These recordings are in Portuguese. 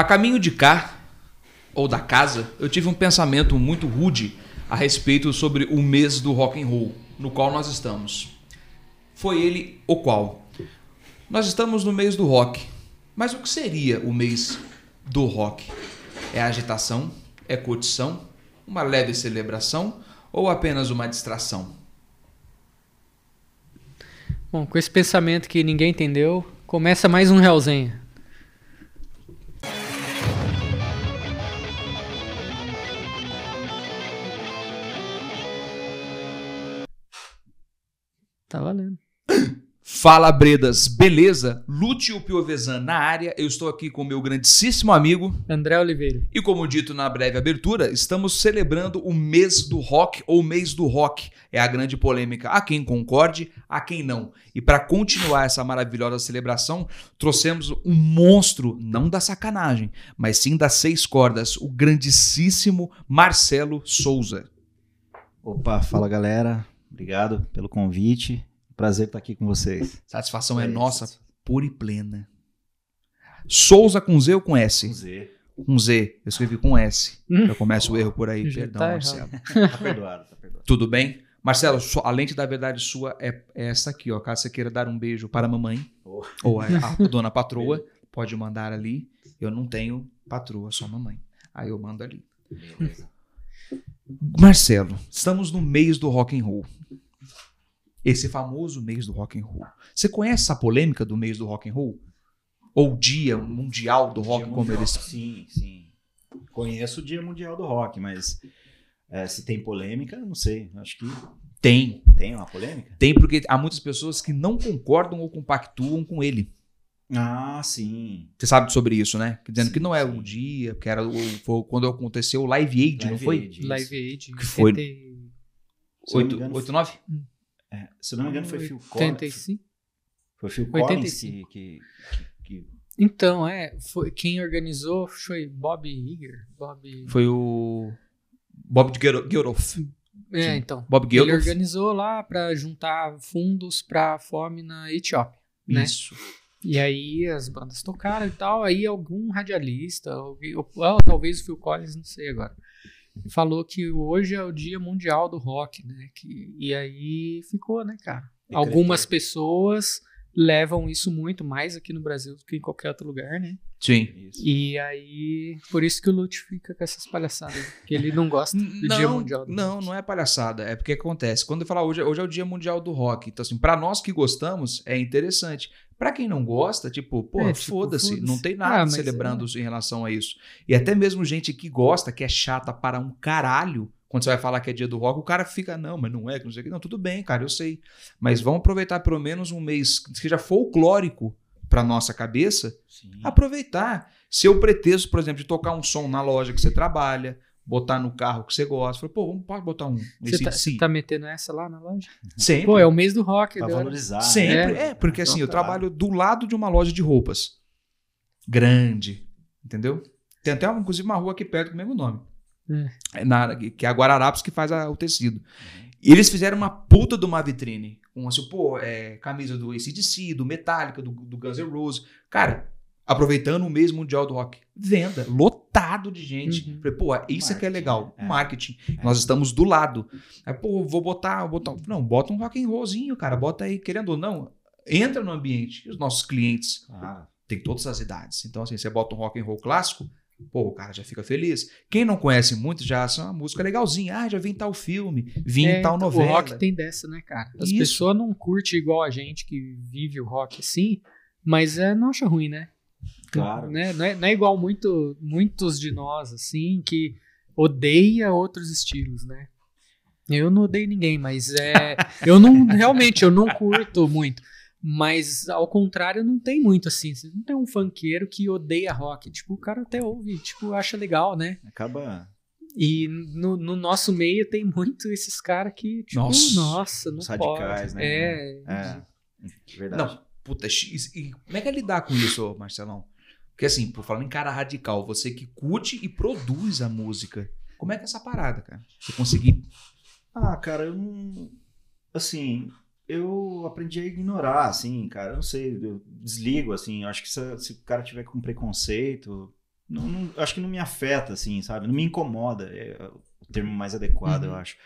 A caminho de cá, ou da casa, eu tive um pensamento muito rude a respeito sobre o mês do rock and roll, no qual nós estamos. Foi ele o qual? Nós estamos no mês do rock. Mas o que seria o mês do rock? É agitação? É curtição? Uma leve celebração? Ou apenas uma distração? Bom, com esse pensamento que ninguém entendeu, começa mais um Realzenha. Tá valendo. Fala Bredas, beleza? Lúcio Piovesan na área. Eu estou aqui com o meu grandíssimo amigo André Oliveira. E como dito na breve abertura, estamos celebrando o mês do rock ou mês do rock. É a grande polêmica. Há quem concorde, há quem não. E para continuar essa maravilhosa celebração, trouxemos um monstro, não da sacanagem, mas sim das seis cordas, o grandíssimo Marcelo Souza. Opa, fala galera. Obrigado pelo convite. Prazer estar aqui com vocês. Satisfação é, é nossa, pura e plena. Souza com Z ou com S? Com Z. Com Z. Eu escrevi com S. Hum. Já começa o erro por aí. Já Perdão, tá Marcelo. tá perdoado, tá perdoado. Tudo bem? Marcelo, a lente da verdade sua é, é essa aqui, ó. Caso você queira dar um beijo para a mamãe oh. ou a, a dona patroa, pode mandar ali. Eu não tenho patroa, só mamãe. Aí eu mando ali. Beleza. Marcelo, estamos no mês do rock and roll esse famoso mês do rock and roll. Você conhece essa polêmica do mês do rock and roll? Ou dia mundial do rock, dia como eles. Sim, sim. Conheço o dia mundial do rock, mas é, se tem polêmica, não sei. Acho que tem. Tem uma polêmica? Tem porque há muitas pessoas que não concordam ou compactuam com ele. Ah, sim. Você sabe sobre isso, né? Dizendo sim, que não é sim. o dia, que era o, foi quando aconteceu o Live Aid, Live não foi? Aid, Live Aid. Que foi. 8, 9? Hum. É, se eu não me engano, foi Phil Collins. 85? Foi Phil Collins que, que, que, Então, é. Foi, quem organizou foi Bob Iger. Bob... Foi o. Bob Geldof. É, então. Bob Geldof. Ele organizou lá para juntar fundos para fome na Etiópia. Né? Isso. E aí as bandas tocaram e tal. Aí algum radialista, ou, ou, talvez o Phil Collins, não sei agora falou que hoje é o dia mundial do rock, né? Que, e aí ficou, né, cara? Algumas pessoas levam isso muito mais aqui no Brasil do que em qualquer outro lugar, né? Sim. E aí, por isso que o Lute fica com essas palhaçadas, que ele não gosta do não, Dia Mundial do Não, rock. não é palhaçada, é porque acontece. Quando eu falar hoje, hoje é o Dia Mundial do Rock, então assim, para nós que gostamos, é interessante. Para quem não gosta, tipo, pô, é, tipo, foda-se, foda não tem nada ah, celebrando é. em relação a isso. E até mesmo gente que gosta, que é chata para um caralho, quando você vai falar que é dia do rock, o cara fica, não, mas não é, não sei o que. Não, tudo bem, cara, eu sei. Mas vamos aproveitar pelo menos um mês que seja folclórico para nossa cabeça. Sim. Aproveitar. Se eu pretexto, por exemplo, de tocar um som na loja que você trabalha, botar no carro que você gosta. Falei, pô, vamos, pode botar um. Você tá, você tá, metendo essa lá na loja? Sempre. Pô, é o mês do rock. Pra agora. valorizar. Sempre. É, é porque assim, eu trabalho do lado de uma loja de roupas. Grande. Entendeu? Tem até, inclusive, uma rua aqui perto com o mesmo nome. É. Na, que é a Guararapes que faz a, o tecido. E eles fizeram uma puta de uma vitrine. Com assim, pô, é, camisa do ACDC, do Metallica, do, do Guns N' Roses. Cara, aproveitando o mês mundial do rock. Venda, lotado de gente. Uhum. Falei, pô, isso aqui é legal. É. Marketing. É. Nós estamos do lado. Aí, pô, vou botar, vou botar. Não, bota um rock and rollzinho, cara. Bota aí, querendo ou não, entra no ambiente. Os nossos clientes ah. têm todas as idades. Então, assim, você bota um rock and roll clássico, pô, o cara já fica feliz. Quem não conhece muito já acha uma música legalzinha. Ah, já vi em tal filme, vi é, em tal novela. O rock tem dessa, né, cara? As Isso. pessoas não curtem igual a gente que vive o rock assim, mas é, não acha ruim, né? Claro. Né? Não, é, não é igual muito, muitos de nós, assim, que odeia outros estilos, né? Eu não odeio ninguém, mas é. eu não. Realmente, eu não curto muito. Mas, ao contrário, não tem muito assim. Você não tem um funkeiro que odeia rock. Tipo, o cara até ouve, tipo, acha legal, né? Acaba. E no, no nosso meio tem muito esses caras que, tipo, nossa, nossa não Os radicais, pode. né? É, é, verdade. Não, puta, e como é que é lidar com isso, Marcelão? Porque assim, por falar em cara radical, você que curte e produz a música, como é que é essa parada, cara? Você conseguir. Ah, cara, eu não. Assim, eu aprendi a ignorar, assim, cara. Eu não sei, eu desligo, assim. Eu acho que se, se o cara tiver com preconceito, não, não, acho que não me afeta, assim, sabe? Não me incomoda. É o termo mais adequado, uhum. eu acho.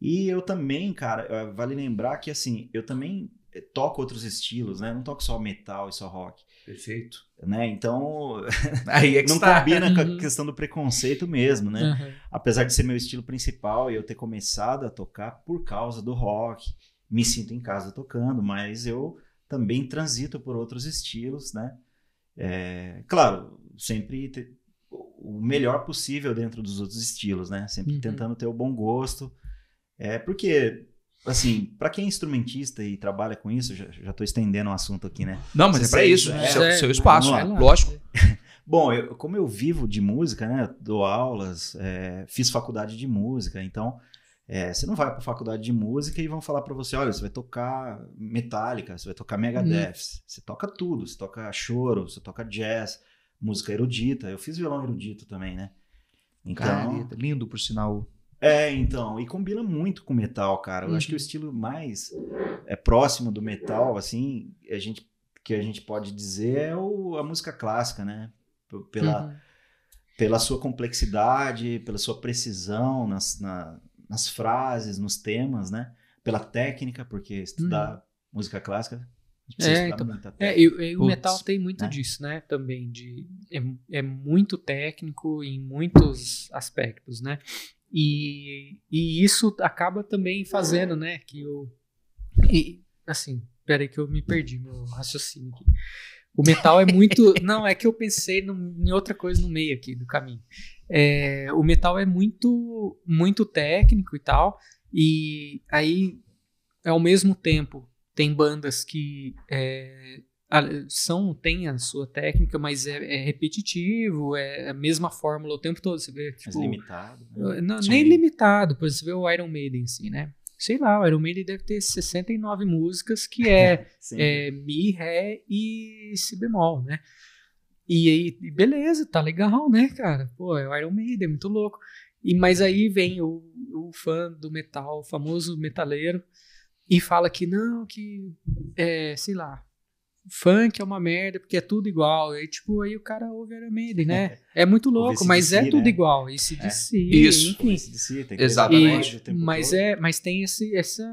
E eu também, cara, eh, vale lembrar que, assim, eu também eh, toco outros estilos, né? não toco só metal e só rock. Perfeito. Né? Então, Aí é que não está. combina com a uhum. questão do preconceito mesmo, né? Uhum. Apesar de ser meu estilo principal e eu ter começado a tocar por causa do rock, me sinto em casa tocando, mas eu também transito por outros estilos, né? É, claro, sempre ter o melhor possível dentro dos outros estilos, né? Sempre uhum. tentando ter o bom gosto. É porque, assim, para quem é instrumentista e trabalha com isso, já, já tô estendendo o assunto aqui, né? Não, mas Você é para isso, é, seu, seu espaço, é, lógico. Bom, eu, como eu vivo de música, né? Dou aulas, é, fiz faculdade de música, então é, você não vai para faculdade de música e vão falar para você, olha, você vai tocar Metallica, você vai tocar Megadeth, uhum. você toca tudo, você toca choro, você toca jazz, música erudita. Eu fiz violão erudito também, né? Então, cara, lindo por sinal. É, então, e combina muito com metal, cara. Eu uhum. acho que o estilo mais é próximo do metal, assim, a gente que a gente pode dizer é o, a música clássica, né? Pela, uhum. pela sua complexidade, pela sua precisão nas, na, nas frases, nos temas, né? Pela técnica, porque estudar uhum. música clássica é, então, é, e, e o metal tem muito né? disso, né? Também de é, é muito técnico em muitos aspectos, né? E, e isso acaba também fazendo, né? Que o e, assim, peraí que eu me perdi meu raciocínio aqui. O metal é muito. não, é que eu pensei no, em outra coisa no meio aqui do caminho. É, o metal é muito, muito técnico e tal. E aí, ao mesmo tempo, tem bandas que é, são tem a sua técnica, mas é, é, repetitivo, é a mesma fórmula o tempo todo. Você vê, tipo, mas limitado. Né? Não, nem limitado, por você vê o Iron Maiden, assim, né? Sei lá, o Iron Maiden deve ter 69 músicas que é, é Mi, Ré e Si bemol, né? E aí, beleza, tá legal, né, cara? Pô, é o Iron Maiden, é muito louco. E, mas aí vem o, o fã do metal, o famoso metaleiro, e fala que não, que é, sei lá, funk é uma merda porque é tudo igual. E tipo, aí o cara ouve Iron Maiden, né? É muito louco, mas é tudo né? igual. Esse é. DC, Isso. enfim. DC, tem Exatamente. E, mas todo. é, mas tem esse, essa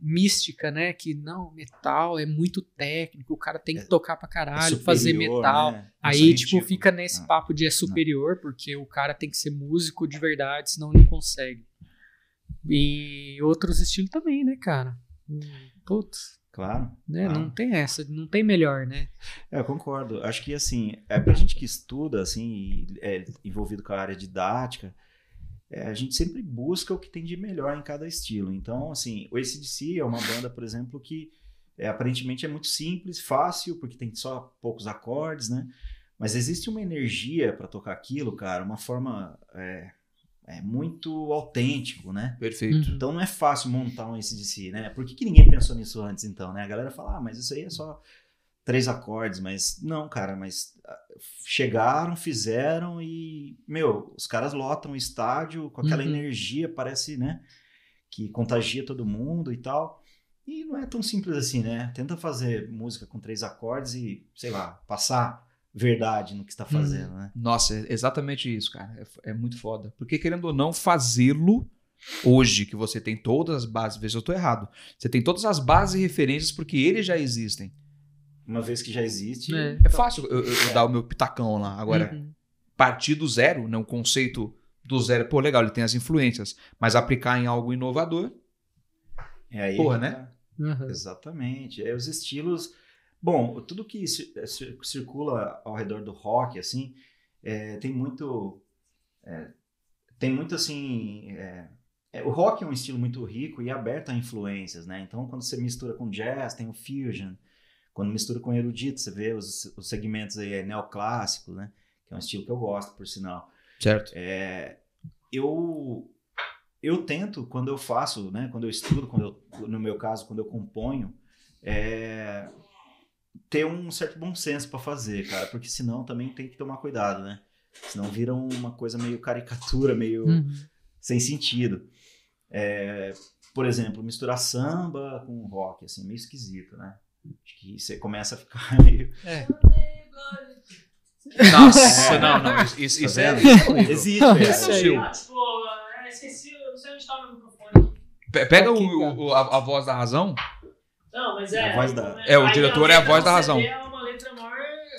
mística, né? Que não, metal é muito técnico, o cara tem que é, tocar pra caralho, é superior, fazer metal. Né? Aí, tipo, fica nesse ah, papo de é superior, não. porque o cara tem que ser músico de verdade, senão não consegue. E outros estilos também, né, cara? Putz. Claro. Né? Claro. Não tem essa, não tem melhor, né? É, eu concordo. Acho que, assim, é pra gente que estuda, assim, é envolvido com a área didática, é, a gente sempre busca o que tem de melhor em cada estilo. Então, assim, o ACDC é uma banda, por exemplo, que é, aparentemente é muito simples, fácil, porque tem só poucos acordes, né? Mas existe uma energia para tocar aquilo, cara, uma forma é, é muito autêntico, né? Perfeito. Uhum. Então não é fácil montar um ACDC, né? Por que, que ninguém pensou nisso antes, então, né? A galera fala, ah, mas isso aí é só três acordes, mas não, cara, mas ah, chegaram, fizeram e, meu, os caras lotam o estádio com aquela uhum. energia, parece, né, que contagia todo mundo e tal. E não é tão simples assim, né? Tenta fazer música com três acordes e, sei lá, passar verdade no que está fazendo, hum. né? Nossa, é exatamente isso, cara. É, é muito foda. Porque, querendo ou não, fazê-lo hoje, que você tem todas as bases, veja se eu estou errado, você tem todas as bases e referências porque eles já existem. Uma vez que já existe. É, é fácil eu, eu, eu, dar o meu pitacão lá. Agora, uhum. partir do zero, né, o conceito do zero, pô, legal, ele tem as influências, mas aplicar em algo inovador. É aí. Porra, né? Uhum. Exatamente. É os estilos Bom, tudo que eh, circula ao redor do rock, assim, é, tem muito. É, tem muito assim. É, o rock é um estilo muito rico e aberto a influências, né? Então, quando você mistura com jazz, tem o fusion. Quando mistura com erudito, você vê os, os segmentos aí, é neoclássico, né? Que é um estilo que eu gosto, por sinal. Certo. Eu eu tento quando eu faço, né? Quando eu estudo, quando eu, no meu caso, quando eu componho, é, ter um certo bom senso para fazer, cara, porque senão também tem que tomar cuidado, né? Senão vira uma coisa meio caricatura, meio uhum. sem sentido. É, por exemplo, misturar samba com rock, assim, meio esquisito, né? Acho que você começa a ficar meio. É. Nossa, não, não. Isso, isso, isso é. Existe, é. Existe. Ah, tipo, é, esqueci, eu não sei onde tá o microfone. Pega o, o, a, a voz da razão. Não, mas é. A voz da- É, o diretor é a voz da razão. É uma letra maior.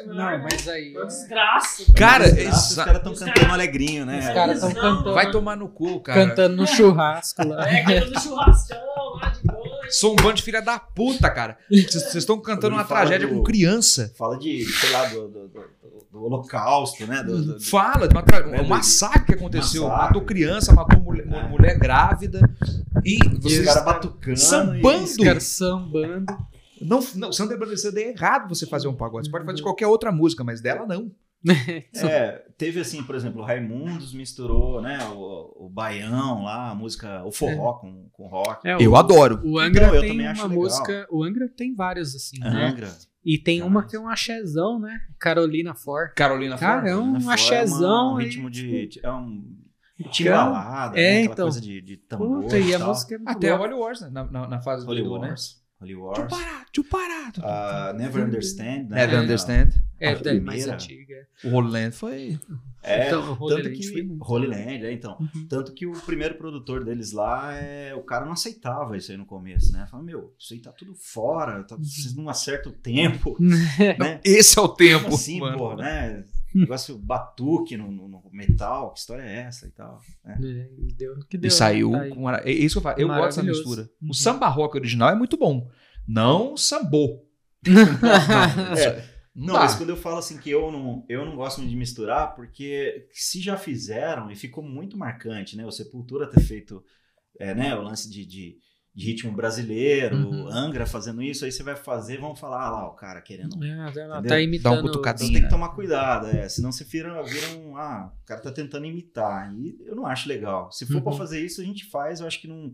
Não, mas aí. Uma desgraça. Cara, Os exa- caras estão Os cantando caras- alegrinho, né? Os caras estão cantando. vai tomar no cu, cara. Cantando no churrasco lá. É, cantando churrascão lá de boa. Sou um bando de filha da puta, cara. Vocês estão cantando uma tragédia do- com criança. Fala de, sei lá, do, do, do- do holocausto, né? Do, do- do- Fala de uma tra- Né, um massacre que aconteceu. Massacre. Matou criança, matou mulher, É. mulher grávida. E Os vocês caras batucando. sambando. Os sambando. Não, não, Sandra Brandesanda é errado você fazer um pagode. Você pode fazer de qualquer outra música, mas dela não. E, é, teve assim, por exemplo, o Raimundos misturou, né? O, o baião lá, a música, o forró com, com rock. É, Eu o, adoro. O Angra Então, eu tem também acho uma legal. música. O Angra tem vários, assim, né? Angra. E tem Jamais. uma que é um axézão, né? Carolina For. Carolina Cara, Ford. é um Né, fora axézão. um aí, ritmo de. tipo, É um. Timbalada, É, né? Aquela então. coisa de, de tambor. Puta, e a tal. música é muito Até a boa. Holy Wars, né? Na, na, na fase Holy do Edu, né? Wars. Holy Tio Wars. parado, tio parado. Ah, Never Understand. né? Never Understand. É, a daí mais primeira. antiga. O Holy Land foi... É, Então, o Holy tanto Land foi que. muito. Holy Land, é, então. Uhum. Tanto que o primeiro produtor deles lá, é, o cara não aceitava isso aí no começo, né? Falava, meu, isso aí tá tudo fora, tá, vocês não acertam o tempo, né? Esse é o tempo. Como assim, mano. porra, né? Negócio batuque no, no- no metal, que história é essa e tal. né? É, e deu no que deu. E saiu né? Tá aí. com. É isso que eu falo. Eu gosto dessa mistura. Uhum. O samba rock original é muito bom. Não o sambô. É, Não, Não, mas quando eu falo assim que eu não, eu não gosto de misturar, porque se já fizeram e ficou muito marcante, né? O Sepultura ter feito é, né, o lance de, de, de ritmo brasileiro, Uhum. Angra fazendo isso, aí você vai fazer, vão falar ah, lá, o cara querendo. É, tá imitando. Dá um cutucadinho. Então tem que tomar cuidado, é, senão você vira, vira um. Ah, o cara tá tentando imitar. E eu não acho legal. Se for Uhum. pra fazer isso, a gente faz, eu acho que num,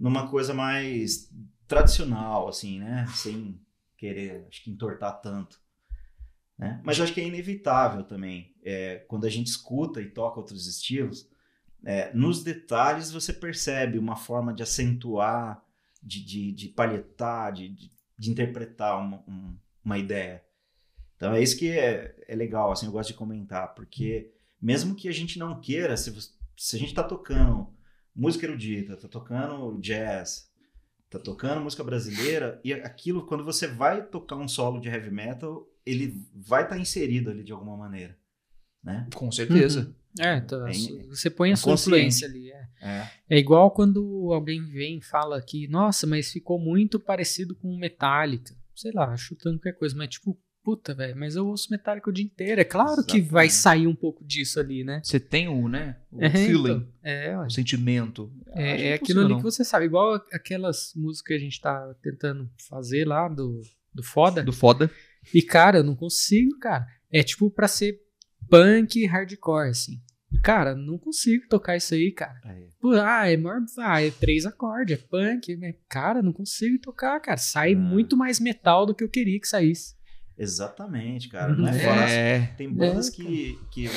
numa coisa mais tradicional, assim, né? Sem querer, acho que entortar tanto. Né? Mas eu acho que é inevitável também. É, quando a gente escuta e toca outros estilos, é, nos detalhes você percebe uma forma de acentuar, de, de, de palhetar, de, de, de interpretar uma, um- uma ideia. Então é isso que é, é legal, assim, eu gosto de comentar, porque mesmo que a gente não queira, se, você- se a gente está tocando música erudita, tá tocando jazz, tá tocando música brasileira, e aquilo, quando você vai tocar um solo de heavy metal, ele vai estar inserido ali de alguma maneira, né? Com certeza. É, tá, É você põe a sua influência ali. É. É. É igual quando alguém vem e fala que, nossa, mas ficou muito parecido com Metallica. Sei lá, chutando qualquer coisa, mas tipo, puta, velho, mas eu ouço Metallica o dia inteiro. É claro que vai Exatamente. sair um pouco disso ali, né? Você tem o, né? O É, feeling, então, é, o sentimento. É, é aquilo ali que você sabe. Igual aquelas músicas que a gente tá tentando fazer lá do, do Foda. Do foda. E, cara, eu não consigo, cara. É tipo pra ser punk hardcore, assim. Cara, não consigo tocar isso aí, cara. É. Pô, ah, é maior. Ah, é três acordes, é punk. mas, Cara, não consigo tocar, cara. Sai Ah. muito mais metal do que eu queria que saísse. Exatamente, cara. Não é fácil. É. Tem bandas que, que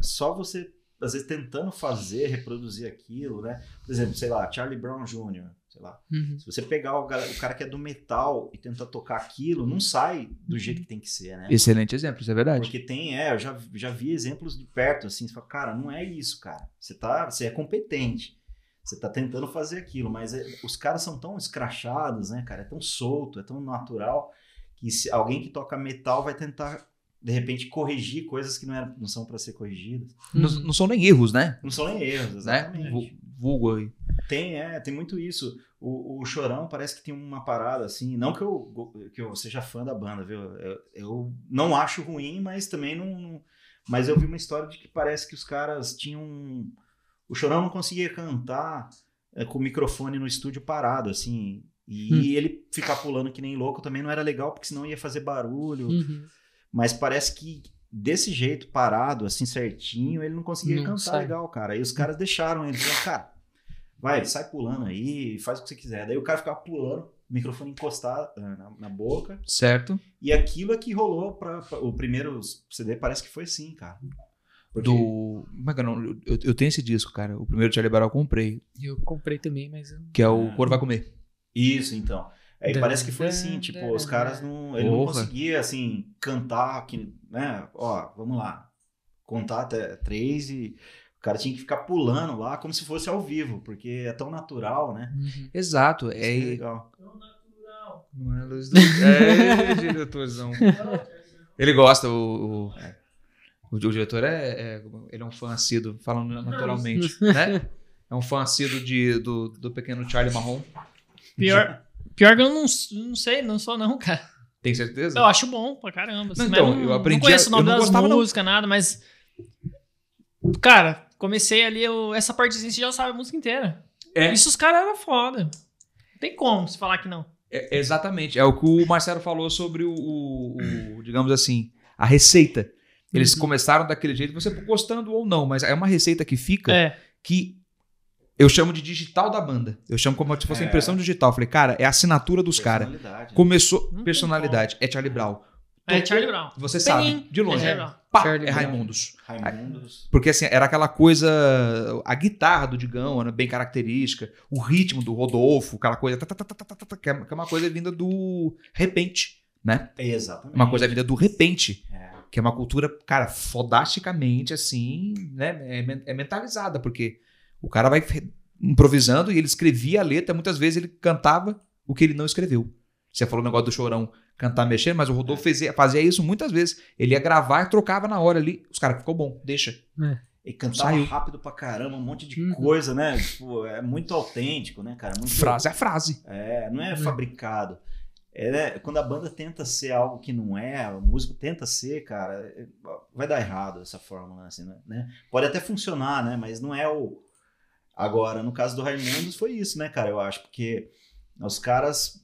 só você, às vezes, tentando fazer, reproduzir aquilo, né? Por exemplo, sei lá, Charlie Brown Jr., sei lá. Uhum. Se você pegar o, cara- o cara que é do metal e tentar tocar aquilo, não sai do jeito que tem que ser, né? Excelente exemplo, isso é verdade. Porque tem, é, eu já, já vi exemplos de perto, assim, você fala, cara, não é isso, cara. Você tá, você é competente. Você tá tentando fazer aquilo, mas é- os caras são tão escrachados, né, cara? É tão solto, é tão natural, que se alguém que toca metal vai tentar, de repente, corrigir coisas que não, eram, não são para ser corrigidas. Não, não são nem erros, né? Não são nem erros, né? exatamente. Vu- Vulgo aí. Tem, é, tem muito isso. O, o Chorão parece que tem uma parada assim. Não que eu, que eu seja fã da banda, viu? Eu, eu não acho ruim, mas também não, não- Mas eu vi uma história de que parece que os caras tinham. O Chorão não conseguia cantar é, com o microfone no estúdio parado, assim. E Hum. ele ficar pulando que nem louco também não era legal, porque senão ia fazer barulho. Uhum. Mas parece que desse jeito, parado, assim, certinho, ele não conseguia Não cantar sai. legal, cara. E os caras deixaram ele. Falaram, cara, vai, sai pulando aí, faz o que você quiser. Daí o cara ficava pulando, o microfone encostado ah, na, na boca. Certo. E aquilo é que rolou pra, pra- o primeiro CD, parece que foi assim, cara. Porque- Do. Como é que é nome? Eu, eu tenho esse disco, cara. O primeiro Charlie Brown eu comprei. Eu comprei também, mas. eu- Que é o Ah. Coro Vai Comer. Isso, então. Aí Dan, parece que foi assim, tipo, dan, os caras não. Ele não conseguia, assim, cantar que, né? Ó, vamos lá. Contar até três e cara tinha que ficar pulando lá como se fosse ao vivo, porque é tão natural, né? Uhum. Exato. é, é legal. Tão natural. Não é luz do... É, diretorzão. Ele gosta, o, o, é. o, diretor é, é, Ele é um fã assíduo, falando naturalmente, né? É um fã assíduo de, do, do pequeno Charlie Marron. Pior, pior que eu não, não sei, não sou não, cara. Tem certeza? Eu acho bom pra caramba. Assim, então, não, eu aprendi. Não conheço o nome das músicas, nada, mas. Cara, comecei ali, eu, essa partezinha você já sabe a música inteira. É. Isso os caras eram foda. Não tem como se falar que não. É, exatamente. É o que o Marcelo falou sobre o, o, o digamos assim, a receita. Eles uhum. começaram daquele jeito, você gostando ou não, mas é uma receita que fica é. que eu chamo de digital da banda. Eu chamo como se fosse é. impressão digital. falei, cara, é a assinatura dos caras. Começou. personalidade. É Charlie Brown. É Charlie Brown. Você sabe, de longe. É, Pá, Charlie é Raimundos. Raimundos. Porque assim, era aquela coisa. A guitarra do Digão era bem característica. O ritmo do Rodolfo, aquela coisa. Que é uma coisa vinda do repente, né? exatamente. Uma coisa vinda do repente. É. Que é uma cultura, cara, fodasticamente assim, né? É, é mentalizada, porque o cara vai improvisando e ele escrevia a letra, muitas vezes ele cantava o que ele não escreveu. Você falou o negócio do chorão cantar mexendo, mas o Rodolfo é. fazia, fazia isso muitas vezes. Ele ia gravar e trocava na hora ali. Os caras, ficou bom, deixa. É. E cantava Saiu. rápido pra caramba, um monte de uhum. coisa, né? Tipo, é muito autêntico, né, cara? Muito... Frase é frase. É, não é uhum. fabricado. É, né? Quando a banda tenta ser algo que não é, o músico tenta ser, cara, é, vai dar errado essa fórmula, assim, né? Pode até funcionar, né? Mas não é o, Agora, no caso do Raimundos, foi isso, né, cara? Eu acho, porque os caras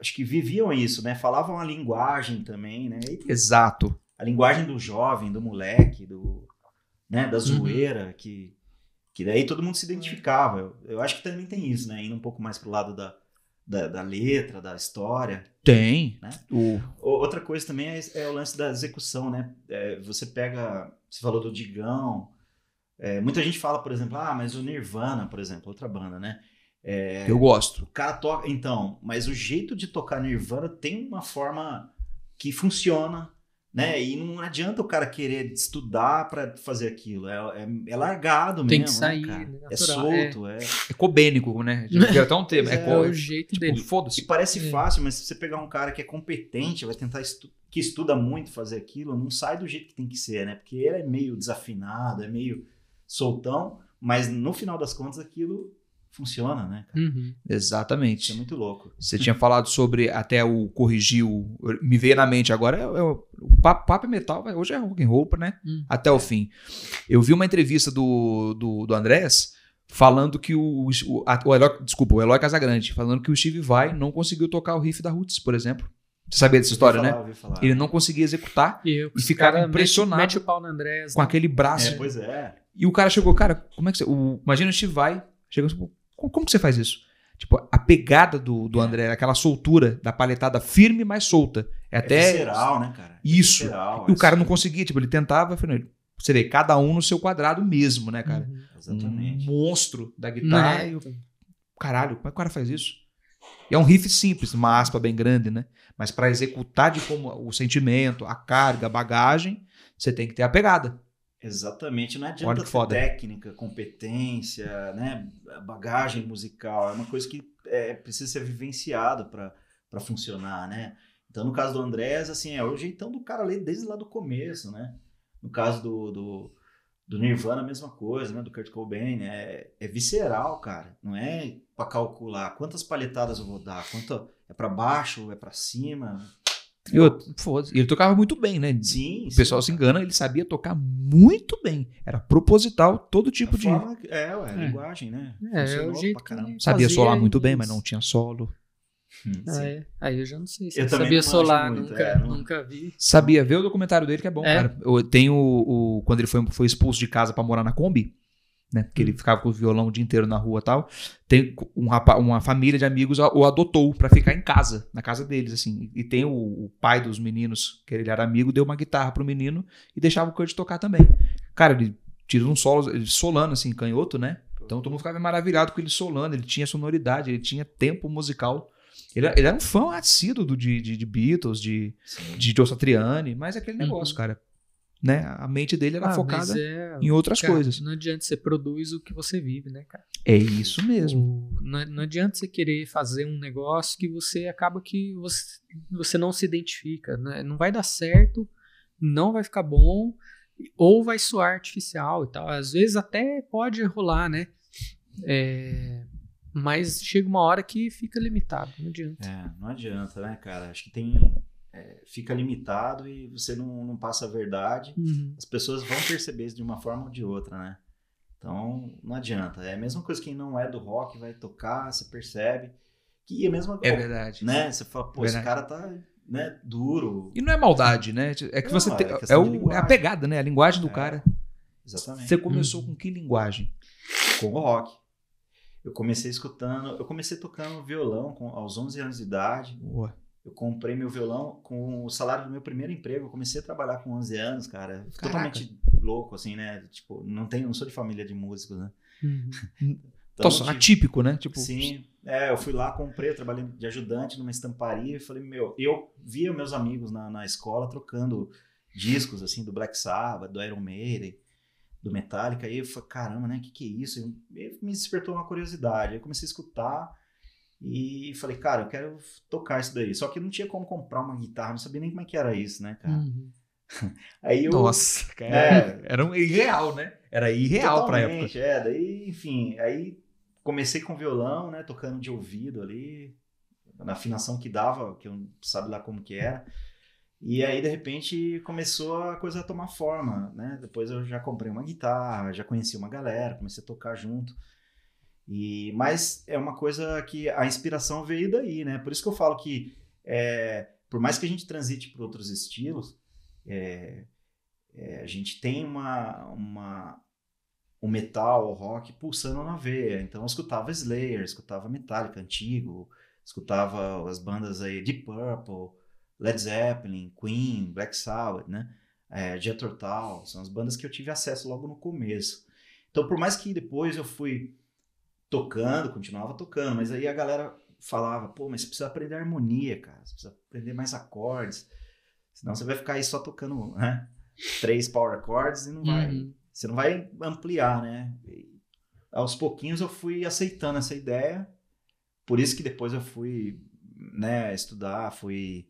acho que viviam isso, né? Falavam a linguagem também, né? E, Exato. A linguagem do jovem, do moleque, do, né, da uhum. zoeira, uhum. que, que daí todo mundo se identificava. Eu, eu, acho que também tem isso, né? Indo um pouco mais pro lado da, da, da letra, da história. Tem. Né? O... Outra coisa também é, é, o lance da execução, né? É, você pega. Você falou do Digão, é, muita gente fala, por exemplo, ah, mas o Nirvana, por exemplo, outra banda, né? É, eu gosto. O cara toca. Então, mas o jeito de tocar Nirvana tem uma forma que funciona, né? E não adianta o cara querer estudar para fazer aquilo. É, é, é, largado mesmo. Tem que sair. Né, né é solto. É, é cobênico, né? Já até um tema. É, é, o jeito tipo, dele. Foda-se. E parece fácil, mas se você pegar um cara que é competente, vai tentar estu que estuda muito fazer aquilo, não sai do jeito que tem que ser, né? Porque ele é meio desafinado, é meio soltão, mas no final das contas aquilo funciona, né? Uhum. Exatamente. Isso é muito louco. Você tinha falado sobre até o corrigiu, me veio na mente agora, é, é, o papo, papo é metal, hoje é rock and roll, né? Uhum. Até o fim. Eu vi uma entrevista do, do, do Andrés falando que o, o, a, o Eloy, desculpa, o Eloy Casagrande, falando que o Steve Vai não conseguiu tocar o riff da Roots, por exemplo. Você sabia dessa história, falar, né? Ele não conseguia executar e, eu, e ficava impressionado mete, mete o pau no Andrés, com né? aquele braço. É, pois é. E o cara chegou, cara, como é que você. O, imagina o Steve vai, chegou tipo, como, como que você faz isso? Tipo, a pegada do, do é. André, aquela soltura da paletada firme, mas solta. É, é até. Visceral, né, cara? É isso. Visceral, e o cara não conseguia, tipo, ele tentava, você vê, cada um no seu quadrado mesmo, né, cara? Uhum, exatamente. Um monstro da guitarra. E caralho, como é que o cara faz isso? E é um riff simples, uma aspa bem grande, né? Mas para executar de como o sentimento, a carga, a bagagem, você tem que ter a pegada. Exatamente, não adianta ter técnica, competência, né, bagagem musical, é uma coisa que é, precisa ser vivenciado para funcionar, né? Então, no caso do Andrés, assim, é o jeitão do cara ali desde lá do começo, né? No caso do, do, do Nirvana, a mesma coisa, né? Do Kurt Cobain, né? é, é visceral, cara, não é para calcular quantas palhetadas eu vou dar, quanto é para baixo, é para cima, eu, ele tocava muito bem, né? Sim. O pessoal sim. se engana, ele sabia tocar muito bem. Era proposital todo tipo a de. Forma, é, ué, é. linguagem, né? É, é o jeito Sabia solar muito bem, mas não tinha solo. Hum, ah, é. Aí eu já não sei se eu sabia solar, muito, nunca, é, nunca vi. Sabia, ver o documentário dele que é bom, é. cara. Tem o, o, Quando ele foi, foi expulso de casa para morar na Kombi, né? Porque ele ficava com o violão o dia inteiro na rua e tal. Tem um rapaz, uma família de amigos o adotou para ficar em casa, na casa deles, assim. E tem o, o, pai dos meninos, que ele era amigo, deu uma guitarra pro menino e deixava o Kurt tocar também. Cara, ele tira um solo, ele solando, assim, canhoto, né? Então todo mundo ficava maravilhado com ele solando, ele tinha sonoridade, ele tinha tempo musical. Ele, ele era um fã assíduo do, de, de, de Beatles, de, de Joe Satriani, mas é aquele Uhum. negócio, cara. Né? A mente dele era Ah, focada é- em outras cara, coisas. Não adianta você produz o que você vive, né, cara? É isso mesmo. O- não, não adianta você querer fazer um negócio que você acaba que você, você não se identifica. né? Não vai dar certo, não vai ficar bom, ou vai soar artificial e tal. Às vezes até pode rolar, né? É, mas chega uma hora que fica limitado, não adianta. É, não adianta, né, cara? Acho que tem. É, fica limitado e você não, não passa a verdade. Uhum. As pessoas vão perceber isso de uma forma ou de outra, né? Então, não adianta. É a mesma coisa que quem não é do rock vai tocar, você percebe. Que é a mesma É coisa. verdade. né? Você fala, pô, esse Verdade. cara tá né, duro. E não é maldade, né? É que Não, você é tem. É, de o- é a pegada, né? A linguagem do É. cara. Exatamente. Você começou Uhum. com que linguagem? com o rock. Eu comecei escutando, eu comecei tocando violão com, aos 11 anos de idade. Boa. Eu comprei meu violão com o salário do meu primeiro emprego. Eu comecei a trabalhar com 11 anos, cara. Caraca. Totalmente louco, assim, né? Tipo, não tenho, não sou de família de músicos, né? Uhum. Então, Nossa, tive- atípico, né? Tipo, Sim, é, eu fui lá, comprei, eu trabalhei de ajudante numa estamparia e falei, meu, eu via meus amigos na, na escola trocando discos, assim, do Black Sabbath, do Iron Maiden, do Metallica, aí eu falei, caramba, né, o que que é isso? E me despertou uma curiosidade, aí eu comecei a escutar e falei, cara, eu quero tocar isso daí, só que não tinha como comprar uma guitarra, não sabia nem como é que era isso, né, cara? Uhum. Aí eu... Nossa, cara. É. Era um irreal, né? Era irreal pra época. É, daí, enfim, aí comecei com violão, né, tocando de ouvido ali, na afinação que dava, que eu sabe lá como que era. E aí, de repente, começou a coisa a tomar forma, né? Depois eu já comprei uma guitarra, já conheci uma galera, comecei a tocar junto. E, mas é uma coisa que a inspiração veio daí, né? Por isso que eu falo que, é, por mais que a gente transite por outros estilos, é, é, a gente tem uma, uma, um metal, o rock pulsando na veia. Então eu escutava Slayer, escutava Metallica antigo, escutava as bandas aí Deep Purple, Led Zeppelin, Queen, Black Sabbath, né? É, Jethro Tull, são as bandas que eu tive acesso logo no começo. Então por mais que depois eu fui tocando, continuava tocando, mas aí a galera falava, pô, mas você precisa aprender harmonia, cara, você precisa aprender mais acordes, senão você vai ficar aí só tocando, né? Três power chords e não vai, Uhum. você não vai ampliar, né? E aos pouquinhos eu fui aceitando essa ideia, por isso que depois eu fui, né, estudar, fui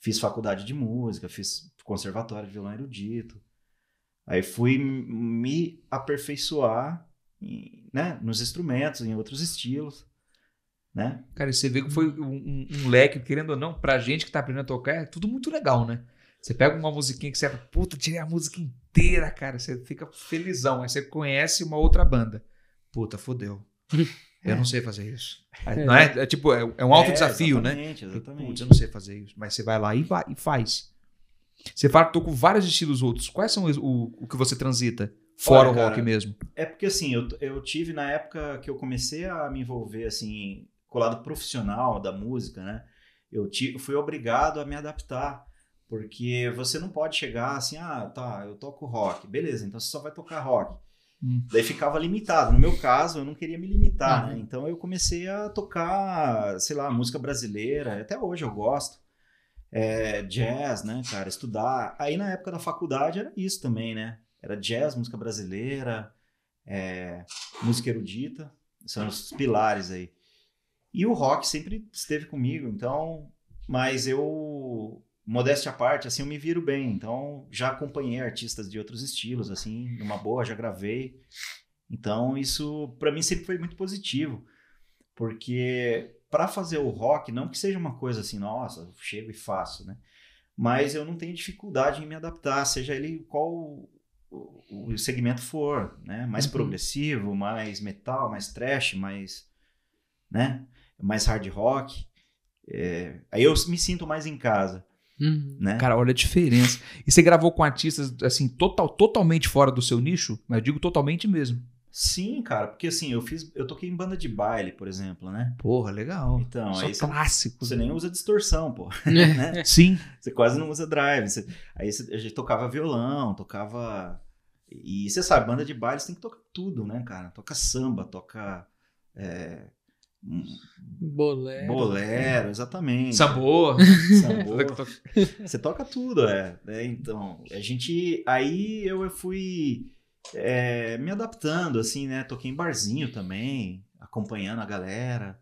fiz faculdade de música, fiz conservatório de violão erudito. Aí fui me aperfeiçoar, né, nos instrumentos, em outros estilos, né? Cara, você vê que foi um, um- leque, querendo ou não, pra gente que tá aprendendo a tocar, é tudo muito legal, né? Você pega uma musiquinha que você fala, puta, tirei a música inteira, cara. Você fica felizão. Aí você conhece uma outra banda. Puta, fodeu. Eu não sei fazer isso. Aí, Não é? É tipo, é, é um alto É, desafio, né? exatamente, Exatamente. Putz, eu não sei fazer isso. Mas você vai lá e, vai, e faz. Você fala que tocou vários estilos outros. Quais são o, o que você transita? Fora Olha, o rock cara, mesmo. É porque assim, eu, eu tive na época que eu comecei a me envolver assim, com o lado profissional da música, né? Eu ti- fui obrigado a me adaptar, porque você não pode chegar assim, ah, tá, eu toco rock, beleza, então você só vai tocar rock. Hum. Daí ficava limitado. No meu caso, eu não queria me limitar, Uhum. né? Então eu comecei a tocar, sei lá, música brasileira, até hoje eu gosto. É, jazz, né, cara, estudar. Aí na época da faculdade era isso também, né? Era jazz, música brasileira, é, música erudita, são os pilares aí. E o rock sempre esteve comigo, então, mas eu, modéstia à parte, assim, eu me viro bem, então já acompanhei artistas de outros estilos, assim, numa boa, já gravei. Então isso para mim sempre foi muito positivo, porque para fazer o rock, não que seja uma coisa assim, nossa, eu chego e faço, né? Mas eu não tenho dificuldade em me adaptar, seja ele qual o, o segmento for, né? Mais Uhum. progressivo, mais metal, mais trash, mais, né? Mais hard rock. É, aí eu me sinto mais em casa, Uhum. né? Cara, olha a diferença. E você gravou com artistas, assim, total, totalmente fora do seu nicho? Mas eu digo totalmente mesmo. Sim, cara, porque assim, eu fiz, eu toquei em banda de baile, por exemplo, né? Porra, legal. Então, Só aí você, clássico. você nem usa distorção, pô, né? Sim. Você quase não usa drive. Você- aí você, a gente tocava violão, tocava. E você sabe, banda de baile você tem que tocar tudo, né, cara? Toca samba, toca é, Bolero. Bolero, exatamente. Sabor. Sabor. Você toca tudo, é. é. Então, a gente. Aí eu fui é, me adaptando, assim, né? Toquei em barzinho também, acompanhando a galera.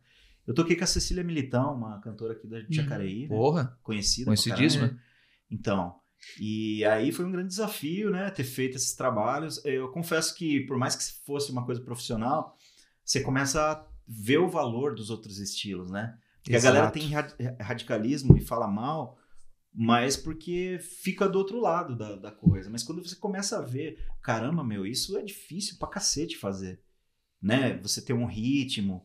Eu toquei com a Cecília Militão, uma cantora aqui da uhum. Jacareí. Hum, porra. Né? Conhecida. Conhecidíssima. Então. E aí foi um grande desafio, né? Ter feito esses trabalhos. Eu confesso que, por mais que fosse uma coisa profissional, você começa a ver o valor dos outros estilos, né? Porque Exato. a galera tem radicalismo e fala mal, mas porque fica do outro lado da, da coisa. Mas quando você começa a ver, caramba, meu, isso é difícil pra cacete fazer. Né? Você tem um ritmo,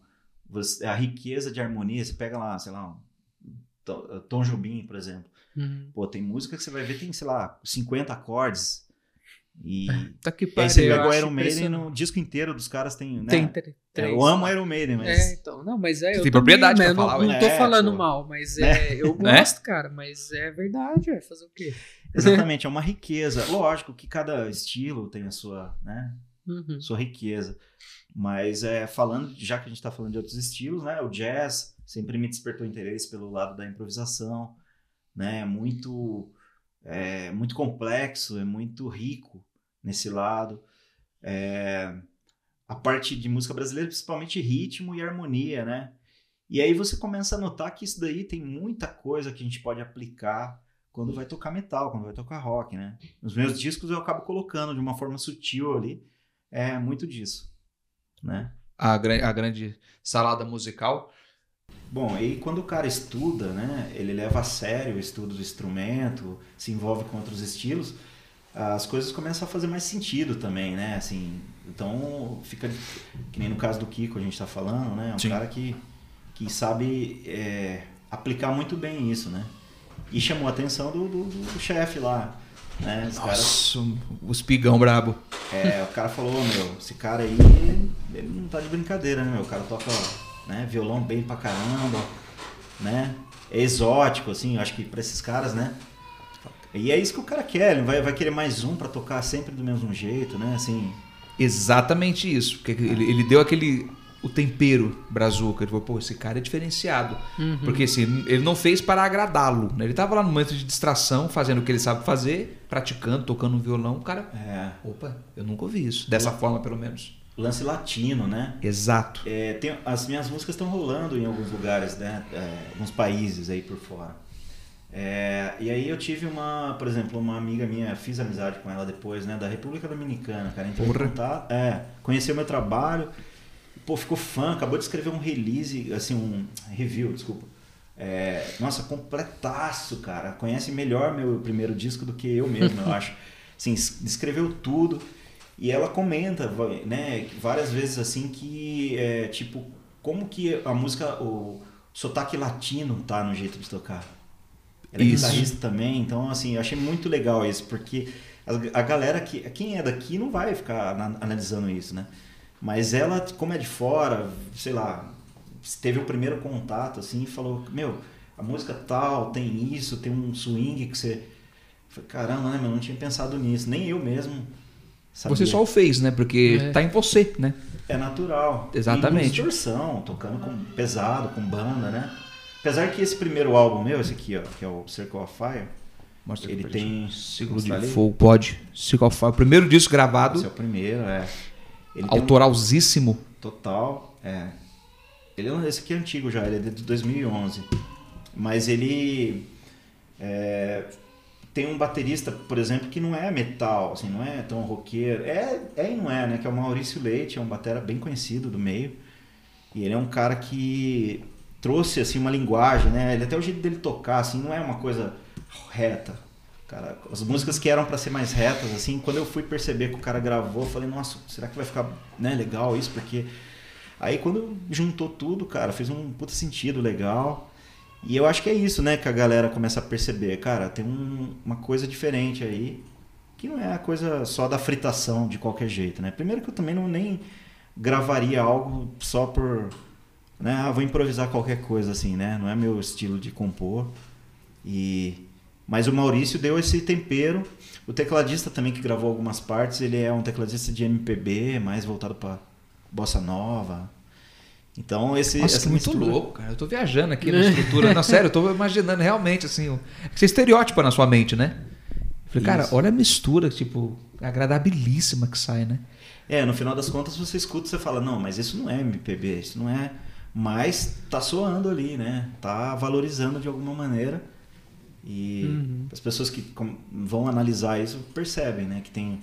você, a riqueza de harmonia, você pega lá, sei lá, um Tom Jobim, por exemplo. Uhum. Pô, tem música que você vai ver, tem, sei lá, 50 acordes. E, tá que pariu, aí você pega o Iron Maiden, no disco inteiro dos caras tem, né? Tem três. É, eu amo Iron Maiden, mas... É, então, não, mas é... Você tem propriedade pra falar. Não, não tô é, falando pô. mal, mas é, né? eu gosto, cara, mas é verdade, é fazer o quê? Exatamente, é uma riqueza. Lógico que cada estilo tem a sua, né, uhum. sua riqueza. Mas é, falando, já que a gente tá falando de outros estilos, né, o jazz sempre me despertou interesse pelo lado da improvisação, né, é muito... É muito complexo, é muito rico nesse lado. É, a parte de música brasileira, principalmente ritmo e harmonia, né? E aí você começa a notar que isso daí tem muita coisa que a gente pode aplicar quando vai tocar metal, quando vai tocar rock, né? Nos meus discos eu acabo colocando de uma forma sutil ali, é muito disso, né? A, a grande salada musical. Bom, e quando o cara estuda, né, ele leva a sério o estudo do instrumento, se envolve com outros estilos, as coisas começam a fazer mais sentido também, né? Assim, então fica que nem no caso do Kiko a gente está falando, né? É um Sim. cara que, que sabe é, aplicar muito bem isso, né? E chamou a atenção do, do, do chefe lá. Né? Esse Nossa, cara, o espigão brabo. É, o cara falou, meu, esse cara aí, ele não tá de brincadeira, né, meu? O cara toca né, violão bem pra caramba, né? É exótico, assim, acho que pra esses caras, né? E é isso que o cara quer, ele vai, vai querer mais um para tocar sempre do mesmo jeito, né? Assim. Exatamente isso. Porque ele, ele deu aquele. O tempero brazuca. Ele falou, pô, esse cara é diferenciado. Uhum. Porque assim, ele não fez para agradá-lo. Né? Ele tava lá no momento de distração, fazendo o que ele sabe fazer, praticando, tocando um violão. O cara. É. Opa, eu nunca ouvi isso. Dessa forma, pelo menos. Lance latino, né? Exato. É, tem, as minhas músicas estão rolando em alguns lugares, né? É, alguns países aí por fora. É, e aí eu tive uma, por exemplo, uma amiga minha, fiz amizade com ela depois, né, da República Dominicana, cara. Entrei Porra. em contato, é, conheceu meu trabalho, pô, ficou fã, acabou de escrever um release, assim, um review, desculpa. É, nossa, completaço, cara. Conhece melhor meu primeiro disco do que eu mesmo, eu acho. Assim, escreveu tudo. E ela comenta, né, várias vezes assim que, é, tipo, como que a música, o sotaque latino tá no jeito de tocar. Ela é isso. guitarrista também, então assim, eu achei muito legal isso, porque a, a galera que. Quem é daqui não vai ficar analisando isso, né? Mas ela, como é de fora, sei lá, teve o primeiro contato assim e falou, meu, a música tal, tem isso, tem um swing que você. caramba, né, meu, não tinha pensado nisso, nem eu mesmo. Sabia. Você só o fez, né? Porque é. tá em você, né? É natural. Exatamente. E distorção, tocando com pesado, com banda, né? Apesar que esse primeiro álbum meu, esse aqui, ó, que é o Circle of Fire, Mostra ele tem. Ciclo de Fogo, pode. Circle of Fire. O primeiro disco gravado. Esse é o primeiro, é. Ele autoralzíssimo. Um... Total, é. Ele, é esse aqui é antigo já, ele é de 2011. Mas ele. É, tem um baterista, por exemplo, que não é metal, assim, não é tão roqueiro. É, é e não é, né? Que é o Maurício Leite, é um batera bem conhecido do meio. E ele é um cara que trouxe assim uma linguagem, né? Ele até o jeito dele tocar assim não é uma coisa reta. Cara, as músicas que eram para ser mais retas assim, quando eu fui perceber que o cara gravou, eu falei, nossa, será que vai ficar, né, legal isso? Porque aí quando juntou tudo, cara, fez um puta sentido legal. E eu acho que é isso, né, que a galera começa a perceber, cara, tem um, uma coisa diferente aí, que não é a coisa só da fritação de qualquer jeito, né? Primeiro que eu também não nem gravaria algo só por né? Ah, vou improvisar qualquer coisa assim, né? Não é meu estilo de compor. E mas o Maurício deu esse tempero. O tecladista também que gravou algumas partes, ele é um tecladista de MPB, mais voltado para bossa nova. Então, esse. Nossa, que muito louco, cara. Eu tô viajando aqui na estrutura. Não, sério, eu tô imaginando realmente, assim. Você estereótipo na sua mente, né? falei, cara, Isso. olha a mistura, tipo, agradabilíssima que sai, né? É, no final das contas você escuta e você fala, não, mas isso não é MPB, isso não é. Mas tá soando ali, né? Tá valorizando de alguma maneira. E uhum. as pessoas que vão analisar isso percebem, né? Que tem,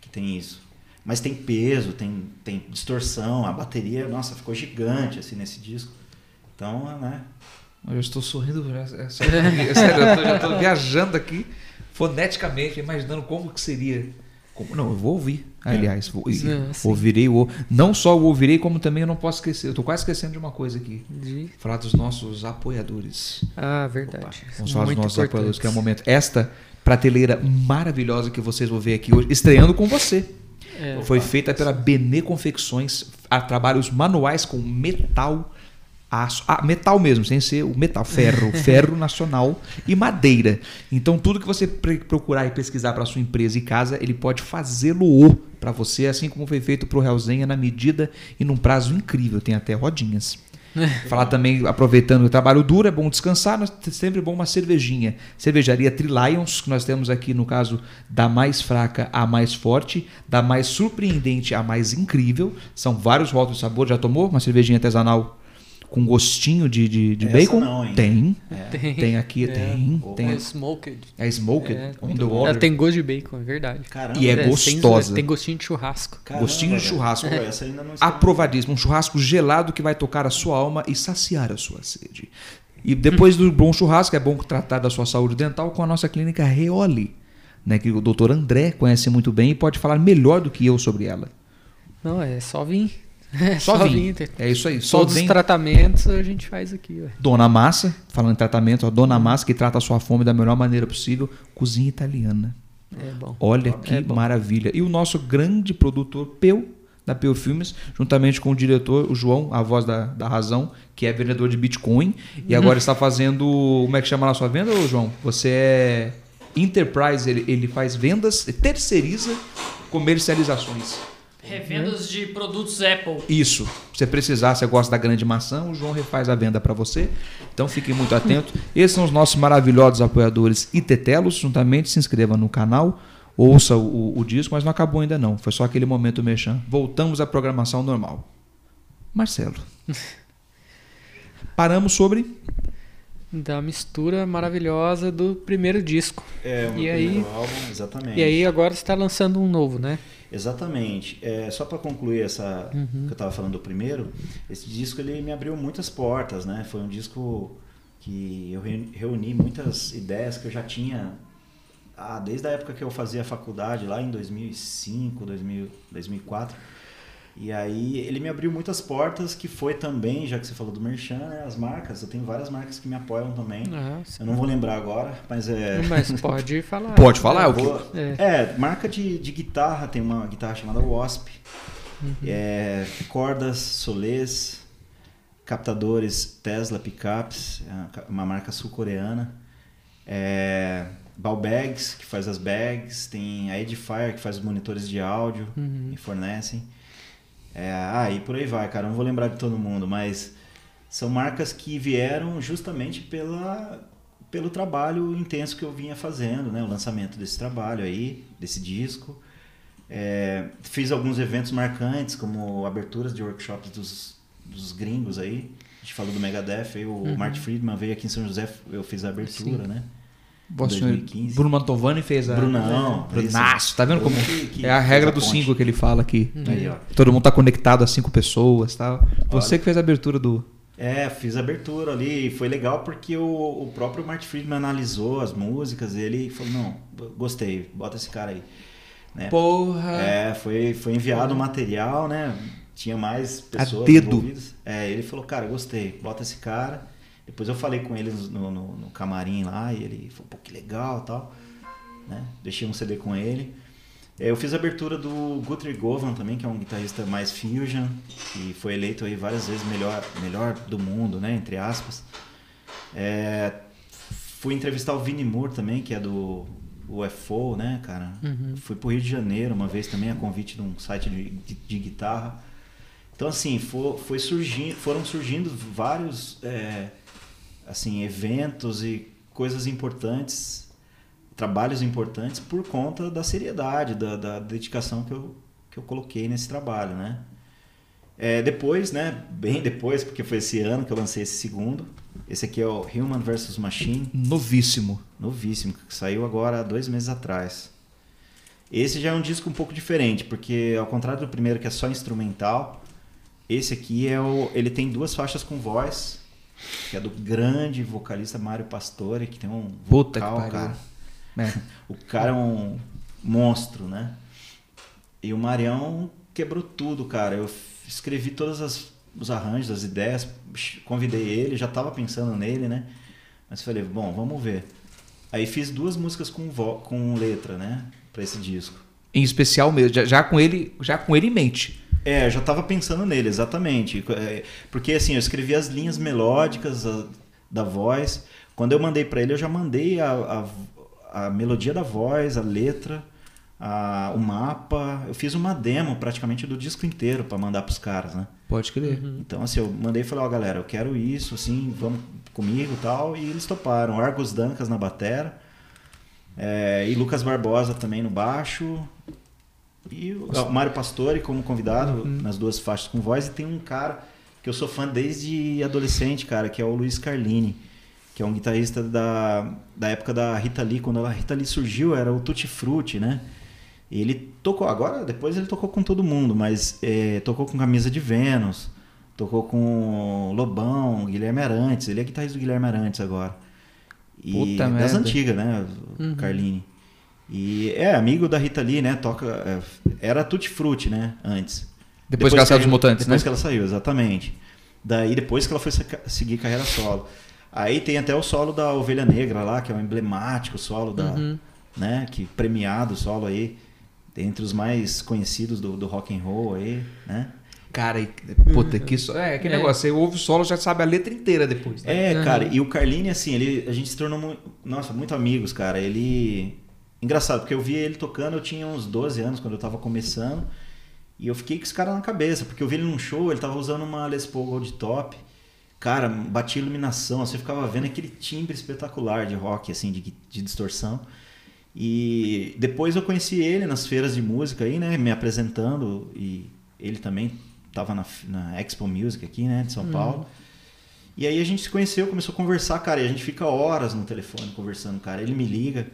que tem isso. Mas tem peso, tem, tem distorção, a bateria, nossa, ficou gigante assim nesse disco. Então, né? Eu estou sorrindo, é, é, sério, eu tô, já estou viajando aqui foneticamente, imaginando como que seria. Como, não, eu vou ouvir, aliás. Vou, é, ouvirei, o, não só o ouvirei, como também eu não posso esquecer. Eu estou quase esquecendo de uma coisa aqui. De... Falar dos nossos apoiadores. Ah, verdade. Opa, vamos falar dos nossos apoiadores, que é o momento. Esta prateleira maravilhosa que vocês vão ver aqui hoje, estreando com você. É, Foi feita pela Benê Confecções, a trabalhos manuais com metal, aço, ah, metal mesmo, sem ser o metal, ferro, ferro nacional e madeira. Então tudo que você procurar e pesquisar para sua empresa e casa, ele pode fazê-lo para você, assim como foi feito para o Realzenha na medida e num prazo incrível. Tem até rodinhas. Falar também, aproveitando o trabalho duro, é bom descansar, mas é sempre bom uma cervejinha. Cervejaria Trilions, que nós temos aqui no caso da mais fraca à mais forte, da mais surpreendente à mais incrível. São vários rótulos de sabor. Já tomou uma cervejinha artesanal com gostinho de, de, de bacon? Não, tem. É. tem. Tem aqui, é. tem. tem. É smoked. É smoked? É, on the water. Ela tem gosto de bacon, é verdade. Caramba. E é, é gostosa. Tem gostinho de churrasco. Caramba, gostinho de churrasco. É. Essa ainda não Aprovadíssimo. Um churrasco gelado que vai tocar a sua alma e saciar a sua sede. E depois do bom churrasco, é bom tratar da sua saúde dental com a nossa clínica Reoli, né, que o doutor André conhece muito bem e pode falar melhor do que eu sobre ela. Não, é só vir. É, só, só vinho. É isso aí. Só Todos os tratamentos a gente faz aqui. Ué. Dona Massa, falando em tratamento, a Dona Massa que trata a sua fome da melhor maneira possível. Cozinha italiana. É bom. Olha que é maravilha. E o nosso grande produtor, Peu, da Peu Filmes, juntamente com o diretor, o João, a voz da, da razão, que é vendedor de Bitcoin. E agora está fazendo. Como é que chama lá a sua venda, João? Você é. Enterprise, ele, ele faz vendas, terceiriza comercializações. Revendas de produtos Apple. Isso. Se você precisar, você gosta da grande maçã, o João refaz a venda para você. Então fique muito atento. Esses são os nossos maravilhosos apoiadores e tetelos. Juntamente se inscreva no canal, ouça o, o, disco, mas não acabou ainda não. Foi só aquele momento mexão. Voltamos à programação normal. Marcelo. Paramos sobre da mistura maravilhosa do primeiro disco. É, o e aí, álbum, exatamente. E aí agora está lançando um novo, né? Exatamente. É, só para concluir essa uhum. que eu estava falando do primeiro, esse disco ele me abriu muitas portas, né? Foi um disco que eu reuni muitas ideias que eu já tinha ah, desde a época que eu fazia faculdade lá em 2005, 2000, 2004 e aí ele me abriu muitas portas, que foi também, já que você falou do Merchan, né, as marcas. Eu tenho várias marcas que me apoiam também. Ah, eu não vou lembrar agora, mas é. Mas pode falar. pode falar, é, o que? É. é, marca de, de guitarra, tem uma guitarra chamada Wasp. Uhum. É, cordas, solês, captadores Tesla Pickups, é uma marca sul-coreana. É, Balbags, que faz as bags, tem a Edifier, que faz os monitores de áudio uhum. e fornecem. É, ah, e por aí vai, cara. Não vou lembrar de todo mundo, mas são marcas que vieram justamente pela, pelo trabalho intenso que eu vinha fazendo, né? O lançamento desse trabalho aí, desse disco. É, fiz alguns eventos marcantes, como aberturas de workshops dos, dos gringos aí. A gente falou do Megadeth, aí o uhum. Mark Friedman veio aqui em São José, eu fiz a abertura, Sim. né? 2015. Bruno Mantovani fez a. Brunão. Brunaço. Tá vendo como. Que, que é a regra do 5 que ele fala aqui. Uhum. Aí, Todo mundo tá conectado a cinco pessoas tal. Você Olha, que fez a abertura do. É, fiz a abertura ali. E foi legal porque o, o próprio Martin Friedman analisou as músicas e ele falou: não, gostei, bota esse cara aí. Né? Porra! É, foi, foi enviado o material, né? Tinha mais pessoas a dedo. envolvidas. É, ele falou: cara, gostei, bota esse cara. Depois eu falei com ele no, no, no camarim lá e ele falou, pô, que legal tal. Né? Deixei um CD com ele. É, eu fiz a abertura do Guthrie Govan também, que é um guitarrista mais fusion, que foi eleito aí várias vezes melhor, melhor do mundo, né? Entre aspas. É, fui entrevistar o Vinnie Moore também, que é do UFO, né, cara? Uhum. Fui pro Rio de Janeiro uma vez também, a convite de um site de, de, de guitarra. Então, assim, foi, foi surgindo, foram surgindo vários é, assim, eventos e coisas importantes, trabalhos importantes por conta da seriedade, da, da dedicação que eu, que eu coloquei nesse trabalho, né? É, depois, né, bem depois, porque foi esse ano que eu lancei esse segundo. Esse aqui é o Human vs Machine. Novíssimo. Novíssimo, que saiu agora dois meses atrás. Esse já é um disco um pouco diferente, porque ao contrário do primeiro que é só instrumental, esse aqui é o, ele tem duas faixas com voz, que é do grande vocalista Mário Pastore, que tem um Puta vocal, que cara. É. O cara é um monstro, né? E o Marião quebrou tudo, cara. Eu escrevi todos as, os arranjos, as ideias, convidei ele, já estava pensando nele, né? Mas falei, bom, vamos ver. Aí fiz duas músicas com, vo com letra, né? Para esse disco. Em especial mesmo, já, já, com ele, já com ele em mente. É, eu já estava pensando nele, exatamente. É, porque assim, eu escrevi as linhas melódicas a, da voz. Quando eu mandei para ele, eu já mandei a, a, a melodia da voz, a letra a, o mapa. Eu fiz uma demo praticamente do disco inteiro para mandar para os caras, né? Pode crer. Uhum. Então, assim, eu mandei e falei, ó, oh, galera, eu quero isso, assim, vamos comigo tal. E eles toparam. Argos Dancas na batera. É, e Lucas Barbosa também no baixo. E o Mário Pastore como convidado uhum. nas duas faixas com voz. E tem um cara que eu sou fã desde adolescente, cara, que é o Luiz Carlini que é um guitarrista da, da época da Rita Lee, quando a Rita Lee surgiu, era o Tutti Frutti, né? Ele tocou, agora depois ele tocou com todo mundo, mas é, tocou com Camisa de Vênus, tocou com Lobão, Guilherme Arantes, ele é guitarrista do Guilherme Arantes agora. E Puta das merda. antigas, né, uhum. Carlini. E é amigo da Rita Lee, né, toca, é, era Tutti Frutti, né, antes. Depois, depois que ela saiu dos Mutantes, Depois né? que ela saiu, exatamente. Daí depois que ela foi seguir carreira solo. Aí tem até o solo da Ovelha Negra lá, que é um emblemático solo da, uhum. né, que premiado solo aí entre os mais conhecidos do, do rock and roll aí, né? Cara, e, puta, que so... É, aquele é. negócio, você ouve o solo, já sabe a letra inteira depois. Né? É, uhum. cara, e o Carlini, assim, ele, a gente se tornou, muito, nossa, muito amigos, cara. Ele. Engraçado, porque eu vi ele tocando, eu tinha uns 12 anos quando eu tava começando. E eu fiquei com esse cara na cabeça, porque eu vi ele num show, ele tava usando uma Les Paul Gold Top. Cara, batia iluminação, você ficava vendo aquele timbre espetacular de rock, assim, de, de distorção. E depois eu conheci ele nas feiras de música aí, né? Me apresentando. E ele também estava na, na Expo Music aqui, né? De São uhum. Paulo. E aí a gente se conheceu, começou a conversar, cara. E a gente fica horas no telefone conversando, cara. Ele me liga.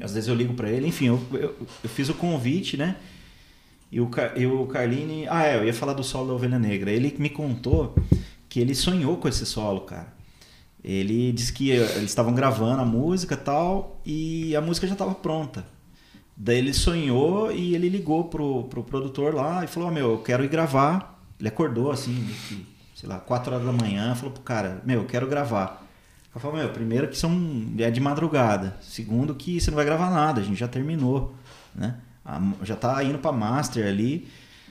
Às vezes eu ligo para ele. Enfim, eu, eu, eu, fiz o convite, né? E o, e o Carline... Ah, é, eu ia falar do solo da Ovelha Negra. Ele me contou que ele sonhou com esse solo, cara. Ele disse que eles estavam gravando a música tal e a música já estava pronta. Daí ele sonhou e ele ligou pro, pro produtor lá e falou: oh, Meu, eu quero ir gravar. Ele acordou assim, sei lá, 4 horas da manhã, falou pro cara: Meu, eu quero gravar. Ele falou: Meu, primeiro que são, é de madrugada. Segundo que você não vai gravar nada, a gente já terminou, né? já tá indo pra master ali.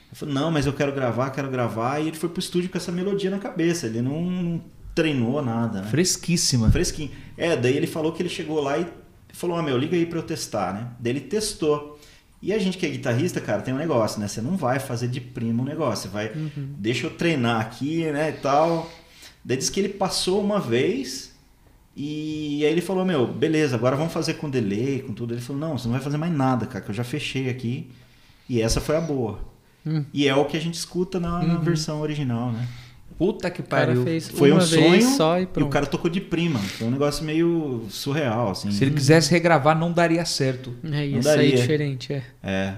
Ele falou: Não, mas eu quero gravar, quero gravar. E ele foi pro estúdio com essa melodia na cabeça. Ele não treinou nada, né? Fresquíssima. Fresquinho. É, daí ele falou que ele chegou lá e falou: ah, meu, liga aí pra eu testar, né? Daí ele testou. E a gente que é guitarrista, cara, tem um negócio, né? Você não vai fazer de primo um negócio. Você vai, uhum. deixa eu treinar aqui, né? E tal. Daí disse que ele passou uma vez e aí ele falou: Meu, beleza, agora vamos fazer com delay, com tudo. Ele falou: Não, você não vai fazer mais nada, cara, que eu já fechei aqui. E essa foi a boa. Uhum. E é o que a gente escuta na, na uhum. versão original, né? Puta que pariu. Foi um sonho só e, e, o cara tocou de prima. Foi um negócio meio surreal, assim. Se ele quisesse regravar, não daria certo. É, ia não daria. diferente, é. É.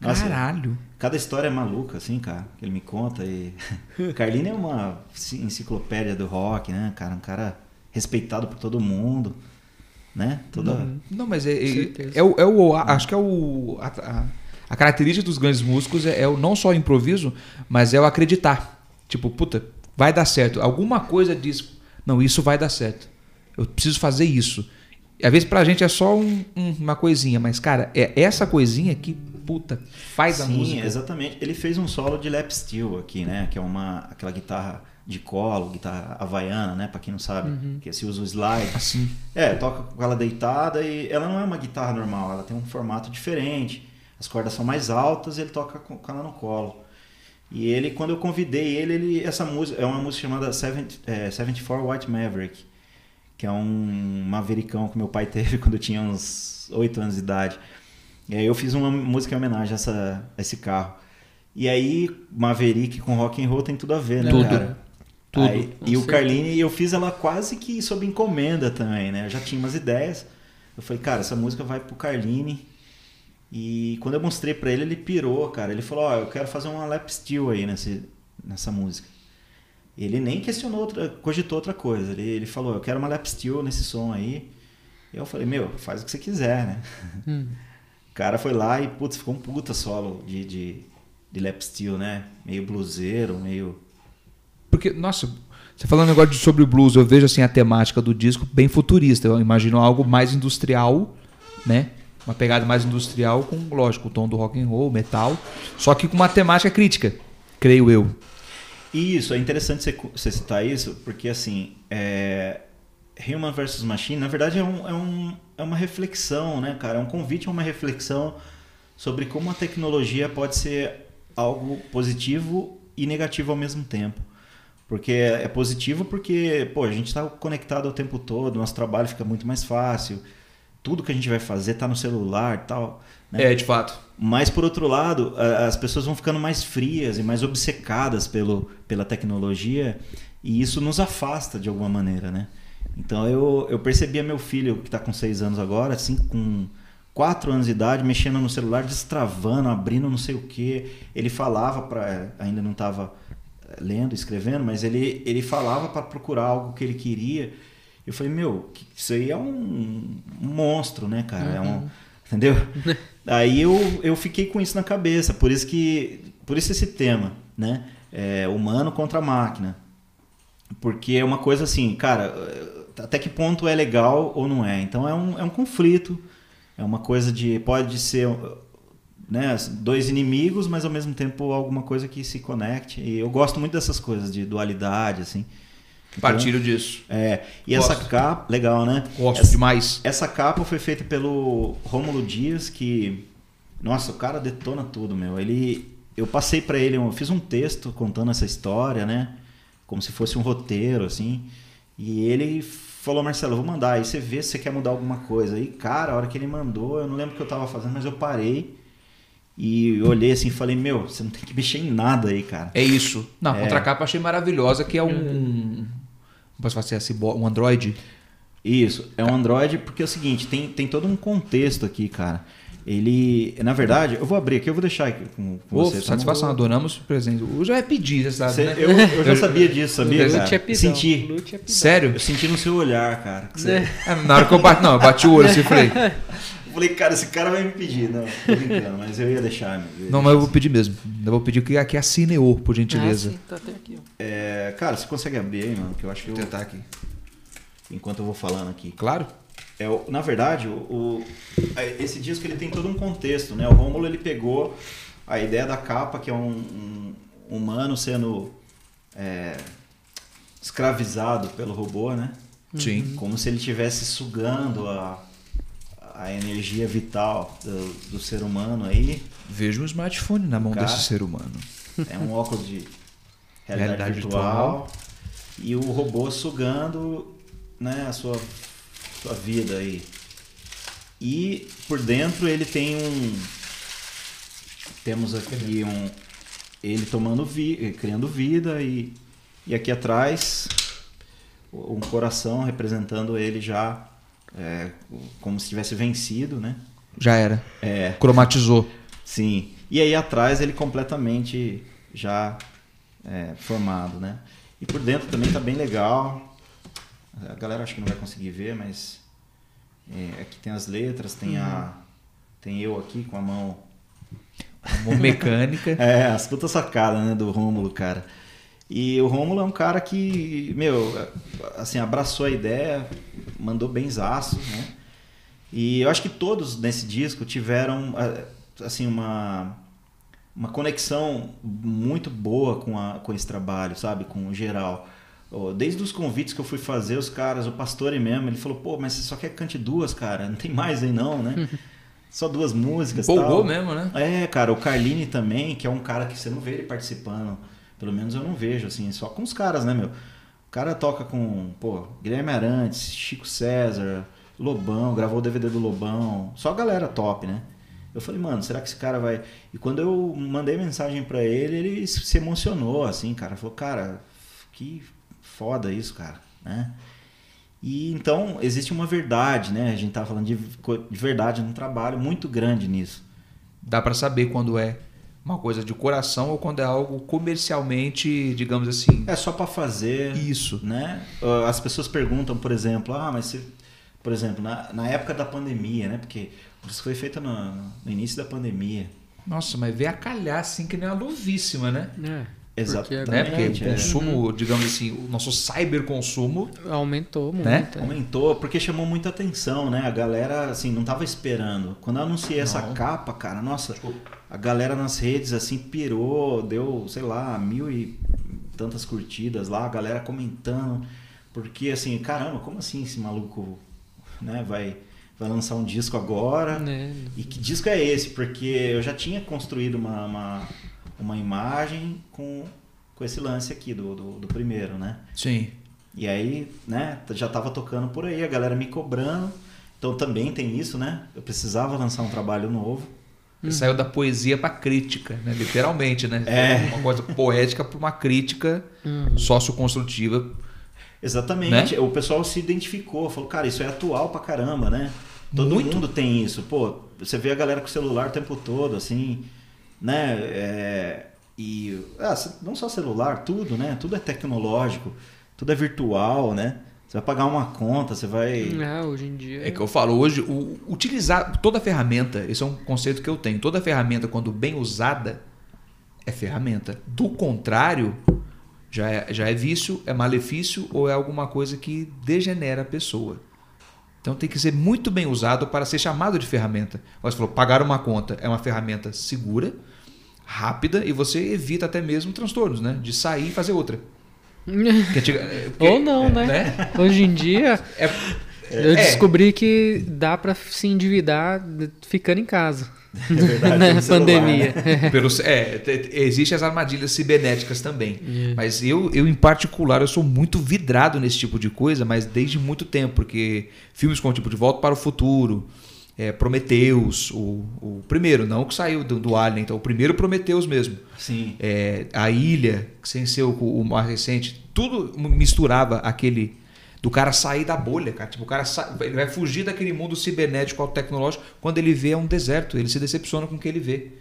Nossa, Caralho. Cada história é maluca, assim, cara, que ele me conta. E... Carlini é uma enciclopédia do rock, né, cara? Um cara respeitado por todo mundo, né? Toda... Não, não mas é, é, é, o, é o. Acho que é o. A, a, a característica dos grandes músicos é, é o, não só o improviso, mas é o acreditar. Tipo, puta, vai dar certo. Alguma coisa diz, não, isso vai dar certo. Eu preciso fazer isso. E às vezes pra gente é só um, um, uma coisinha, mas, cara, é essa coisinha que, puta, faz Sim, a música. Sim, exatamente. Ele fez um solo de lap steel aqui, né? Que é uma, aquela guitarra de colo, guitarra havaiana, né? Pra quem não sabe, uhum. que se usa o slide. Assim. É, toca com ela deitada e ela não é uma guitarra normal, ela tem um formato diferente. As cordas são mais altas e ele toca com ela no colo. E ele, quando eu convidei ele, ele essa música é uma música chamada 70, é, 74 White Maverick, que é um mavericão que meu pai teve quando eu tinha uns 8 anos de idade. E aí eu fiz uma música em homenagem a, essa, a esse carro. E aí, Maverick com rock and roll tem tudo a ver, né, tudo. cara? Tudo. Aí, e o Carline, eu fiz ela quase que sob encomenda também, né? Eu já tinha umas ideias. Eu falei, cara, essa música vai pro Carline. E quando eu mostrei para ele, ele pirou, cara. Ele falou, ó, oh, eu quero fazer uma lap steel aí nesse, nessa música. Ele nem questionou, outra, cogitou outra coisa. Ele, ele falou, eu quero uma lap steel nesse som aí. E eu falei, meu, faz o que você quiser, né? Hum. O cara foi lá e, putz, ficou um puta solo de, de, de lap steel, né? Meio bluseiro, meio... Porque, nossa, você falando um negócio sobre o blues, eu vejo assim a temática do disco bem futurista. Eu imagino algo mais industrial, né? Uma pegada mais industrial com, lógico, o tom do rock and roll, metal, só que com uma temática crítica, creio eu. Isso, é interessante você citar isso, porque assim, é, Human vs Machine, na verdade, é, um, é, um, é uma reflexão, né, cara? É um convite a uma reflexão sobre como a tecnologia pode ser algo positivo e negativo ao mesmo tempo. Porque é positivo porque, pô, a gente está conectado o tempo todo, nosso trabalho fica muito mais fácil, tudo que a gente vai fazer está no celular e tal. Né? É, de fato. Mas, por outro lado, as pessoas vão ficando mais frias e mais obcecadas pelo, pela tecnologia e isso nos afasta de alguma maneira, né? Então, eu, eu percebia meu filho, que está com seis anos agora, assim, com quatro anos de idade, mexendo no celular, destravando, abrindo não sei o que. Ele falava para... Ainda não estava lendo, escrevendo, mas ele, ele falava para procurar algo que ele queria eu falei, meu, isso aí é um, um monstro, né, cara? Uhum. É um, uhum. entendeu? aí eu, eu fiquei com isso na cabeça, por isso que por isso esse tema, né? É, humano contra máquina. Porque é uma coisa assim, cara, até que ponto é legal ou não é. Então é um, é um conflito, é uma coisa de. Pode ser né, dois inimigos, mas ao mesmo tempo alguma coisa que se conecte. E eu gosto muito dessas coisas de dualidade, assim. Partilho então, disso. É. E Gosto. essa capa, legal, né? Gosto essa, demais. Essa capa foi feita pelo Rômulo Dias, que. Nossa, o cara detona tudo, meu. Ele. Eu passei para ele, eu fiz um texto contando essa história, né? Como se fosse um roteiro, assim. E ele falou, Marcelo, vou mandar. Aí você vê se você quer mudar alguma coisa. Aí, cara, a hora que ele mandou, eu não lembro o que eu tava fazendo, mas eu parei. E olhei assim e falei, meu, você não tem que mexer em nada aí, cara. É isso. Não, a é. contracapa achei maravilhosa, que é um, Posso fazer assim, um Android? Isso, é um Android porque é o seguinte, tem, tem todo um contexto aqui, cara. Ele, na verdade, eu vou abrir aqui, eu vou deixar aqui com, com oh, você. Tá? Satisfação, vou... adoramos o presente. Eu já é pedir, sabe? Você, né? eu, eu já sabia disso, sabia? Cara? É pedão, Senti. É Sério? Eu senti no seu olhar, cara. Você... É, na hora que eu bati, não, eu bati o olho assim, falei. Falei, cara, esse cara vai me pedir. Não, tô brincando, mas eu ia deixar. Eu ia não, mas eu vou pedir mesmo. Eu vou pedir que aqui assine o, por gentileza. Ah, sim, tá até aqui, ó. É, cara, você consegue abrir aí, mano? Que eu acho que eu. Vou tentar aqui. Enquanto eu vou falando aqui. Claro. É, na verdade, o, o, esse disco ele tem todo um contexto, né? O Rômulo ele pegou a ideia da capa, que é um, um humano sendo é, escravizado pelo robô, né? Sim. Como se ele estivesse sugando a, a energia vital do, do, ser humano aí. Veja um smartphone na mão Cara, desse ser humano. É um óculos de realidade, realidade virtual, virtual, e o robô sugando né, a sua, sua vida aí. E por dentro ele tem um. Temos aqui um. Ele tomando vi, criando vida e, e aqui atrás um coração representando ele já é, como se tivesse vencido, né? Já era. É. Cromatizou. Sim. E aí atrás ele completamente já é, formado, né? E por dentro também tá bem legal. A galera acho que não vai conseguir ver, mas é, aqui tem as letras, tem uhum. a tem eu aqui com a mão a mão mecânica. é, as putas sacadas, né, do Rômulo, cara. E o Rômulo é um cara que, meu, assim, abraçou a ideia, mandou benzaço, né? E eu acho que todos nesse disco tiveram, assim, uma, uma conexão muito boa com, a, com esse trabalho, sabe? Com o geral. Desde os convites que eu fui fazer, os caras, o pastor mesmo, ele falou, pô, mas você só quer cante duas, cara, não tem mais aí não, né? só duas músicas. Empolgou mesmo, né? É, cara, o Carline também, que é um cara que você não vê ele participando. Pelo menos eu não vejo, assim, só com os caras, né, meu? O cara toca com, pô, Guilherme Arantes, Chico César, Lobão, gravou o DVD do Lobão, só galera top, né? Eu falei, mano, será que esse cara vai. E quando eu mandei mensagem para ele, ele se emocionou, assim, cara. Falou, cara, que foda isso, cara, né? E então existe uma verdade, né? A gente tá falando de, de verdade num trabalho muito grande nisso. Dá para saber quando é uma coisa de coração ou quando é algo comercialmente, digamos assim. É só para fazer. Isso. Né? As pessoas perguntam, por exemplo, ah, mas você. Por exemplo, na, na época da pandemia, né? Porque isso foi feito no, no início da pandemia. Nossa, mas veio a calhar assim que nem uma luvíssima, né? É. Exatamente. Né? Porque o consumo, é. digamos assim, o nosso cyberconsumo aumentou muito. Né? É. Aumentou porque chamou muita atenção, né? A galera assim não tava esperando. Quando eu anunciei não. essa capa, cara, nossa, a galera nas redes assim pirou, deu, sei lá, mil e tantas curtidas lá, a galera comentando, porque assim, caramba, como assim esse maluco, né, vai vai lançar um disco agora? É. E que disco é esse? Porque eu já tinha construído uma, uma uma imagem com, com esse lance aqui do, do, do primeiro, né? Sim. E aí, né, já tava tocando por aí, a galera me cobrando. Então também tem isso, né? Eu precisava lançar um trabalho novo. Hum. Saiu da poesia para crítica, né? Literalmente, né? É. Uma coisa poética para uma crítica hum. socioconstrutiva. Exatamente. Né? O pessoal se identificou, falou, cara, isso é atual pra caramba, né? Todo Muito. mundo tem isso. Pô, você vê a galera com o celular o tempo todo, assim né? É, e ah, não só celular, tudo, né? Tudo é tecnológico, tudo é virtual, né? Você vai pagar uma conta, você vai. É, hoje em dia. É que eu falo, hoje, o, utilizar toda ferramenta, esse é um conceito que eu tenho. Toda ferramenta, quando bem usada, é ferramenta. Do contrário, já é, já é vício, é malefício ou é alguma coisa que degenera a pessoa. Então tem que ser muito bem usado para ser chamado de ferramenta. Você falou, pagar uma conta é uma ferramenta segura rápida e você evita até mesmo transtornos, né? De sair e fazer outra. Porque, Ou não, é, né? né? Hoje em dia, é, eu é. descobri que dá para se endividar ficando em casa. É verdade, na pandemia. né? Pelo, é, existem as armadilhas cibernéticas também. Yeah. Mas eu, eu, em particular, eu sou muito vidrado nesse tipo de coisa, mas desde muito tempo, porque filmes como tipo De Volta para o Futuro, é, Prometheus, o, o primeiro, não o que saiu do, do Alien, então o primeiro Prometheus mesmo. Sim. É, a Ilha, sem ser o, o, mais recente, tudo misturava aquele do cara sair da bolha, cara. Tipo, o cara sa... ele vai fugir daquele mundo cibernético tecnológico quando ele vê um deserto, ele se decepciona com o que ele vê.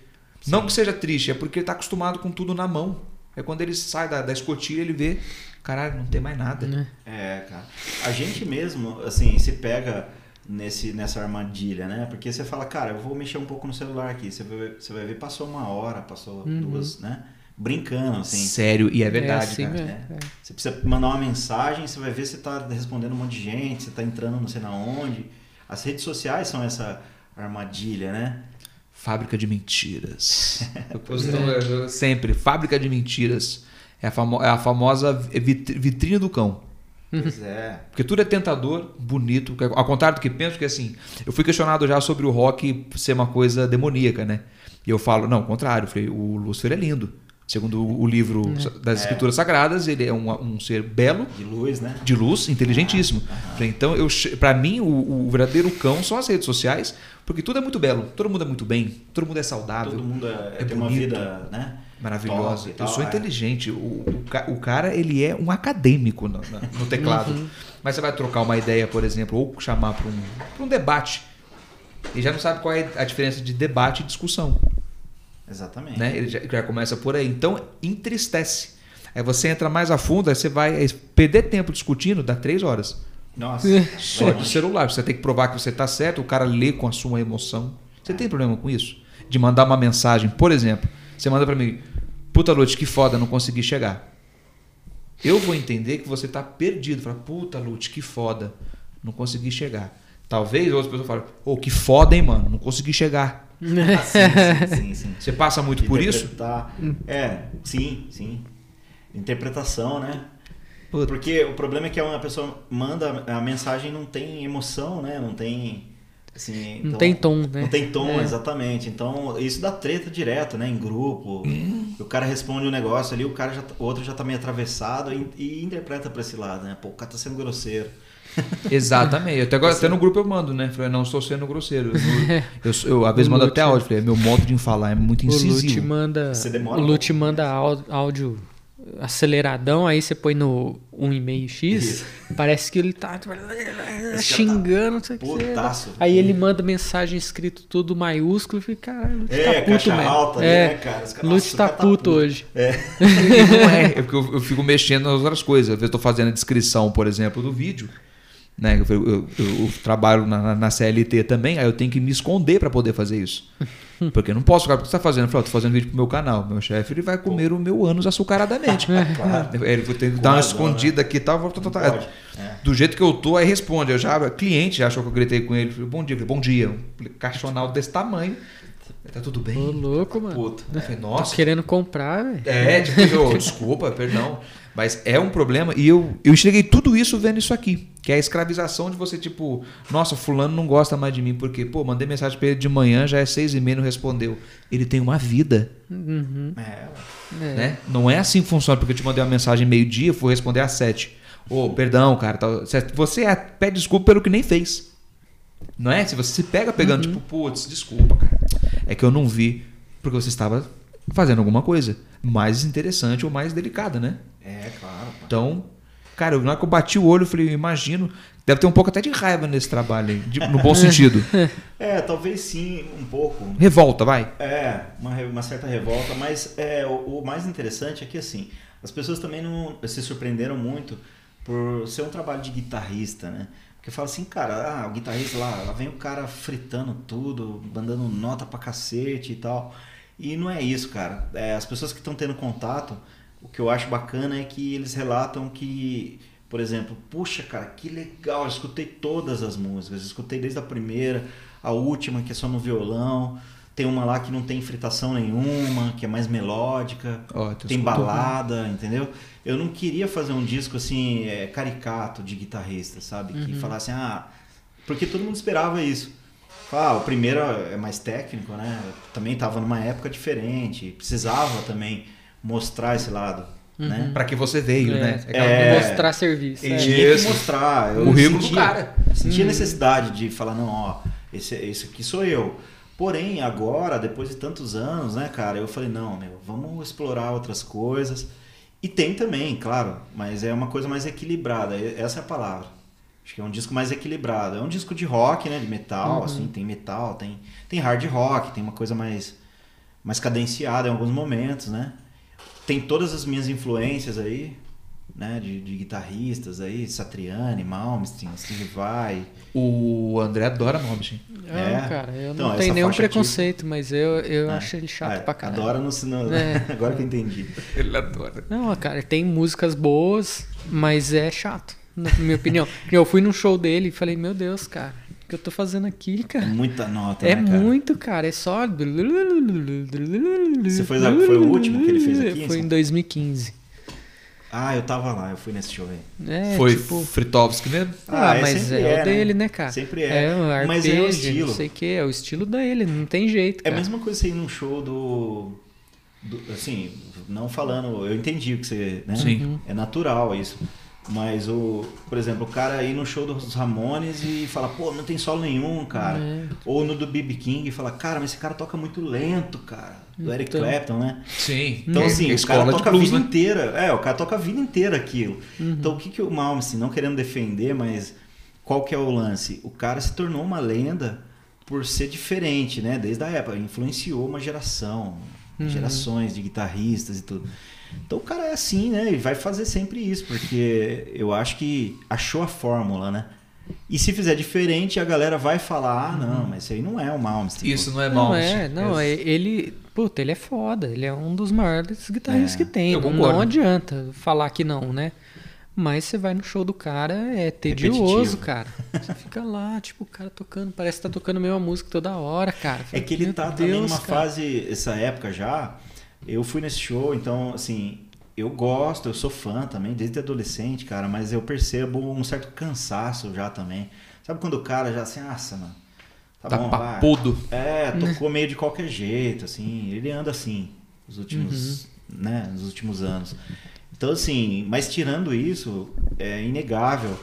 Sim. Não que seja triste, é porque ele está acostumado com tudo na mão. É quando ele sai da, da escotilha, ele vê, caralho, não tem mais nada. Né? É, cara. A gente mesmo, assim, se pega nesse, nessa armadilha, né? Porque você fala, cara, eu vou mexer um pouco no celular aqui. Você vai, você vai ver, passou uma hora, passou uhum. duas, né? Brincando, assim. Sério, e é verdade, é assim, cara. É, é. Você precisa mandar uma mensagem, você vai ver se tá respondendo um monte de gente, você tá entrando não sei na onde. As redes sociais são essa armadilha, né? Fábrica de mentiras. eu sempre, fábrica de mentiras. É a, famo é a famosa vitrine do cão. Pois é. Porque tudo é tentador, bonito. Ao contrário do que penso, que assim, eu fui questionado já sobre o rock ser uma coisa demoníaca, né? E eu falo, não, ao contrário, eu falei, o Lúcifer é lindo. Segundo o livro é. das Escrituras Sagradas, ele é um, um, ser belo. De luz, né? De luz, inteligentíssimo. Ah, ah. Então, eu, para mim, o, o, verdadeiro cão são as redes sociais, porque tudo é muito belo, todo mundo é muito bem, todo mundo é saudável. Todo mundo é, é tem bonito. uma vida, né? Maravilhosa. eu sou é. inteligente. O, o, o, cara, ele é um acadêmico no, no teclado. Uhum. Mas você vai trocar uma ideia, por exemplo, ou chamar para um, um debate. E já não sabe qual é a diferença de debate e discussão. Exatamente. Né? Ele já, já começa por aí. Então, entristece. Aí você entra mais a fundo, aí você vai perder tempo discutindo, dá três horas. Nossa. Só de celular. Você tem que provar que você está certo, o cara lê com a sua emoção. Você tem problema com isso? De mandar uma mensagem, por exemplo, você manda para mim, Puta, Lute, que foda, não consegui chegar. Eu vou entender que você tá perdido. Fala, puta, Lute, que foda, não consegui chegar. Talvez outras pessoas falem, ô, oh, que foda, hein, mano, não consegui chegar. Ah, sim, sim, sim, Você passa muito por isso? É, sim, sim. Interpretação, né? Puta. Porque o problema é que uma pessoa manda a mensagem não tem emoção, né? Não tem Assim, não então, tem tom, né? Não tem tom, é. exatamente. Então, isso dá treta direto, né? Em grupo. Hum. O cara responde um negócio ali, o cara já, o outro já tá meio atravessado e, e interpreta para esse lado, né? Pô, o cara tá sendo grosseiro. Exatamente. Até, agora, até no grupo eu mando, né? Falei, não estou sendo grosseiro. Eu, eu, eu às vezes mando até áudio. Falei, meu modo de falar é muito incisivo. O Lute manda, o Lute manda áudio aceleradão, aí você põe no 1,5x, parece que ele tá xingando, não sei o que. Aí ele manda mensagem escrito tudo maiúsculo e fica, caralho, Lute é, tá puto mesmo. Alta, é, né, cara? Lute tá, tá puto, puto hoje. É. não é, é porque eu, eu, fico mexendo nas outras coisas. Às vezes eu tô fazendo a descrição, por exemplo, do vídeo. Né? Eu, eu, eu, trabalho na, na, CLT também, aí eu tenho que me esconder para poder fazer isso. Porque eu não posso, cara, o que você está fazendo? Eu falo, tô fazendo vídeo pro meu canal. Meu chefe ele vai comer Pô. o meu ânus açucaradamente. claro. Ele vai ter que dar uma escondida né? aqui e tal. Tá, tá, tá. É. Do jeito que eu tô, aí responde. Eu já, cliente já achou que eu gritei com ele. Falei, bom dia, falei, bom dia. Um caixonal desse tamanho. Tá tudo bem? Ô, louco, mano. Puta. É. Falei, Nossa. Tô querendo comprar, velho. É, tipo, oh, desculpa, perdão. Mas é um problema e eu, eu enxerguei tudo isso vendo isso aqui. Que é a escravização de você, tipo, nossa, fulano não gosta mais de mim, porque, pô, mandei mensagem pra ele de manhã, já é seis e meia, não respondeu. Ele tem uma vida. Uhum. É, é. Né? Não é assim que funciona, porque eu te mandei uma mensagem meio-dia, fui responder às sete. Ô, oh, perdão, cara. Tá, você é, pede desculpa pelo que nem fez. Não é? Se você se pega pegando, uhum. tipo, putz, desculpa, cara. É que eu não vi porque você estava fazendo alguma coisa mais interessante ou mais delicada, né? É, claro. Então, cara, na hora que eu bati o olho, eu falei, eu imagino. Deve ter um pouco até de raiva nesse trabalho, de, no bom sentido. É, talvez sim, um pouco. Revolta, vai. É, uma, uma certa revolta, mas é, o, o, mais interessante é que assim, as pessoas também não se surpreenderam muito por ser um trabalho de guitarrista, né? Porque fala assim, cara, ah, o guitarrista lá, lá vem o cara fritando tudo, mandando nota pra cacete e tal. E não é isso, cara. É, as pessoas que estão tendo contato o que eu acho bacana é que eles relatam que, por exemplo, puxa, cara, que legal, eu escutei todas as músicas, escutei desde a primeira, a última, que é só no violão. Tem uma lá que não tem fritação nenhuma, que é mais melódica, oh, tem balada, entendeu? Eu não queria fazer um disco assim, é, caricato de guitarrista, sabe? Que uhum. falasse, ah. Porque todo mundo esperava isso. Ah, o primeiro é mais técnico, né? Também estava numa época diferente, precisava também mostrar esse lado. Uhum. Né? Para que você veio, é, né? É, mostrar serviço. É. Tinha que mostrar. Eu o currículo sentia, do cara. Sentia uhum. necessidade de falar, não, ó, esse, esse aqui sou eu. Porém, agora, depois de tantos anos, né, cara, eu falei, não, meu, vamos explorar outras coisas. E tem também, claro, mas é uma coisa mais equilibrada, essa é a palavra. Acho que é um disco mais equilibrado. É um disco de rock, né, de metal, uhum. assim, tem metal, tem, tem hard rock, tem uma coisa mais, mais cadenciada em alguns momentos, né? tem todas as minhas influências aí, né, de, de guitarristas aí, Satriani, Malmsteen, Steve Vai. O André adora Malmsteen. É, é, cara, eu então, não tenho nenhum preconceito, aqui... mas eu, eu é. acho ele chato é, pra caralho. Adora no cinema, é. agora que eu entendi. Ele adora. Não, cara, tem músicas boas, mas é chato, na minha opinião. Eu fui num show dele e falei, meu Deus, cara, que eu tô fazendo aqui, cara. Muita nota, É né, cara? muito, cara. É só. Você foi, foi o último que ele fez aqui? Foi em 2015. Ah, eu tava lá, eu fui nesse show aí. É, foi tipo... Fritovski mesmo? Ah, ah mas é, é, o dele, né? né, cara? Sempre é. é um mas é o estilo. Não sei o que, é o estilo dele, não tem jeito. Cara. É a mesma coisa você ir num show do, do. assim, não falando. Eu entendi o que você. Né? Sim. É natural isso. Mas o, por exemplo, o cara aí no show dos Ramones e fala, pô, não tem solo nenhum, cara. É. Ou no do BB King e fala, cara, mas esse cara toca muito lento, cara. Do então. Eric Clapton, né? Sim. Então, assim, o cara toca blues, a vida né? inteira. É, o cara toca a vida inteira aquilo. Uhum. Então, o que, que o Malmsteen, não querendo defender, mas qual que é o lance? O cara se tornou uma lenda por ser diferente, né? Desde a época. Influenciou uma geração, uhum. gerações de guitarristas e tudo. Então o cara é assim, né? E vai fazer sempre isso, porque eu acho que achou a fórmula, né? E se fizer diferente, a galera vai falar: ah, não, mas isso aí não é o Malmsteen. Isso não é Malmsteen. Não é, não, é, ele. Puta, ele é foda. Ele é um dos maiores guitarristas é, que tem. Não, não adianta falar que não, né? Mas você vai no show do cara, é tedioso, Repetitivo. cara. Você fica lá, tipo, o cara tocando, parece que tá tocando a mesma música toda hora, cara. É que ele tá Deus, também numa cara. fase, essa época já, eu fui nesse show, então, assim, eu gosto, eu sou fã também, desde adolescente, cara, mas eu percebo um certo cansaço já também. Sabe quando o cara já assim, nossa, mano, Tá, tá bom, papudo. Vai. É, tocou meio de qualquer jeito, assim. Ele anda assim, os últimos, uhum. né, nos últimos anos. Então, assim, mas tirando isso, é inegável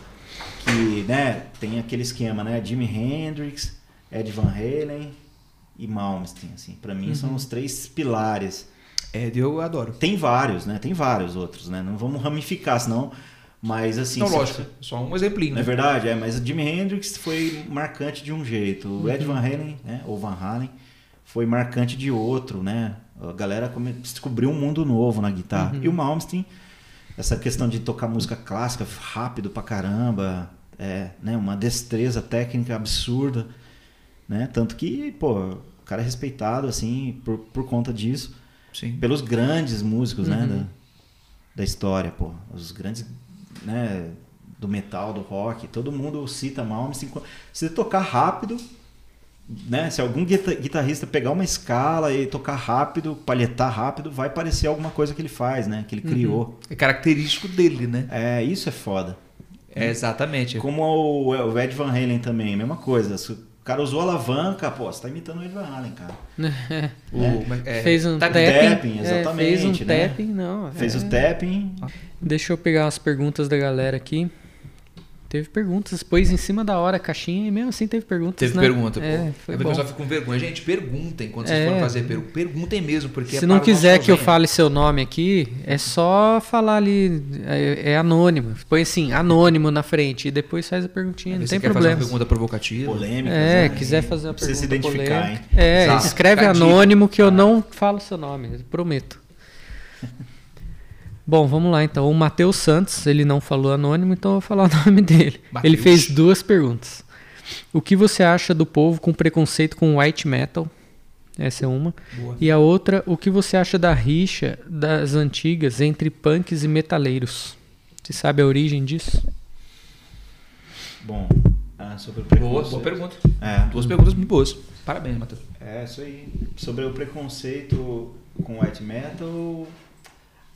que, né, tem aquele esquema, né, Jimi Hendrix, Ed Van Halen e Malmsteen, assim. Para mim uhum. são os três pilares. É, eu adoro. Tem vários, né? Tem vários outros, né? Não vamos ramificar, senão mas assim. Não, lógico, só um exemplinho. Né? É verdade, é, mas o Jimi Hendrix foi marcante de um jeito. O Ed uhum. Van Halen, né, ou Van Halen, foi marcante de outro, né? A galera descobriu um mundo novo na guitarra. Uhum. E o Malmsteen, essa questão de tocar música clássica rápido pra caramba, é, né, uma destreza técnica absurda, né? Tanto que, pô, o cara é respeitado assim por, por conta disso. Sim. Pelos grandes músicos, né, uhum. né, da, da história, pô. Os grandes né, do metal, do rock, todo mundo cita Malmsteen. Se tocar rápido, né, se algum guitarrista pegar uma escala e tocar rápido, palhetar rápido, vai parecer alguma coisa que ele faz, né, que ele uhum. criou. É característico dele, né? É, isso é foda. É, exatamente. Como o, o Ed Van Halen também, mesma coisa. Cara usou alavanca, pô, você tá imitando o Ed Van Halen, cara. o, é. Fez um tapping, tapping exatamente. É, fez um né? tapping, não. Fez o tapping. Deixa eu pegar as perguntas da galera aqui. Teve perguntas, pôs em cima da hora a caixinha e mesmo assim teve perguntas. Teve né? pergunta, é, pô. Foi é bom. eu só fico com vergonha. Gente, perguntem quando vocês é. forem fazer pergunta. Perguntem mesmo, porque Se é não quiser que eu fale seu nome aqui, é só falar ali, é, é, anônimo. Põe assim, anônimo na frente e depois faz a perguntinha, não tem problema. Fazer uma pergunta provocativa. Polêmica. É, né? quiser fazer uma pergunta se identificar, polêmica. Hein? É, Exato. escreve anônimo que eu não falo seu nome, prometo. Bom, vamos lá então. O Matheus Santos, ele não falou anônimo, então eu vou falar o nome dele. Mateus. Ele fez duas perguntas. O que você acha do povo com preconceito com white metal? Essa é uma. Boa. E a outra, o que você acha da rixa das antigas entre punks e metaleiros? Você sabe a origem disso? Bom, ah, sobre o preconceito. Boa, boa pergunta. É. Duas perguntas muito boas. Parabéns, Matheus. É, isso aí. Sobre o preconceito com white metal,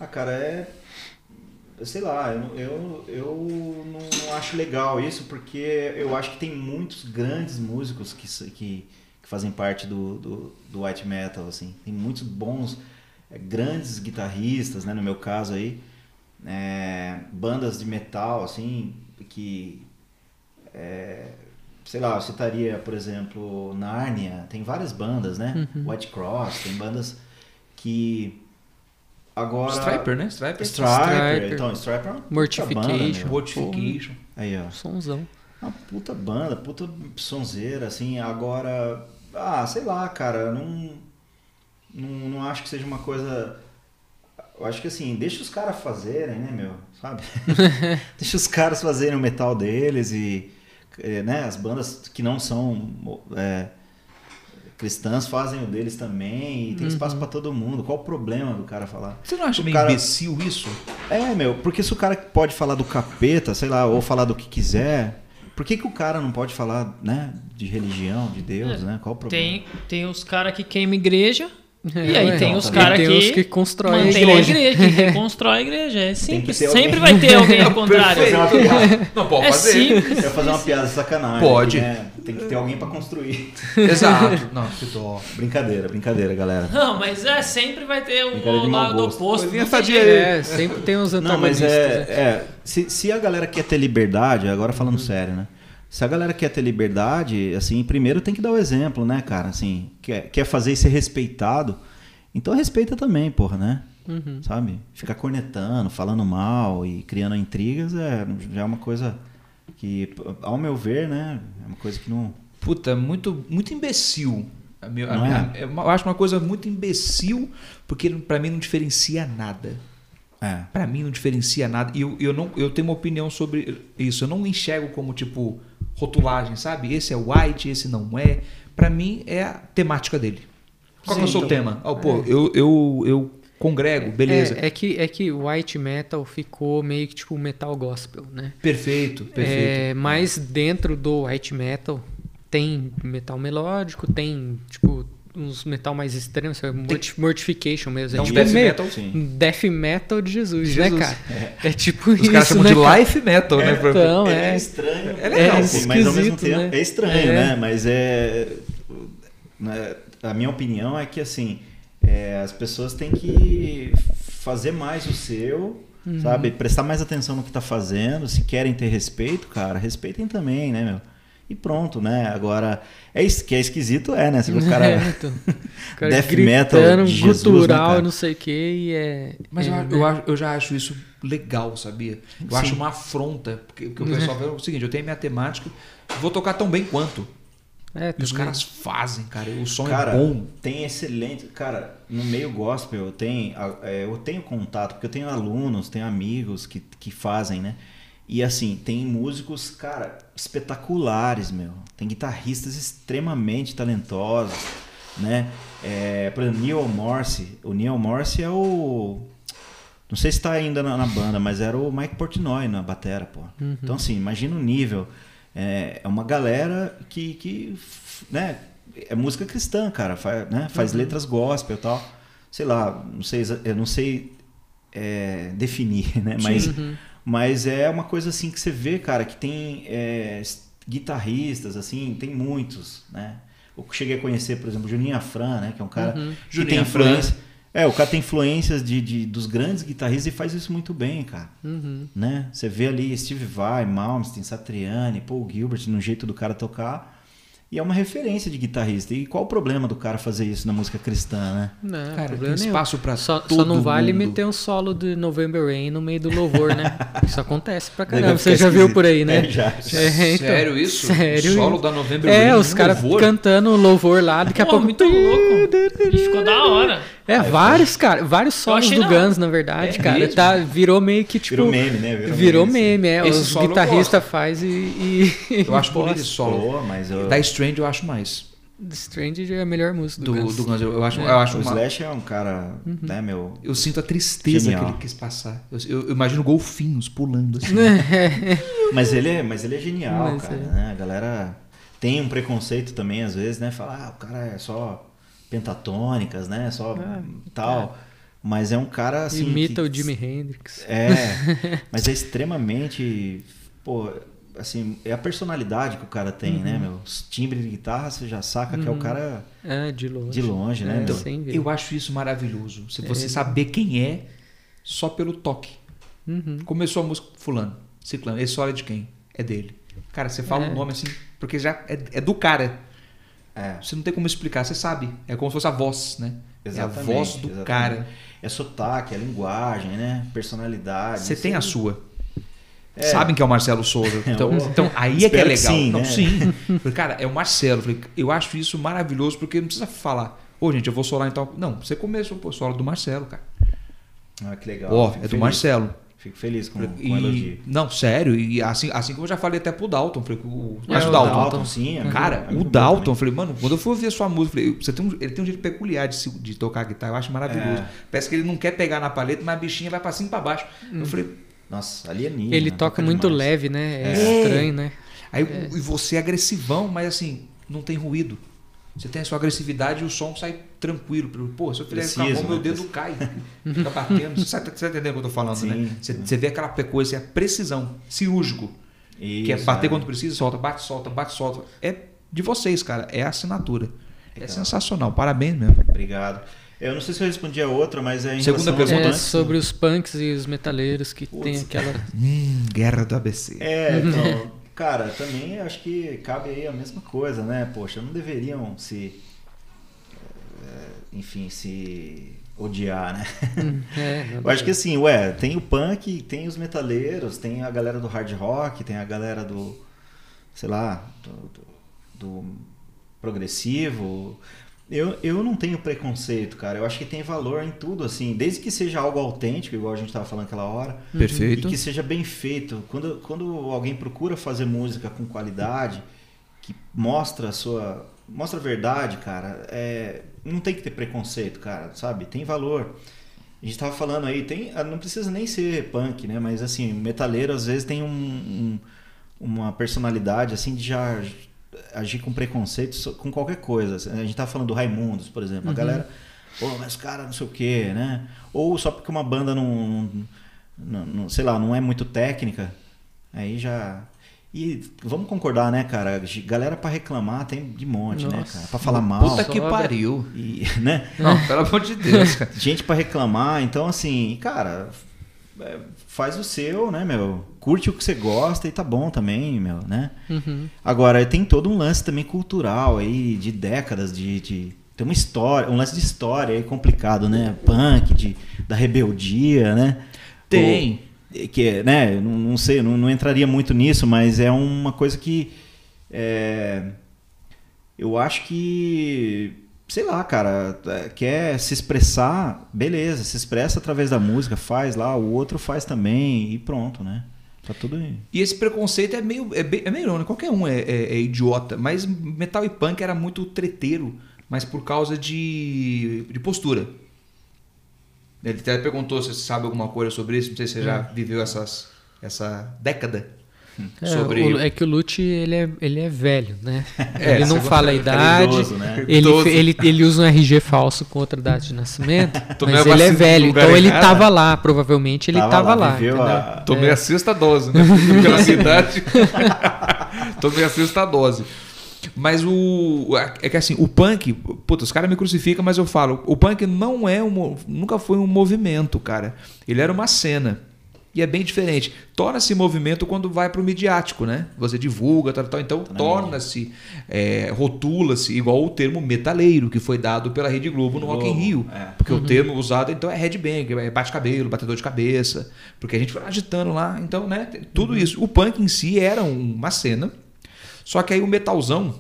ah, cara, é. Sei lá, eu, eu, eu não acho legal isso, porque eu acho que tem muitos grandes músicos que, que, que fazem parte do, do, do, white metal, assim. Tem muitos bons, é, grandes guitarristas, né, no meu caso aí. É, bandas de metal, assim, que. É, sei lá, eu citaria, por exemplo, Narnia, tem várias bandas, né? Uhum. White Cross, tem bandas que Agora. Striper, né? Striper. Striper. Então, Striper é uma Mortification. Banda, Mortification. Aí, ó. Sonzão. Uma puta banda, puta sonzeira, assim. Agora. Ah, sei lá, cara. Não, não, não acho que seja uma coisa. Eu acho que assim, deixa os caras fazerem, né, meu? Sabe? deixa os caras fazerem o metal deles e. Eh, né, as bandas que não são. É, cristãs fazem o deles também e tem uhum. espaço para todo mundo. Qual o problema do cara falar? Você não acha meio cara... imbecil isso? É, meu, porque se o cara pode falar do capeta, sei lá, ou falar do que quiser, por que, que o cara não pode falar, né, de religião, de Deus, é. né? Qual o problema? Tem, tem os caras que queimam igreja é, e aí tem os caras que, que constroem a igreja. a igreja, que reconstrói a igreja. É simples. Sempre vai ter alguém ao contrário. Não pode é fazer. Simples. Eu fazer uma piada sacanagem. Pode. Né? Tem que ter alguém para construir. Exato. Não, que dó. Brincadeira, brincadeira, galera. Não, mas é, sempre vai ter um lado oposto. É, sempre tem uns Não, mas é, é se, se a galera quer ter liberdade, agora falando uhum. sério, né? se a galera quer ter liberdade, assim, primeiro tem que dar o exemplo, né, cara? Assim, quer, quer fazer e ser respeitado, então respeita também, porra, né? Uhum. Sabe? Ficar cornetando, falando mal e criando intrigas é, já é uma coisa que, ao meu ver, né, é uma coisa que não. Puta, muito, muito imbecil. A minha, a minha, é? Eu acho uma coisa muito imbecil, porque para mim não diferencia nada. É. Para mim não diferencia nada. E eu, eu, não, eu tenho uma opinião sobre isso. Eu não enxergo como, tipo, rotulagem, sabe? Esse é white, esse não é. Para mim é a temática dele. Qual Sim, é o seu então, tema? Oh, pô, é. eu, eu, eu congrego, beleza. É, é, que, é que o white metal ficou meio que tipo metal gospel, né? Perfeito, perfeito. É, mas dentro do white metal tem metal melódico, tem tipo uns metal mais extremos, é mortification mesmo. É, é tipo death metal, sim. Death metal de Jesus, de Jesus. né, cara? É, é tipo Os isso. Os caras chamam né, de cara? life metal, né? Então, é, é estranho. É legal, é mas ao mesmo tempo né? é estranho, né? Mas é. Né, a minha opinião é que assim, as pessoas têm que fazer mais o seu. Uhum. Sabe? Prestar mais atenção no que tá fazendo. Se querem ter respeito, cara, respeitem também, né, meu? E pronto, né? Agora, é isso que é esquisito, é, né? Se o cara. É, então, cara death metal, de Jesus, gutural, né, não sei o que, e é. Mas é, eu, eu, eu, já acho isso legal, sabia? Eu Sim. acho uma afronta. Porque, porque o pessoal vê o seguinte: eu tenho minha temática, vou tocar tão bem quanto. É, e os caras fazem, cara. O som é cara, é bom. Tem excelente. Cara, no meio gospel, eu tenho, é, eu tenho contato, porque eu tenho alunos, tenho amigos que, que fazem, né? E assim, tem músicos, cara, espetaculares, meu. Tem guitarristas extremamente talentosos, né? É, por exemplo, Neil Morse. O Neil Morse é o. Não sei se está ainda na, na, banda, mas era o Mike Portnoy na batera, pô. Uhum. Então, assim, imagina o nível. É, é uma galera que, que né, é música cristã, cara. Faz, né, faz uhum. letras gospel e tal. Sei lá, não sei, eu não sei é, definir, né? Mas. Uhum mas é uma coisa assim que você vê, cara, que tem é, guitarristas, assim, tem muitos, né? Eu cheguei a conhecer, por exemplo, Juninho Afran, né? Que é um cara uhum. que tem influência. É, o cara tem influências de, de, dos grandes guitarristas e faz isso muito bem, cara. Uhum. Né? Você vê ali Steve Vai, Malmsteen, Satriani, Paul Gilbert, no jeito do cara tocar. E é uma referência de guitarrista. E qual o problema do cara fazer isso na música cristã, né? Não, cara, tem espaço para só, só não vale mundo. meter um solo de November Rain no meio do louvor, né? Isso acontece pra caramba. Você já viu por aí, né? É, já. É, então, sério isso? Sério. O solo da November é, Rain. É, os caras cantando louvor lá, daqui a pouco. muito louco. E ficou da hora. É, vários, cara, vários solos do Guns, na verdade, é, cara. Tá, virou meio que tipo. Virou meme, né? Virou, virou meme, meme é. Esse os guitarristas faz e, e. Eu acho bonito esse solo. mas eu... Da Strange eu acho mais. The Strange é a melhor música do, do Guns. Do Guns. Eu, acho, é. eu acho o uma... Slash é um cara, uhum. né, meu... Eu sinto a tristeza Genial. que ele quis passar. Eu, eu, eu imagino golfinhos pulando assim. mas, ele é, mas ele é genial, mas cara. É. Né? A galera tem um preconceito também, às vezes, né? Falar, ah, o cara é só pentatônicas, né? Só ah, tal. É. Mas é um cara assim. Imita que, o Jimi Hendrix. É. mas é extremamente. Pô, assim, é a personalidade que o cara tem, né, uhum. né, meu? Os timbres de guitarra, você já saca uhum. que é o uhum. cara. É, de longe. De longe, né? É, então, eu acho isso maravilhoso. Se você é. saber quem é só pelo toque. Uhum. Começou a música fulano, ciclano. Esse solo é de quem? É dele. Cara, você fala o é. um nome assim, porque já é, é do cara. É. Você não tem como explicar, você sabe. É como se fosse a voz, né? Exatamente, é a voz do exatamente. cara. É sotaque, é linguagem, né? Personalidade. Você tem a sua. É. Sabem que é o Marcelo Souza. Então, então aí é que é legal. sim, não, né? sim. cara, é o Marcelo. Eu acho isso maravilhoso porque não precisa falar. Ô, gente, eu vou solar então. Não, você começa o solo do Marcelo, cara. Ah, que legal. Ó, é feliz. do Marcelo. Fico feliz com, com e, o elogio. Não, sério. E assim, assim como eu já falei até pro Dalton. Falei, o, mas é, o Dalton. Dalton sim, é cara, é o Dalton, falei, mano, quando eu fui ouvir a sua música, falei, você tem um, ele tem um jeito peculiar de, de tocar guitarra, eu acho maravilhoso. É. Parece que ele não quer pegar na paleta, mas a bichinha vai pra cima e pra baixo. Hum. Eu falei. Nossa, alienígena. Ele toca, toca muito demais. leve, né? É, é, estranho, né? Aí e você é agressivão, mas assim, não tem ruído. Você tem a sua agressividade e o som sai tranquilo. Pô, se eu fizer com a mão, meu né? dedo cai. Fica batendo. Você está tá entendendo o que eu tô falando, Sim. né? Você, você vê aquela coisa, é a precisão, cirúrgico. Isso, que é bater é. quando precisa, solta, bate, solta, bate, solta. É de vocês, cara. É a assinatura. É Legal. É sensacional. Parabéns mesmo. Obrigado. Eu não sei se eu respondi a outra, mas é em Segunda pergunta. É sobre os punks e os metaleiros que Putz, tem aquela... Hum, guerra do ABC. É, então... Cara, também acho que cabe aí a mesma coisa, né? Poxa, não deveriam se. Eh, enfim, se odiar, né? Hum, é, Eu acho que assim, ué, tem o punk, tem os metaleiros, tem a galera do hard rock, tem a galera do. sei lá, do, do, do progressivo. Eu, eu não tenho preconceito, cara. Eu acho que tem valor em tudo, assim. Desde que seja algo autêntico, igual a gente estava falando aquela hora. Uhum. Perfeito. E que seja bem feito. Quando, quando alguém procura fazer música com qualidade, que mostra a sua. Mostra a verdade, cara. É, não tem que ter preconceito, cara, sabe? Tem valor. A gente tava falando aí, tem, não precisa nem ser punk, né? Mas assim, metaleiro às vezes tem um, um uma personalidade assim de já agir com preconceito com qualquer coisa. A gente tá falando do Raimundos, por exemplo. Uhum. A galera, pô, mas cara, não sei o quê, né? Ou só porque uma banda não, não, não, sei lá, não é muito técnica, aí já e vamos concordar, né, cara? Galera para reclamar tem de monte, né, Nossa. né, cara? Pra falar mal. Puta que pariu. E, né? Não, pelo amor de Deus, cara. Gente para reclamar. Então, assim, cara, é, faz o seu, né, meu? Curte o que você gosta e tá bom também, meu, né? Uhum. Agora, tem todo um lance também cultural aí, de décadas, de, de, Tem uma história, um lance de história aí complicado, né? Punk, de, da rebeldia, né? Tem. O, que, né, não, não sei, não, não, entraria muito nisso, mas é uma coisa que. É, eu acho que sei lá, cara, é, quer se expressar, beleza, se expressa através da música, faz lá, o outro faz também e pronto, né? Tá tudo aí. E esse preconceito é meio, é, bem, é meio, né? Qualquer um é, é, é, idiota, mas metal e punk era muito treteiro, mas por causa de, de postura. Ele até perguntou se você sabe alguma coisa sobre isso, não sei se você já hum. viveu essas, essa década. É, sobre... o, é que o Lute ele é, ele é velho, né? É, ele não fala a idade, idoso, né? ele, ele, ele usa um RG falso com outra data de nascimento, mas ele é velho, então ele estava lá, provavelmente ele estava lá. lá a... Tomei é. a sexta dose, né? Pela cidade. Tomei a sexta dose. Mas o. É que assim, o punk. Puta, os caras me crucificam, mas eu falo. O punk não é um. Nunca foi um movimento, cara. Ele era uma cena. E é bem diferente. Torna-se movimento quando vai para o midiático, né? Você divulga, tal, tal. Então torna-se, é, rotula-se, igual o termo metaleiro, que foi dado pela Rede Globo no Rock in Rio. É. Porque uhum. o termo usado então é headbang, é bate-cabelo, batedor de cabeça. Porque a gente foi agitando lá. Então, né? Tudo uhum. isso. O punk em si era uma cena. Só que aí o metalzão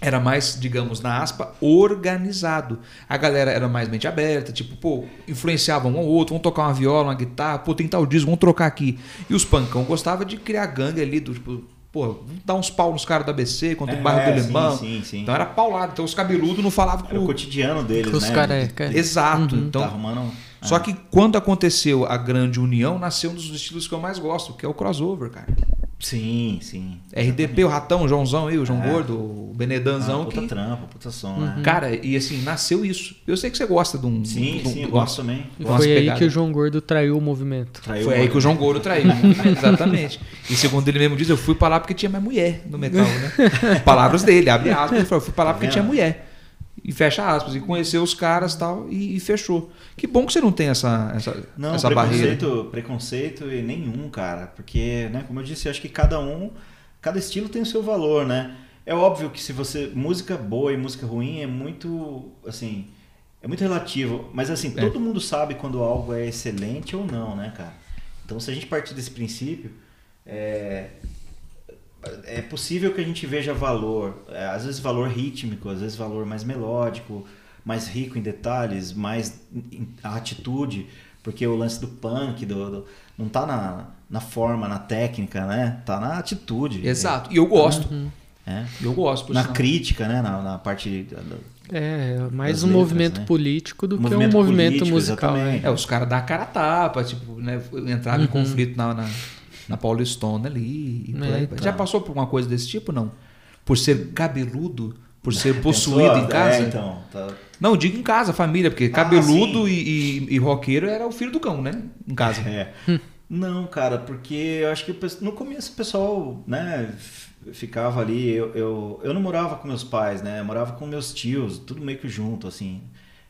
era mais, digamos, na aspa, organizado. A galera era mais mente aberta, tipo, pô, influenciava um ao outro, vamos tocar uma viola, uma guitarra, pô, tem tal disco, vamos trocar aqui. E os pancão gostavam de criar gangue ali, do tipo, pô, dar uns pau nos caras da ABC contra é, o bairro do Alemão. Sim, sim, sim. Então era paulado. Então os cabeludos não falavam com o cotidiano deles, com né? Os careca. Exato. Uhum. Então, tá arrumando... Só é. que quando aconteceu a grande união, nasceu um dos estilos que eu mais gosto, que é o crossover, cara. Sim, sim. RDP, o Ratão, o Joãozão aí, o João é. Gordo, o Benedanzão. Ah, puta que... trampa, puta som, uhum. né? Cara, e assim, nasceu isso. Eu sei que você gosta de um. Sim, de um, sim, eu gosto também. E foi aí que o João Gordo traiu o movimento. Traiu foi o aí que o João Gordo traiu. Exatamente. E segundo ele mesmo diz, eu fui pra lá porque tinha mais mulher no metal, né? Palavras dele, abre aspas, ele falou, eu fui pra lá porque tá tinha mulher e fecha aspas, e conheceu os caras tal, e, e fechou. Que bom que você não tem essa, essa, não, essa preconceito, barreira. Preconceito e nenhum, cara. Porque, né, como eu disse, eu acho que cada um, cada estilo tem o seu valor, né? É óbvio que se você. Música boa e música ruim é muito. Assim. É muito relativo. Mas assim, é. todo mundo sabe quando algo é excelente ou não, né, cara? Então se a gente partir desse princípio. É, é possível que a gente veja valor, é, às vezes valor rítmico, às vezes valor mais melódico, mais rico em detalhes, mais em, a atitude, porque o lance do punk do, do, não tá na, na forma, na técnica, né? Tá na atitude. Exato. E eu gosto. Uhum. É. Eu gosto. Na crítica, né? Na, na parte. É, mais um letras, movimento né? político do movimento que um movimento político, musical. Né? É, os caras dão a cara a tapa, tipo, né? Entrar uhum. em conflito na, na na Paulistona ali. É, tá. Já passou por uma coisa desse tipo, não? Por ser cabeludo, por ser possuído em casa? É, então. Tá... Não, digo em casa, família, porque ah, cabeludo e, e, e, roqueiro era o filho do cão, né? Em casa. É. não, cara, porque eu acho que no começo o pessoal, né, ficava ali. Eu, eu, eu não morava com meus pais, né? Eu morava com meus tios, tudo meio que junto, assim.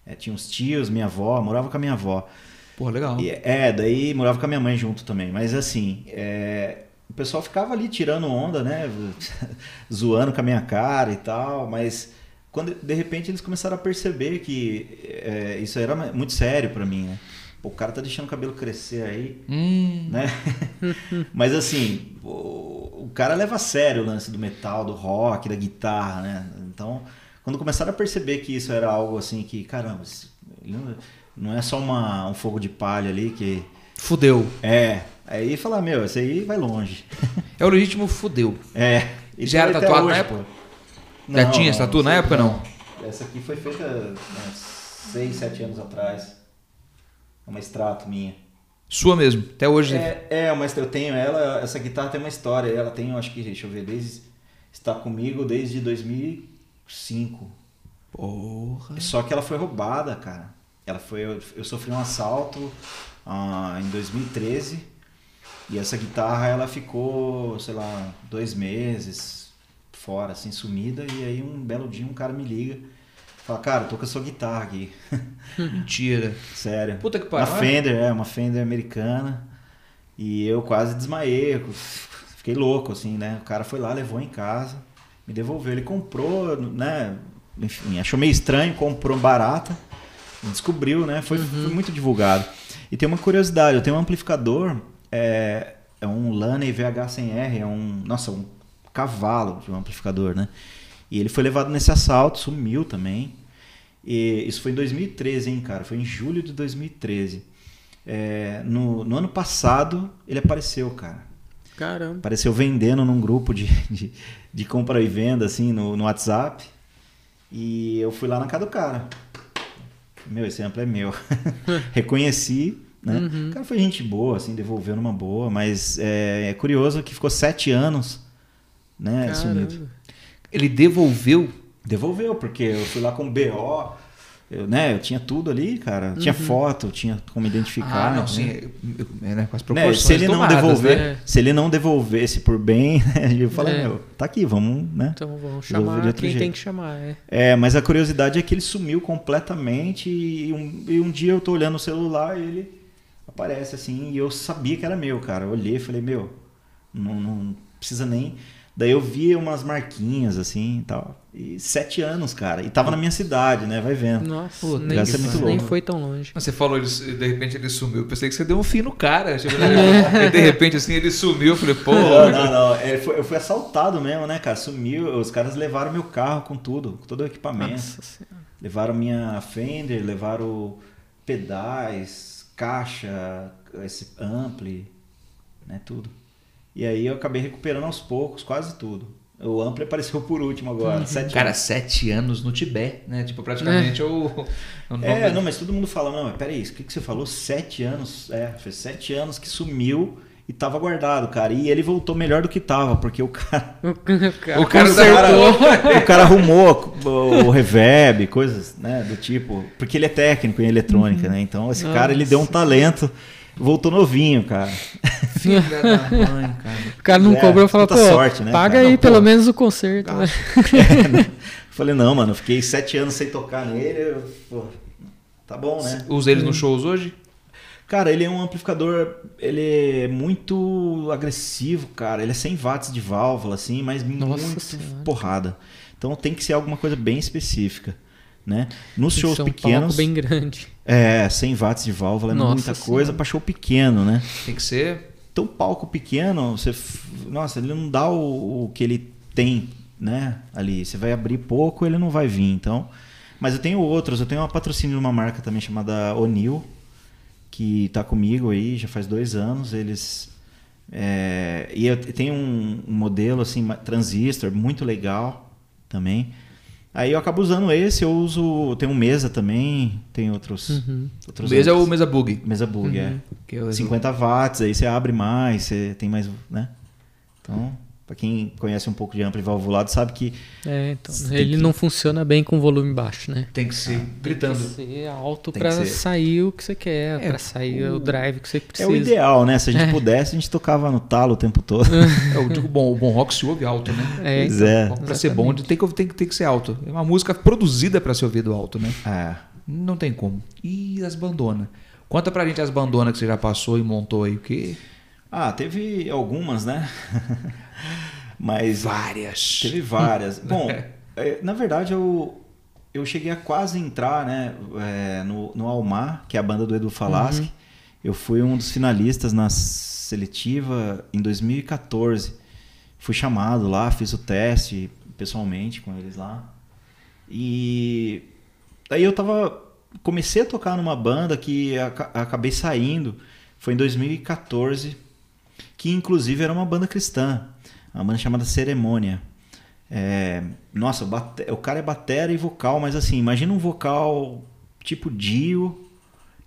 É, tinha uns tios, minha avó, morava com a minha avó. Pô, legal. E, é, daí morava com a minha mãe junto também. Mas assim, é, o pessoal ficava ali tirando onda, né? Zoando com a minha cara e tal, mas quando de repente eles começaram a perceber que é, isso era muito sério para mim, né? o cara tá deixando o cabelo crescer aí, hum. né? mas assim, o, o, cara leva a sério o lance do metal, do rock, da guitarra, né? Então, quando começaram a perceber que isso era algo assim que, caramba, não é só uma, um fogo de palha ali que. Fudeu. É. Aí falar, meu, esse aí vai longe. É o legítimo fudeu. É. E Já era tatuado na época? Não, Já tinha tatu na época não? Essa aqui foi feita uns 6, 7 anos atrás. É uma extrato minha. Sua mesmo, até hoje. É, é, mas eu tenho ela, essa guitarra tem uma história. Ela tem, acho que, deixa eu ver, desde está comigo desde 2005. Porra. Só que ela foi roubada, cara. Ela foi, eu, eu sofri um assalto ah, em 2013 e essa guitarra ela ficou, sei lá, dois meses fora, assim, sumida. E aí um belo dia um cara me liga, fala, cara, tô com a sua guitarra aqui. Mentira. Sério. Puta que pariu. Uma Fender, é, uma Fender americana. E eu quase desmaiei, fiquei louco, assim, né? O cara foi lá, levou em casa, me devolveu. Ele comprou, né? Enfim, achou meio estranho, comprou barata, descobriu, né? Foi, uhum. foi muito divulgado. E tem uma curiosidade, eu tenho um amplificador, é, é um Laney VH100R, é um, nossa, um cavalo de um amplificador, né? E ele foi levado nesse assalto, sumiu também. E isso foi em 2013, hein, cara? Foi em julho de 2013. É, no, no ano passado, ele apareceu, cara. Caramba. Apareceu vendendo num grupo de, de, de compra e venda, assim, no, no WhatsApp. E eu fui lá na casa do cara. Meu, esse amplo é meu. Reconheci, né? Uhum. O cara foi gente boa, assim, devolveu numa boa, mas é, é curioso que ficou sete anos, né, sumido. Ele devolveu? Devolveu, porque eu fui lá com BO, eu, né, eu tinha tudo ali, cara. Tinha uhum. foto, tinha como identificar. Ah, não, né? sim. É, né, com as proporções né, se ele tomadas, não devolver, né? se ele não devolvesse por bem, né, eu falei, é. meu, tá aqui, vamos, né? Então vamos chamar quem jeito. tem que chamar, é. É, mas a curiosidade é que ele sumiu completamente e um, e um dia eu tô olhando o celular e ele aparece assim e eu sabia que era meu, cara. Eu olhei e falei, meu, não, não precisa nem Daí eu vi umas marquinhas assim e tal. E sete anos, cara. E tava na minha cidade, né? Vai vendo. Nossa, Pô, nem, é muito nem foi tão longe. Você falou, ele, de repente ele sumiu. Eu pensei que você deu um fim no cara. Tipo, de repente, assim, ele sumiu. Eu falei, pô. Não, não, não. É, foi, eu fui assaltado mesmo, né, cara? Sumiu. Os caras levaram meu carro com tudo, com todo o equipamento. levaram minha Fender, levaram pedais, caixa, esse ampli, né? Tudo. E aí eu acabei recuperando aos poucos, quase tudo. O Ampli apareceu por último agora. Uhum. Sete Cara, anos. sete anos no Tibete, né? Tipo, praticamente é. o. o é, não, mas todo mundo fala, não, mas peraí, o que, que você falou? Sete anos. É, foi sete anos que sumiu e tava guardado, cara. E ele voltou melhor do que tava, porque o cara. O cara, o cara, o cara arrumou o reverb, coisas, né? Do tipo. Porque ele é técnico em eletrônica, uhum. né? Então esse Nossa. cara ele deu um talento voltou novinho, cara. Filha da mãe, cara. O cara não é, cobrou e falou, pô, sorte, né, paga cara? aí não, pelo pô, menos o concerto. Né? É, né? Falei, não, mano, fiquei sete anos sem tocar nele. Eu, pô, tá bom, né? Usa ele nos shows hoje? Cara, ele é um amplificador, ele é muito agressivo, cara. Ele é 100 watts de válvula, assim, mas Nossa muito senhora. porrada. Então tem que ser alguma coisa bem específica né? Nos Tem shows pequenos. Um bem grande. É, 100 watts de válvula é muita coisa para show pequeno, né? Tem que ser. Então, palco pequeno, você, nossa, ele não dá o, o que ele tem, né? Ali, você vai abrir pouco, ele não vai vir. Então, mas eu tenho outros. Eu tenho uma patrocínio de uma marca também chamada O'Neill, que está comigo aí já faz dois anos. Eles é, e eu tenho um, um modelo assim transistor muito legal também Aí eu acabo usando esse, eu uso. Tem um mesa também, tem outros. Uhum. outros mesa é o mesa bug. Mesa bug, é. uhum. é. Que é 50 watts, aí você abre mais, você tem mais. né? Então. Para quem conhece um pouco de ampli valvulado sabe que é, então, ele que... não funciona bem com volume baixo, né? Tem que ser ah, gritando. Tem que ser alto para sair o que você quer, é, para sair o... o... drive que você precisa. É o ideal, né? Se a gente é. pudesse, a gente tocava no talo o tempo todo. é, o, digo, bom, o bom rock se ouve alto, né? É, pois então, é. Para ser bom, tem que, tem, tem que ser alto. É uma música produzida para ser ouvido alto, né? É. Não tem como. E as bandonas? Conta pra gente as bandonas que você já passou e montou aí, o quê? Ah, teve algumas, né? Mas. Várias. Teve várias. Bom, é, na verdade eu, eu cheguei a quase entrar né, é, no, no Almar, que é a banda do Edu Falaschi. Uhum. Eu fui um dos finalistas na seletiva em 2014. Fui chamado lá, fiz o teste pessoalmente com eles lá. E daí eu tava. Comecei a tocar numa banda que acabei saindo. Foi em 2014, que inclusive era uma banda cristã uma banda chamada Cerimônia. É, nossa, bate, o cara é batera e vocal, mas assim, imagina um vocal tipo Dio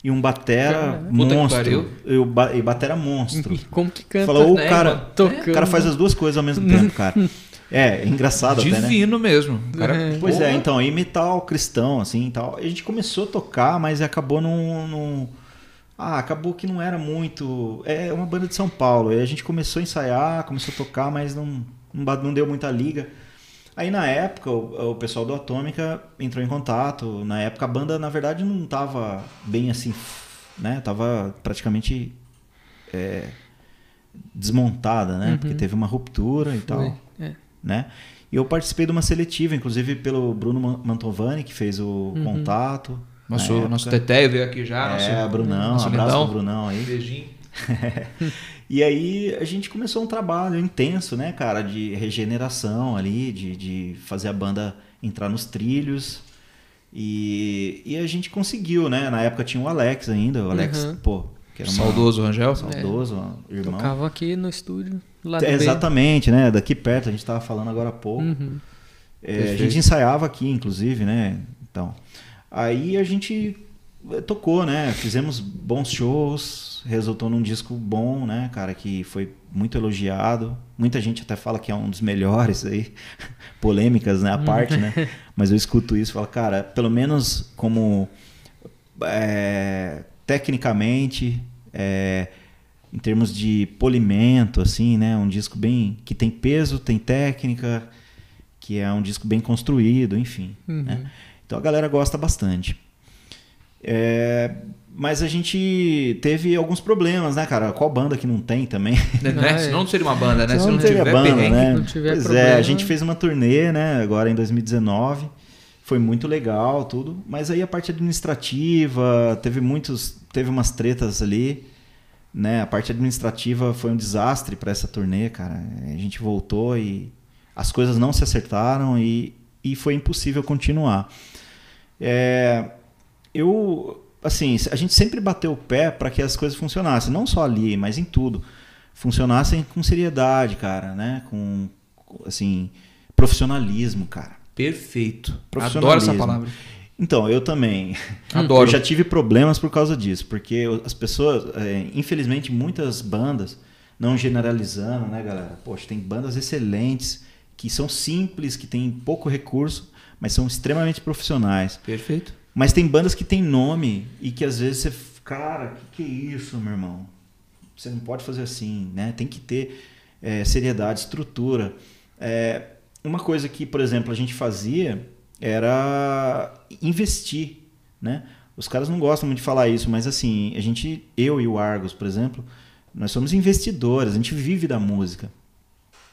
e um batera monstro. E, o e batera monstro. Como que canta? Falou, né, o cara, o cara faz as duas coisas ao mesmo tempo, cara. É, engraçado Divino até, né? Divino mesmo. Cara, é. Pois é, então, e metal cristão, assim, tal. A gente começou a tocar, mas acabou num, num... Ah, acabou que não era muito... É uma banda de São Paulo. Aí a gente começou a ensaiar, começou a tocar, mas não, não, deu muita liga. Aí na época, o, o, pessoal do Atômica entrou em contato. Na época a banda, na verdade, não tava bem assim, né? Tava praticamente é, desmontada, né? Uhum. Porque teve uma ruptura e Foi. tal. É. Né? E eu participei de uma seletiva, inclusive pelo Bruno Mantovani, que fez o uhum. contato. Nosso, nosso Teté veio aqui já. É, nosso, Brunão, nosso abraço lindão. pro Brunão aí. Beijinho. e aí a gente começou um trabalho intenso, né, cara, de regeneração ali, de, de fazer a banda entrar nos trilhos. E, e a gente conseguiu, né? Na época tinha o Alex ainda. O Alex, uhum. pô, que era uma... Saudoso Rangel? Saudoso, é. irmão. Tocava aqui no estúdio. Lá é, exatamente, né? Daqui perto, a gente estava falando agora há pouco. Uhum. É, a gente ensaiava aqui, inclusive, né? Então, aí a gente eh, tocou, né? Fizemos bons shows, resultou num disco bom, né, cara, que foi muito elogiado. Muita gente até fala que é um dos melhores aí, polêmicas, né, a parte, né? Mas eu escuto isso e falo, cara, pelo menos como é, tecnicamente, é, em termos de polimento, assim, né? Um disco bem que tem peso, tem técnica, que é um disco bem construído, enfim. Uhum. Né? Então a galera gosta bastante. É, mas a gente teve alguns problemas, né, cara? Qual banda que não tem também? Né? né? Senão não seria uma banda, né? Se não, não tiver banda, perrengue, né? Não tiver pois problema. é, a gente fez uma turnê, né, agora em 2019. Foi muito legal, tudo. Mas aí a parte administrativa, teve muitos, teve umas tretas ali, né? A parte administrativa foi um desastre para essa turnê, cara. A gente voltou e as coisas não se acertaram e, e foi impossível continuar. É, eu, assim, a gente sempre bateu o pé para que as coisas funcionassem, não só ali, mas em tudo. Funcionassem com seriedade, cara, né? Com, assim, profissionalismo, cara. Perfeito. Adoro essa palavra. Então, eu também. Adoro. Eu já tive problemas por causa disso, porque as pessoas, é, infelizmente, muitas bandas, não generalizando, né, galera? Poxa, tem bandas excelentes, que são simples, que têm pouco recurso, mas são extremamente profissionais. Perfeito. Mas tem bandas que têm nome e que às vezes você. Cara, que, que é isso, meu irmão? Você não pode fazer assim, né? Tem que ter é, seriedade, estrutura. É, uma coisa que, por exemplo, a gente fazia era investir, né? Os caras não gostam muito de falar isso, mas assim, a gente, eu e o Argos, por exemplo, nós somos investidores, a gente vive da música.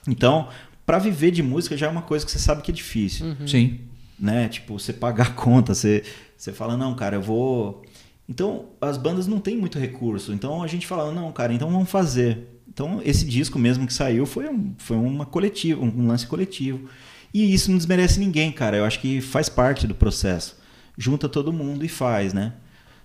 Então, para viver de música já é uma coisa que você sabe que é difícil. Uhum. Sim. Né? Tipo, você pagar a conta, você, você fala, não, cara, eu vou. Então, as bandas não têm muito recurso. Então a gente fala, não, cara, então vamos fazer. Então, esse disco mesmo que saiu foi, um, foi uma coletiva, um lance coletivo. E isso não desmerece ninguém, cara. Eu acho que faz parte do processo. Junta todo mundo e faz, né?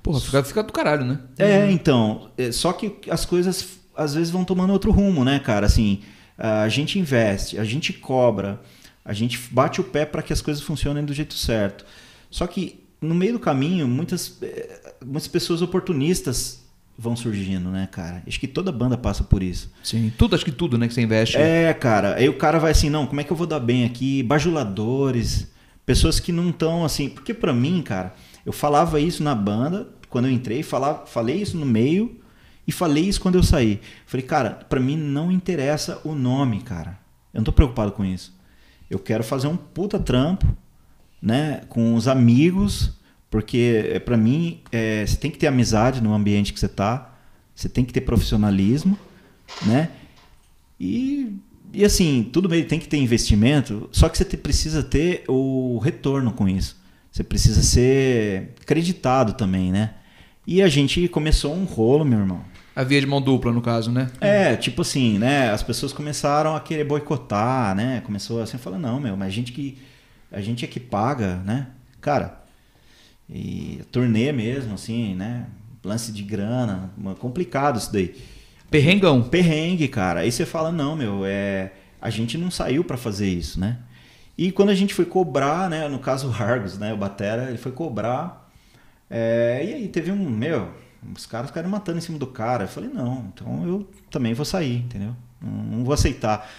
Porra, fica, fica do caralho, né? É, então. É, só que as coisas às vezes vão tomando outro rumo, né, cara? Assim, a gente investe, a gente cobra, a gente bate o pé para que as coisas funcionem do jeito certo. Só que no meio do caminho, muitas, é, muitas pessoas oportunistas vão surgindo, né, cara? Acho que toda banda passa por isso. Sim, tudo, acho que tudo, né, que você investe. É, cara. Aí o cara vai assim, não, como é que eu vou dar bem aqui? Bajuladores, pessoas que não estão assim. Porque para mim, cara, eu falava isso na banda, quando eu entrei, falava, falei isso no meio e falei isso quando eu saí. Falei, cara, para mim não interessa o nome, cara. Eu não tô preocupado com isso. Eu quero fazer um puta trampo, né, com os amigos porque, é, para mim, é, você tem que ter amizade no ambiente que você está, você tem que ter profissionalismo, né? E, e assim, tudo bem, tem que ter investimento, só que você precisa ter o retorno com isso. Você precisa ser acreditado também, né? E a gente começou um rolo, meu irmão. A via de mão dupla, no caso, né? É, tipo assim, né? As pessoas começaram a querer boicotar, né? Começou assim, falando, não, meu, mas a gente que. A gente é que paga, né? Cara, e turnê mesmo, assim, né? Lance de grana, complicado isso daí. Perrengão. Perrengue, cara. Aí você fala, não, meu, é... a gente não saiu para fazer isso, né? E quando a gente foi cobrar, né? No caso o Argos, né? O Batera, ele foi cobrar. É... E aí teve um, meu, os caras ficaram matando em cima do cara. Eu falei, não, então eu também vou sair, entendeu? Não vou aceitar.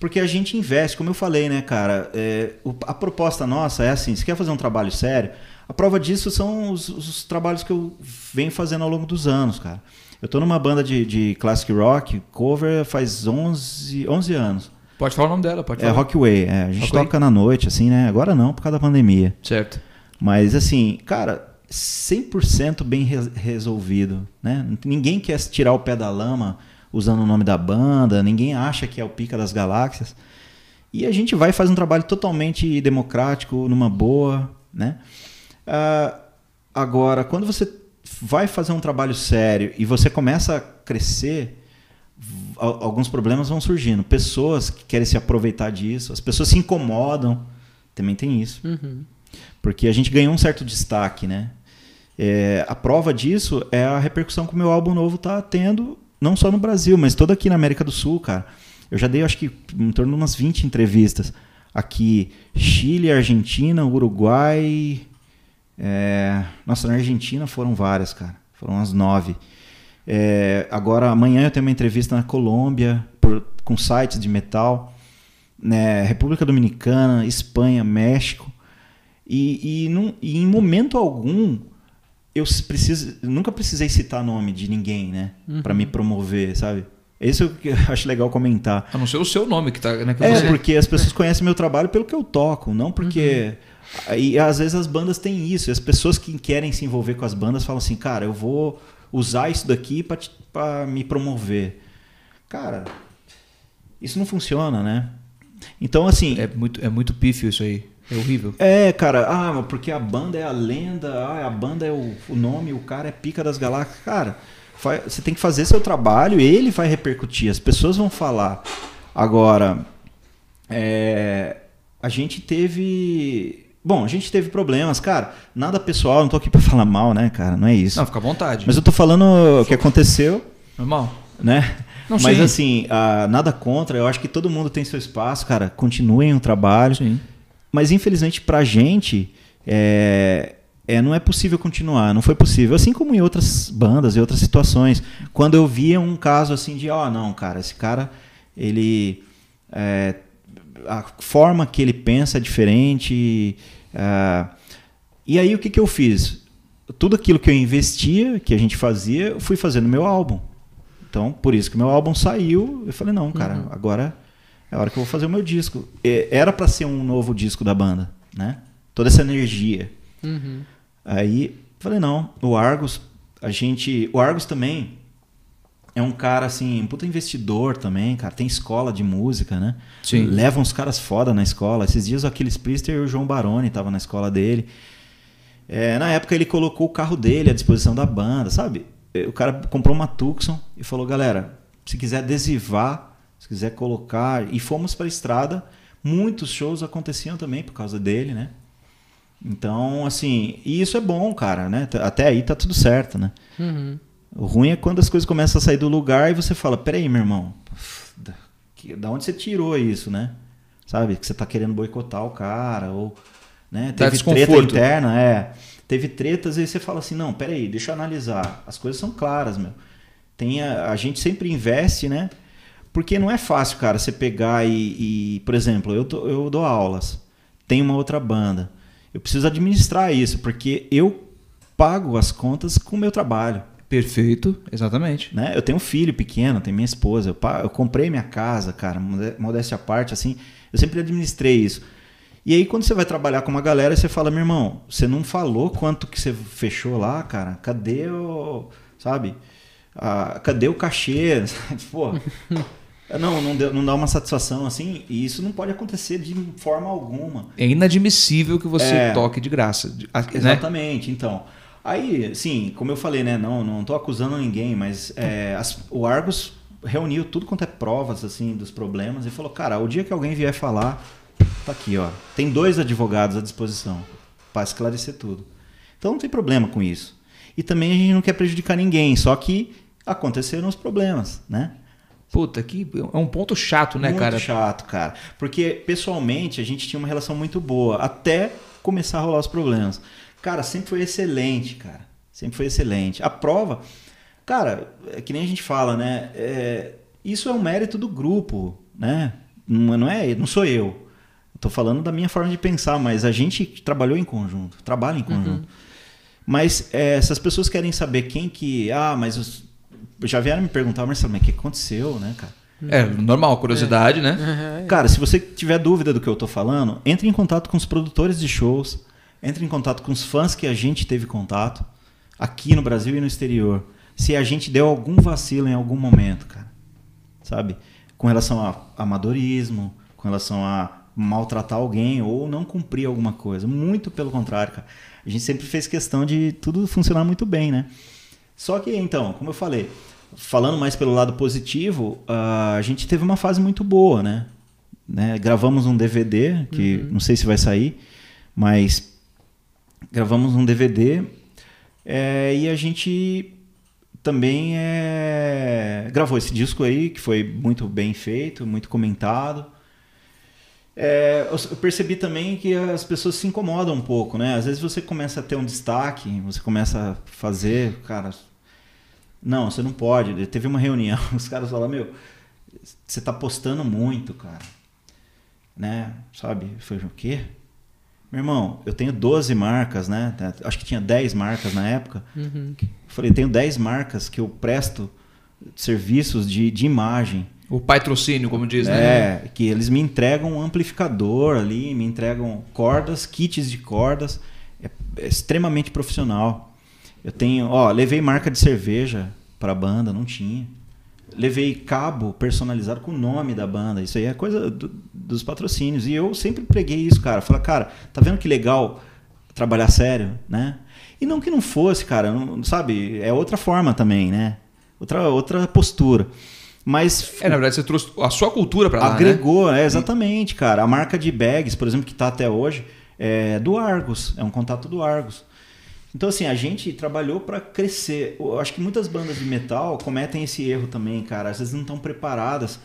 Porque a gente investe, como eu falei, né, cara? É, a proposta nossa é assim: se quer fazer um trabalho sério, a prova disso são os, os, trabalhos que eu venho fazendo ao longo dos anos, cara. Eu tô numa banda de, de classic rock, cover, faz 11, 11 anos. Pode falar o nome dela, pode é falar. É Rockway. É, a gente Rockway. toca na noite, assim, né? Agora não, por causa da pandemia. Certo. Mas, assim, cara, 100% bem re resolvido, né? Ninguém quer tirar o pé da lama usando o nome da banda, ninguém acha que é o Pica das Galáxias. E a gente vai fazer um trabalho totalmente democrático, numa boa, né? Uh, agora, quando você vai fazer um trabalho sério e você começa a crescer, alguns problemas vão surgindo. Pessoas que querem se aproveitar disso, as pessoas se incomodam, também tem isso. Uhum. Porque a gente ganhou um certo destaque, né? É, a prova disso é a repercussão que o meu álbum novo está tendo não só no Brasil, mas toda aqui na América do Sul, cara. Eu já dei, acho que, em torno de umas 20 entrevistas. Aqui, Chile, Argentina, Uruguai. É... Nossa, na Argentina foram várias, cara. Foram umas nove. É... Agora, amanhã eu tenho uma entrevista na Colômbia, por... com sites de metal. Né? República Dominicana, Espanha, México. E, e, e em momento algum eu preciso, nunca precisei citar nome de ninguém, né? Uhum. para me promover, sabe? Isso que eu acho legal comentar. A não ser o seu nome que tá. Né, que é, você... porque as pessoas conhecem meu trabalho pelo que eu toco, não porque. Uhum. E às vezes as bandas têm isso. E as pessoas que querem se envolver com as bandas falam assim, cara, eu vou usar isso daqui para me promover. Cara, isso não funciona, né? Então, assim. É muito, é muito pífio isso aí. É horrível. É, cara, ah, porque a banda é a lenda, ah, a banda é o, o nome, o cara é pica das galáxias. Cara, você tem que fazer seu trabalho, ele vai repercutir, as pessoas vão falar. Agora, é, a gente teve. Bom, a gente teve problemas, cara. Nada pessoal, não tô aqui para falar mal, né, cara? Não é isso. Não, fica à vontade. Mas eu tô falando o que aconteceu. Normal. Né? Não, Mas sim. assim, ah, nada contra. Eu acho que todo mundo tem seu espaço, cara. Continuem o trabalho. Sim. Mas infelizmente para a gente é, é, não é possível continuar, não foi possível. Assim como em outras bandas e outras situações. Quando eu via um caso assim de, ó, oh, não, cara, esse cara, ele. É, a forma que ele pensa é diferente. É, e aí o que, que eu fiz? Tudo aquilo que eu investia, que a gente fazia, eu fui fazendo no meu álbum. Então, por isso que meu álbum saiu, eu falei, não, cara, uhum. agora é a hora que eu vou fazer o meu disco. Era para ser um novo disco da banda, né? Toda essa energia. Uhum. Aí falei, não, o Argos, a gente. O Argos também é um cara assim, um puta investidor também, cara. Tem escola de música, né? Sim. Leva uns caras foda na escola. Esses dias o Aquiles Priester e o João Baroni estavam na escola dele. É, na época ele colocou o carro dele à disposição da banda, sabe? O cara comprou uma Tucson e falou, galera, se quiser adesivar se quiser colocar. E fomos para a estrada. Muitos shows aconteciam também por causa dele, né? Então, assim, e isso é bom, cara, né? Até aí tá tudo certo, né? Uhum. O ruim é quando as coisas começam a sair do lugar e você fala, peraí, meu irmão, da onde você tirou isso, né? Sabe? Que você tá querendo boicotar o cara, ou né? teve treta interna, é. Teve tretas e você fala assim, não, peraí, deixa eu analisar. As coisas são claras, meu. Tem a, a gente sempre investe, né? Porque não é fácil, cara, você pegar e, e por exemplo, eu, tô, eu dou aulas, tem uma outra banda. Eu preciso administrar isso, porque eu pago as contas com o meu trabalho. Perfeito, exatamente. Né? Eu tenho um filho pequeno, tenho minha esposa, eu, eu comprei minha casa, cara, modéstia à parte, assim, eu sempre administrei isso. E aí, quando você vai trabalhar com uma galera, você fala, meu irmão, você não falou quanto que você fechou lá, cara? Cadê o. Sabe? Ah, cadê o cachê? Pô. Não, não, deu, não dá uma satisfação assim, e isso não pode acontecer de forma alguma. É inadmissível que você é, toque de graça. Né? Exatamente, então. Aí, sim, como eu falei, né? Não, não tô acusando ninguém, mas é, as, o Argos reuniu tudo quanto é provas assim dos problemas e falou, cara, o dia que alguém vier falar, tá aqui, ó. Tem dois advogados à disposição para esclarecer tudo. Então não tem problema com isso. E também a gente não quer prejudicar ninguém, só que aconteceram os problemas, né? Puta, que é um ponto chato, né, muito cara? Muito chato, cara. Porque, pessoalmente, a gente tinha uma relação muito boa, até começar a rolar os problemas. Cara, sempre foi excelente, cara. Sempre foi excelente. A prova, cara, é que nem a gente fala, né? É, isso é um mérito do grupo, né? Não, não é, não sou eu. Estou falando da minha forma de pensar, mas a gente trabalhou em conjunto, trabalha em conjunto. Uhum. Mas é, essas pessoas querem saber quem que. Ah, mas os, já vieram me perguntar, Marcelo, mas o que aconteceu, né, cara? É, normal, curiosidade, é. né? Uhum. Cara, se você tiver dúvida do que eu tô falando, entre em contato com os produtores de shows, entre em contato com os fãs que a gente teve contato, aqui no Brasil e no exterior. Se a gente deu algum vacilo em algum momento, cara. Sabe? Com relação a amadorismo, com relação a maltratar alguém ou não cumprir alguma coisa. Muito pelo contrário, cara. A gente sempre fez questão de tudo funcionar muito bem, né? Só que, então, como eu falei, falando mais pelo lado positivo, a gente teve uma fase muito boa, né? né? Gravamos um DVD, que uhum. não sei se vai sair, mas gravamos um DVD é, e a gente também é, gravou esse disco aí, que foi muito bem feito, muito comentado. É, eu percebi também que as pessoas se incomodam um pouco, né? Às vezes você começa a ter um destaque, você começa a fazer, cara, não, você não pode. Teve uma reunião, os caras falaram, meu, você tá postando muito, cara. Né? Sabe? Eu falei, o quê? Meu irmão, eu tenho 12 marcas, né? Acho que tinha 10 marcas na época. Uhum. Eu falei, tenho 10 marcas que eu presto serviços de, de imagem. O patrocínio, como diz, né? É, que eles me entregam um amplificador ali, me entregam cordas, kits de cordas. É, é extremamente profissional. Eu tenho, ó, levei marca de cerveja para a banda, não tinha. Levei cabo personalizado com o nome da banda. Isso aí é coisa do, dos patrocínios. E eu sempre preguei isso, cara. Falei, cara, tá vendo que legal trabalhar sério, né? E não que não fosse, cara, não, sabe? É outra forma também, né? Outra, outra postura. Mas. É, na verdade, você trouxe a sua cultura para lá. Agregou, né? é, exatamente, cara. A marca de bags, por exemplo, que está até hoje, é do Argos. É um contato do Argos. Então, assim, a gente trabalhou para crescer. Eu acho que muitas bandas de metal cometem esse erro também, cara. Às vezes não estão preparadas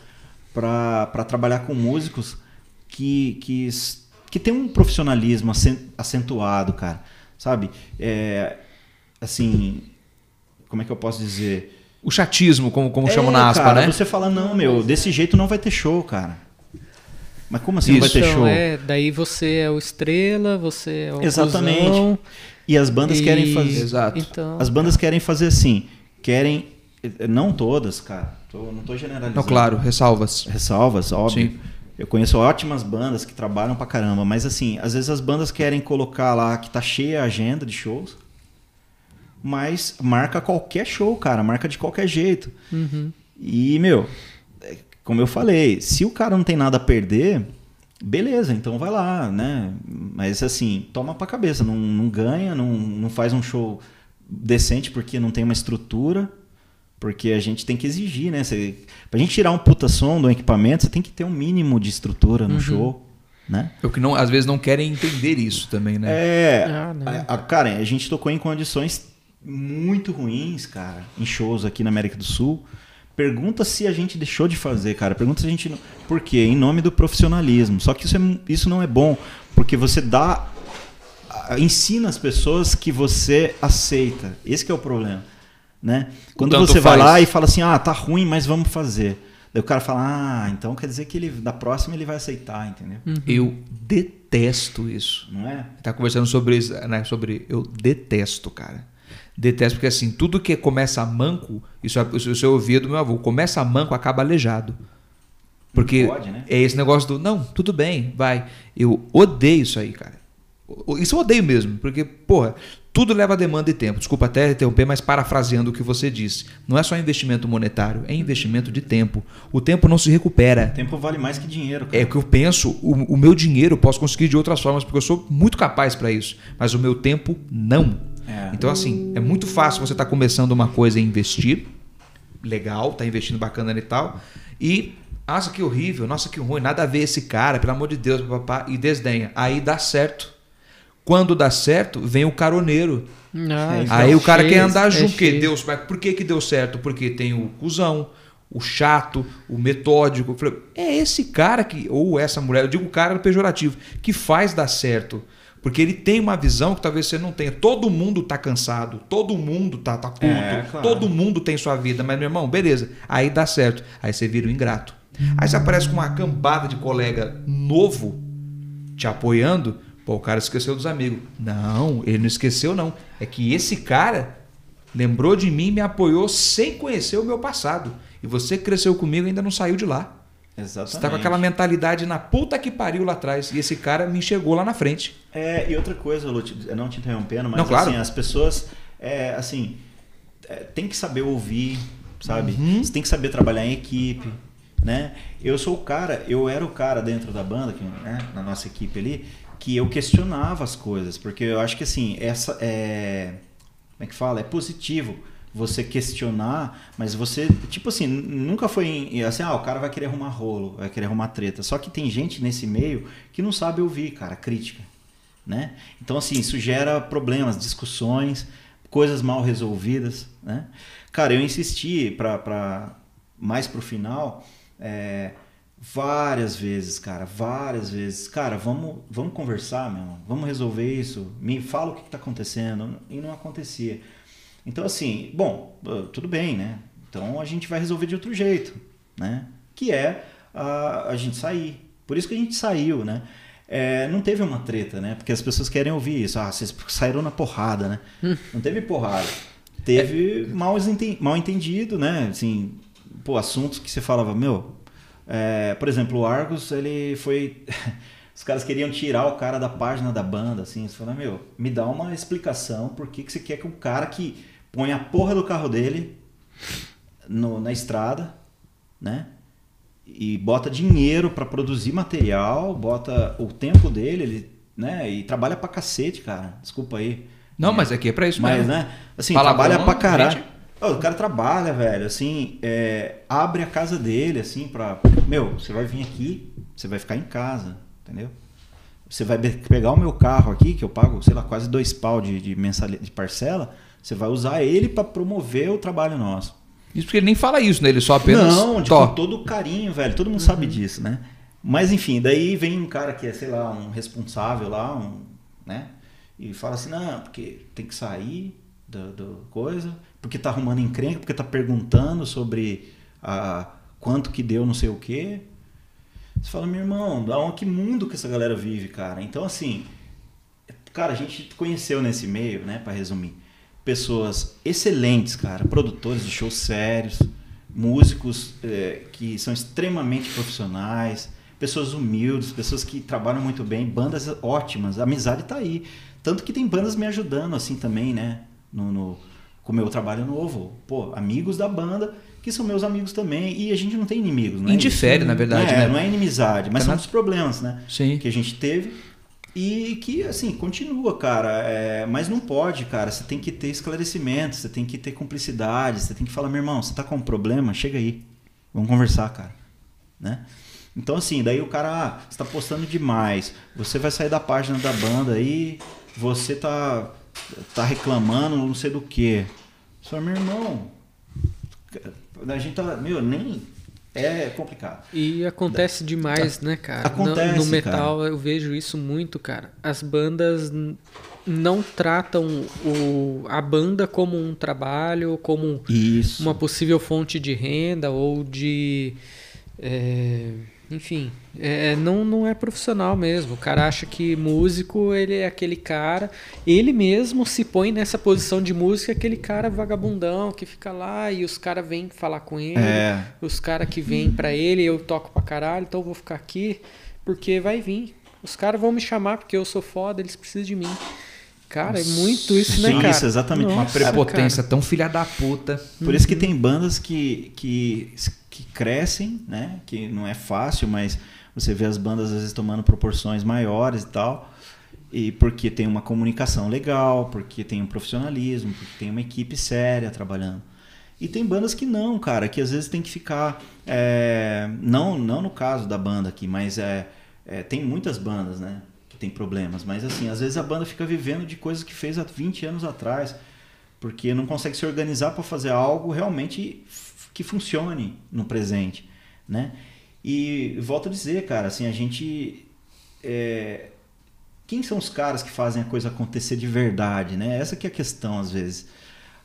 para trabalhar com músicos que, que, que tem um profissionalismo acentuado, cara. Sabe? É, assim, como é que eu posso dizer? O chatismo, como, como é, chamam na aspa, cara, né? Você fala, não, meu, desse jeito não vai ter show, cara. Mas como assim Isso. não vai ter show? É, daí você é o estrela, você é o Exatamente. Cuzão, e as bandas e... querem fazer. Exato. Então... As bandas querem fazer assim. Querem. Não todas, cara. Tô, não estou generalizando. Não, claro, ressalvas. Ressalvas, óbvio. Sim. Eu conheço ótimas bandas que trabalham pra caramba, mas assim, às vezes as bandas querem colocar lá que tá cheia a agenda de shows, mas marca qualquer show, cara, marca de qualquer jeito. Uhum. E, meu, é, como eu falei, se o cara não tem nada a perder, beleza, então vai lá, né? Mas assim, toma pra cabeça, não, não ganha, não, não faz um show decente porque não tem uma estrutura, porque a gente tem que exigir, né? Você, pra gente tirar um puta som do equipamento, você tem que ter um mínimo de estrutura no uhum. show. Né? É o que não, às vezes não querem entender isso também, né? É, ah, a, a, cara, a gente tocou em condições muito ruins, cara, em shows aqui na América do Sul. Pergunta se a gente deixou de fazer, cara. Pergunta se a gente. Por quê? Em nome do profissionalismo. Só que isso, é, isso não é bom, porque você dá. Ensina as pessoas que você aceita. Esse é o problema. Né? Quando Tanto você faz. vai lá e fala assim, ah, tá ruim, mas vamos fazer. Daí o cara fala, ah, então quer dizer que ele da próxima ele vai aceitar, entendeu? Uhum. Eu detesto isso. Não é? Tá conversando sobre isso, né? Sobre. Eu detesto, cara. Detesto, porque assim, tudo que começa manco, isso, isso eu ouvia do meu avô, começa manco, acaba aleijado. Porque pode, né? é esse negócio do, não, tudo bem, vai. Eu odeio isso aí, cara. Isso eu odeio mesmo, porque, porra, tudo leva demanda e tempo. Desculpa até interromper, mas parafraseando o que você disse. Não é só investimento monetário, é investimento de tempo. O tempo não se recupera. O tempo vale mais que dinheiro. Cara. É o que eu penso. O, o meu dinheiro eu posso conseguir de outras formas, porque eu sou muito capaz para isso. Mas o meu tempo, não. É. Então, assim, é muito fácil você estar tá começando uma coisa e investir. Legal, tá investindo bacana e tal. E, nossa, que horrível, nossa, que ruim, nada a ver esse cara, pelo amor de Deus, papá, e desdenha. Aí dá certo. Quando dá certo, vem o caroneiro. Ah, aí o cara quer andar é junto. Que Deus, mas por que, que deu certo? Porque tem o cuzão, o chato, o metódico. É esse cara que, ou essa mulher, eu digo cara pejorativo, que faz dar certo. Porque ele tem uma visão que talvez você não tenha. Todo mundo tá cansado, todo mundo tá, tá puto, é, claro. todo mundo tem sua vida. Mas, meu irmão, beleza. Aí dá certo. Aí você vira o ingrato. Aí você aparece com uma cambada de colega novo te apoiando. Pô, o cara esqueceu dos amigos. Não, ele não esqueceu, não. É que esse cara lembrou de mim e me apoiou sem conhecer o meu passado. E você que cresceu comigo ainda não saiu de lá. Exatamente. Você tá com aquela mentalidade na puta que pariu lá atrás. E esse cara me enxergou lá na frente. É, e outra coisa, Lute, não te interrompendo, mas não, claro. assim, as pessoas, é, assim, é, tem que saber ouvir, sabe? Uhum. Você tem que saber trabalhar em equipe, né? Eu sou o cara, eu era o cara dentro da banda, que, né, na nossa equipe ali, que eu questionava as coisas, porque eu acho que assim, essa é. Como é que fala? É positivo você questionar, mas você, tipo assim, nunca foi assim, ah, o cara vai querer arrumar rolo, vai querer arrumar treta. Só que tem gente nesse meio que não sabe ouvir, cara, crítica, né? Então, assim, isso gera problemas, discussões, coisas mal resolvidas, né? Cara, eu insisti para pra mais pro final, é, várias vezes, cara, várias vezes. Cara, vamos, vamos conversar, meu, vamos resolver isso. Me fala o que, que tá acontecendo. E não acontecia. Então, assim, bom, tudo bem, né? Então a gente vai resolver de outro jeito, né? Que é a, a gente sair. Por isso que a gente saiu, né? É, não teve uma treta, né? Porque as pessoas querem ouvir isso. Ah, vocês saíram na porrada, né? Hum. Não teve porrada. Teve é. mal, mal entendido, né? Assim, pô, assuntos que você falava, meu. É, por exemplo, o Argos, ele foi. Os caras queriam tirar o cara da página da banda, assim. Você fala, meu, me dá uma explicação por que, que você quer que um cara que põe a porra do carro dele no, na estrada, né? E bota dinheiro para produzir material, bota o tempo dele, ele, né? E trabalha pra cacete, cara. Desculpa aí. Não, é, mas aqui é pra isso mas, mesmo. né? Assim, trabalha pra caralho. Oh, o cara trabalha, velho, assim, é, abre a casa dele, assim, pra. Meu, você vai vir aqui, você vai ficar em casa, entendeu? Você vai pegar o meu carro aqui, que eu pago, sei lá, quase dois pau de, de, mensalidade, de parcela você vai usar ele para promover o trabalho nosso. Isso porque ele nem fala isso, né? Ele só apenas. Não, com todo carinho, velho. Todo mundo uhum. sabe disso, né? Mas enfim, daí vem um cara que é, sei lá, um responsável lá, um, né? E fala assim, não, porque tem que sair do, do coisa, porque tá arrumando encrenca, porque tá perguntando sobre a, quanto que deu não sei o quê. Você fala, meu irmão, da que mundo que essa galera vive, cara? Então, assim, cara, a gente conheceu nesse meio, né, para resumir pessoas excelentes, cara, produtores de shows sérios, músicos é, que são extremamente profissionais, pessoas humildes, pessoas que trabalham muito bem, bandas ótimas, a amizade está aí. Tanto que tem bandas me ajudando assim também, né? No, no, com o meu trabalho novo. Pô, amigos da banda que são meus amigos também. E a gente não tem inimigos, né? Indifere, na verdade. É, né? não é inimizade, mas tá são os problemas, né? Sim. Que a gente teve e que, assim, continua, cara. É, mas não pode, cara. Você tem que ter esclarecimento, você tem que ter cumplicidade, você tem que falar, meu irmão, você tá com um problema? Chega aí. Vamos conversar, cara. Né? Então, assim, daí o cara, ah, você tá postando demais. Você vai sair da página da banda aí, você tá, tá reclamando não sei do que. Só, meu irmão, a gente tá, meu, nem é complicado. E acontece demais, né, cara? Acontece, no, no metal cara. eu vejo isso muito, cara. As bandas não tratam o, a banda como um trabalho, como isso. uma possível fonte de renda ou de. É enfim, é, não, não é profissional mesmo. O cara acha que músico, ele é aquele cara, ele mesmo se põe nessa posição de música, aquele cara vagabundão que fica lá e os caras vêm falar com ele, é. os caras que vêm para ele, eu toco pra caralho, então eu vou ficar aqui, porque vai vir. Os caras vão me chamar porque eu sou foda, eles precisam de mim. Cara, é muito isso, né, cara? Isso, exatamente. Nossa, uma prepotência cara. tão filha da puta. Por uhum. isso que tem bandas que, que que crescem, né? Que não é fácil, mas você vê as bandas às vezes tomando proporções maiores e tal. E porque tem uma comunicação legal, porque tem um profissionalismo, porque tem uma equipe séria trabalhando. E tem bandas que não, cara, que às vezes tem que ficar. É, não, não no caso da banda aqui, mas é, é, tem muitas bandas, né? Que tem problemas. Mas assim, às vezes a banda fica vivendo de coisas que fez há 20 anos atrás. Porque não consegue se organizar para fazer algo realmente que funcione no presente, né? E volto a dizer, cara, assim, a gente é, quem são os caras que fazem a coisa acontecer de verdade, né? Essa que é a questão às vezes.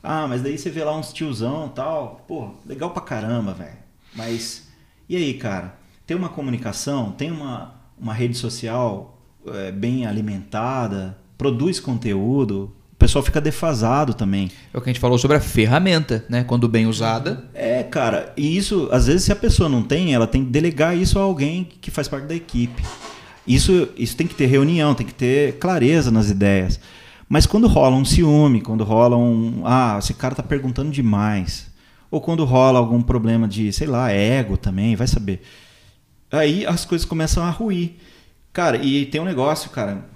Ah, mas daí você vê lá uns tiozão tal, pô, legal pra caramba, velho. Mas e aí, cara? Tem uma comunicação, tem uma, uma rede social é, bem alimentada, produz conteúdo, o pessoal fica defasado também. É o que a gente falou sobre a ferramenta, né? Quando bem usada. É, cara, e isso, às vezes, se a pessoa não tem, ela tem que delegar isso a alguém que faz parte da equipe. Isso, isso tem que ter reunião, tem que ter clareza nas ideias. Mas quando rola um ciúme, quando rola um. Ah, esse cara tá perguntando demais. Ou quando rola algum problema de, sei lá, ego também, vai saber. Aí as coisas começam a ruir. Cara, e tem um negócio, cara,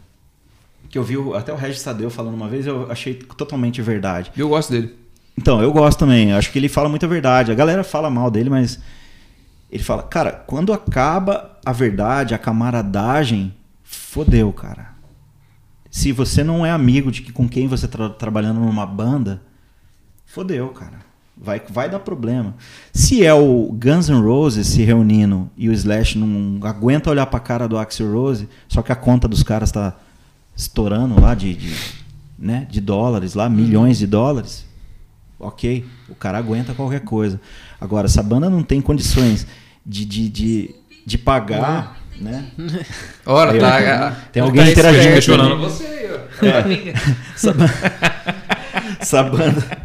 que eu vi até o Regis Tadeu falando uma vez, eu achei totalmente verdade. Eu gosto dele. Então, eu gosto também. Acho que ele fala muita verdade. A galera fala mal dele, mas ele fala, cara, quando acaba a verdade, a camaradagem, fodeu, cara. Se você não é amigo de que com quem você está trabalhando numa banda, fodeu, cara. Vai, vai dar problema. Se é o Guns N' Roses se reunindo e o Slash não aguenta olhar pra cara do Axel Rose, só que a conta dos caras tá estourando lá de, de, né, de dólares, lá, milhões de dólares, ok, o cara aguenta qualquer coisa. Agora, se a banda não tem condições de, de, de, de pagar, né? Ora, aí, tá, tem alguém tá interagindo. Questionando você aí, ó. É. essa, essa banda.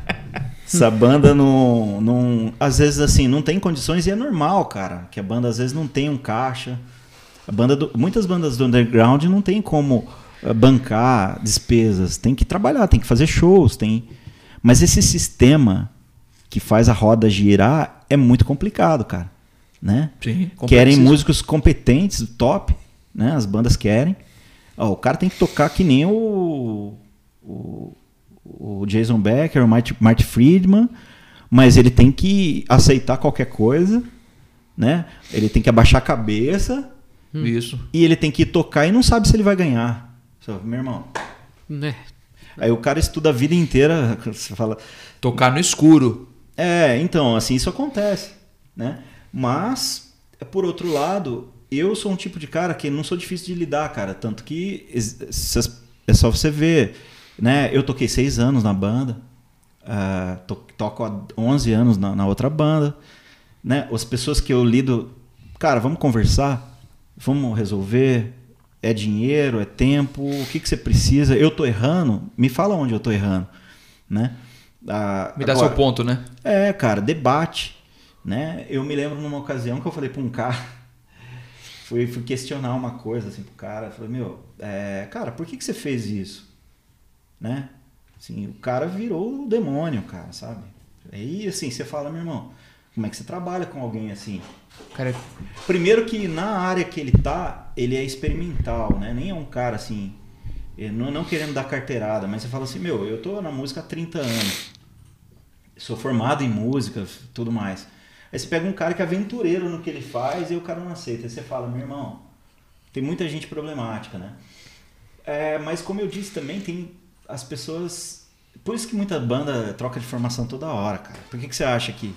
Essa banda não, não. Às vezes, assim, não tem condições e é normal, cara. Que a banda às vezes não tem um caixa. A banda do, muitas bandas do underground não tem como bancar despesas. Tem que trabalhar, tem que fazer shows, tem. Mas esse sistema que faz a roda girar é muito complicado, cara. Né? Sim, querem músicos competentes, top, né? As bandas querem. Ó, o cara tem que tocar que nem o, o o Jason Becker, o Marty Friedman, mas ele tem que aceitar qualquer coisa, né? Ele tem que abaixar a cabeça. Isso. E ele tem que tocar e não sabe se ele vai ganhar. Só, meu irmão. Né? Aí o cara estuda a vida inteira, você fala. Tocar no escuro. É, então, assim, isso acontece, né? Mas, por outro lado, eu sou um tipo de cara que não sou difícil de lidar, cara. Tanto que é só você ver né? Eu toquei seis anos na banda, uh, to toco há 11 anos na, na, outra banda. Né? As pessoas que eu lido, cara, vamos conversar, vamos resolver. É dinheiro, é tempo, o que, que você precisa? Eu tô errando, me fala onde eu tô errando. Né? Uh, me dá agora, seu ponto, né? É, cara, debate. Né? Eu me lembro numa ocasião que eu falei para um cara, fui, fui questionar uma coisa assim pro cara, falei, meu, é, cara, por que, que você fez isso? né? Assim, o cara virou o demônio, cara, sabe? Aí, assim, você fala, meu irmão, como é que você trabalha com alguém assim? Cara, primeiro que na área que ele tá, ele é experimental, né? Nem é um cara assim, não, não querendo dar carteirada, mas você fala assim, meu, eu tô na música há 30 anos. Sou formado em música, tudo mais. Aí você pega um cara que é aventureiro no que ele faz e o cara não aceita. Aí você fala, meu irmão, tem muita gente problemática, né? É, mas como eu disse também, tem as pessoas. Por isso que muita banda troca de formação toda hora, cara. Por que, que você acha que.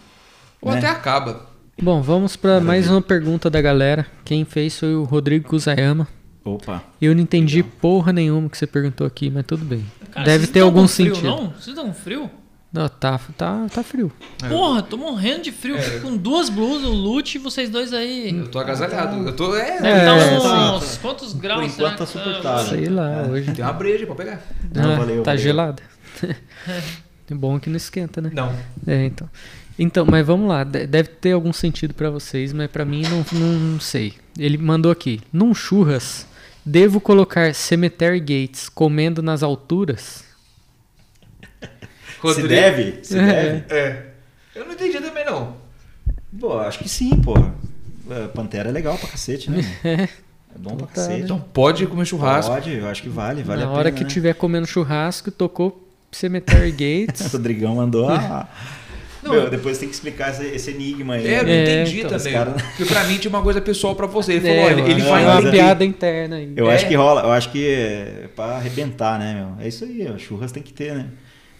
Ou né? até acaba. Bom, vamos para mais uma pergunta da galera. Quem fez foi o Rodrigo Kuzayama. Opa. Eu não entendi Legal. porra nenhuma que você perguntou aqui, mas tudo bem. Cara, Deve ter algum frio, sentido. Não? Vocês dão frio? Não, tá, tá, tá frio. É. Porra, tô morrendo de frio. É. Com duas blusas, o Lute e vocês dois aí. Eu tô agasalhado. Eu tô. É, é então, é, uns, quantos graus? Por enquanto tá suportável. Sei lá, é. hoje. Tem uma breja pra pegar. Não, ah, valeu, tá valeu. gelada. é bom que não esquenta, né? Não. É, então. Então, mas vamos lá. Deve ter algum sentido para vocês, mas para mim não, não, sei. Ele mandou aqui. Num churras, devo colocar Cemetery Gates comendo nas alturas? Rodrigo. Se deve? Se é. deve? É. Eu não entendi também, não. Pô, acho que sim, pô. É, Pantera é legal pra cacete, né? É. É bom pra cacete. Então pode comer churrasco. Pode, eu acho que vale, vale Na a pena. Na hora que né? tiver comendo churrasco, tocou Cemetery Gates. o Rodrigão mandou a... Não, Meu, depois tem que explicar esse, esse enigma aí. É, eu não é, entendi então, também. Cara... Porque pra mim tinha uma coisa pessoal pra você. Ele falou, é, olha, ele vai uma piada interna aí. Eu é. acho que rola, eu acho que é pra arrebentar, né, meu? É isso aí, ó, churras tem que ter, né?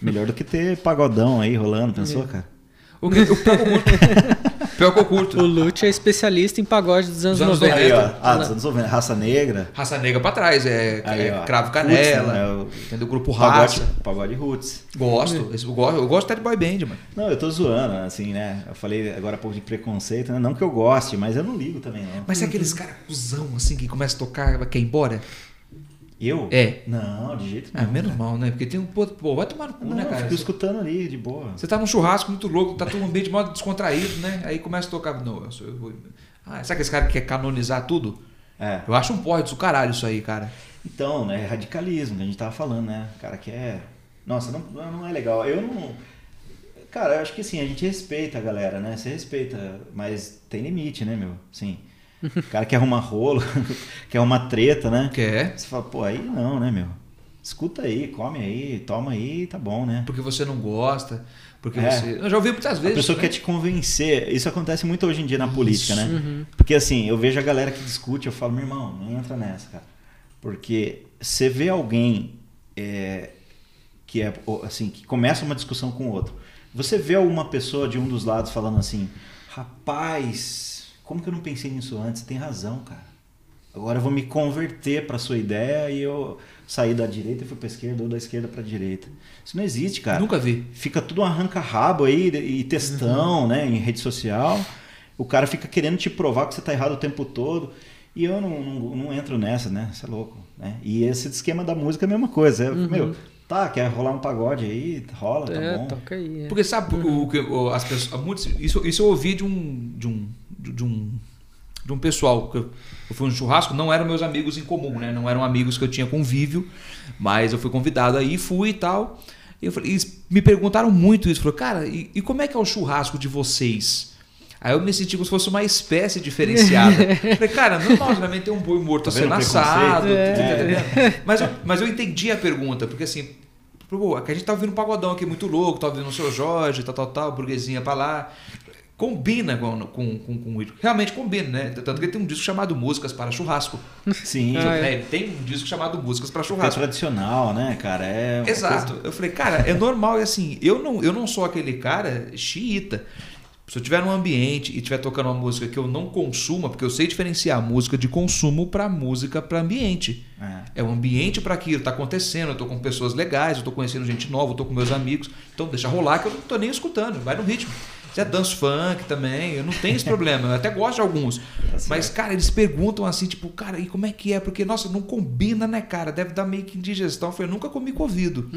Melhor do que ter pagodão aí rolando, pensou, é. cara? O que eu pago muito. Pior que eu curto. O Lute é especialista em pagode dos anos, anos 90. Aí, ó. Ah, dos anos 90. Raça Negra. Raça Negra pra trás. É, aí, é Cravo Canela. Roots, né? o... Entendeu? Grupo Raça. Pagode, pagode Roots. Gosto. É. Eu gosto. Eu gosto até de boy band, mano. Não, eu tô zoando, assim, né? Eu falei agora há pouco de preconceito, né? Não que eu goste, mas eu não ligo também, não. Mas é aqueles caras cuzão, assim, que começa a tocar, quer ir embora? Eu? É. Não, de jeito nenhum. Ah, menos cara. mal, né? Porque tem um. Pô, vai tomar no cu, não, né, cara? Fico escutando ali, de boa. Você tá num churrasco muito louco, tá todo ambiente de modo descontraído, né? Aí começa a tocar. Não, eu sou. Eu vou... Ah, sabe aquele cara que quer canonizar tudo? É. Eu acho um porre do caralho isso aí, cara. Então, né? Radicalismo que a gente tava falando, né? O cara quer. Nossa, não, não é legal. Eu não. Cara, eu acho que assim, a gente respeita a galera, né? Você respeita, mas tem limite, né, meu? Sim. O cara quer arrumar rolo, quer arrumar treta, né? Quer. Você fala, pô, aí não, né, meu? Escuta aí, come aí, toma aí, tá bom, né? Porque você não gosta, porque é. você. Eu já ouvi muitas vezes. A pessoa né? quer te convencer. Isso acontece muito hoje em dia na política, né? Uhum. Porque assim, eu vejo a galera que discute, eu falo, meu irmão, não entra nessa, cara. Porque você vê alguém é, que é assim, que começa uma discussão com o outro. Você vê alguma pessoa de um dos lados falando assim, rapaz, como que eu não pensei nisso antes? Você tem razão, cara. Agora eu vou me converter para sua ideia e eu saí da direita e fui para esquerda ou da esquerda para direita. Isso não existe, cara. Nunca vi. Fica tudo um arranca-rabo aí e textão, uhum. né, em rede social. O cara fica querendo te provar que você tá errado o tempo todo. E eu não, não, não entro nessa, né? Você é louco, né? E esse esquema da música é a mesma coisa. É, uhum. Meu, Tá, quer rolar um pagode aí? Rola, tá é, bom. Toca aí, é. Porque sabe, uhum. o que as pessoas. Muitos, isso, isso eu ouvi de um. De um, de um, de um pessoal. Que eu, eu fui um churrasco, não eram meus amigos em comum, né? Não eram amigos que eu tinha convívio, mas eu fui convidado aí, fui e tal. E eu falei, eles me perguntaram muito isso. Falaram, cara, e, e como é que é o churrasco de vocês? Aí eu me senti como se fosse uma espécie diferenciada. Falei, cara, normalmente tem um boi morto tá sendo assado. É. Mas, eu, mas eu entendi a pergunta, porque assim, pô, a gente tá ouvindo um pagodão aqui muito louco, tá ouvindo o seu Jorge, tal, tal, tal, burguesinha pra lá. Combina com, com, com, com Realmente combina, né? Tanto que tem um disco chamado Músicas para Churrasco. Sim. Ah, é. Tem um disco chamado Músicas para Churrasco. É tradicional, né, cara? É Exato. Coisa... Eu falei, cara, é normal. E assim, eu não, eu não sou aquele cara xiita. Se eu estiver num ambiente e estiver tocando uma música que eu não consuma, porque eu sei diferenciar música de consumo para música para ambiente. É. é um ambiente para aquilo, está acontecendo, eu estou com pessoas legais, eu estou conhecendo gente nova, eu estou com meus amigos. Então deixa rolar que eu não estou nem escutando, vai no ritmo. Se é dance funk também, eu não tenho esse problema, eu até gosto de alguns. Tá mas, cara, eles perguntam assim, tipo, cara, e como é que é? Porque, nossa, não combina, né, cara? Deve dar meio que indigestão. Eu falei, nunca comi covido.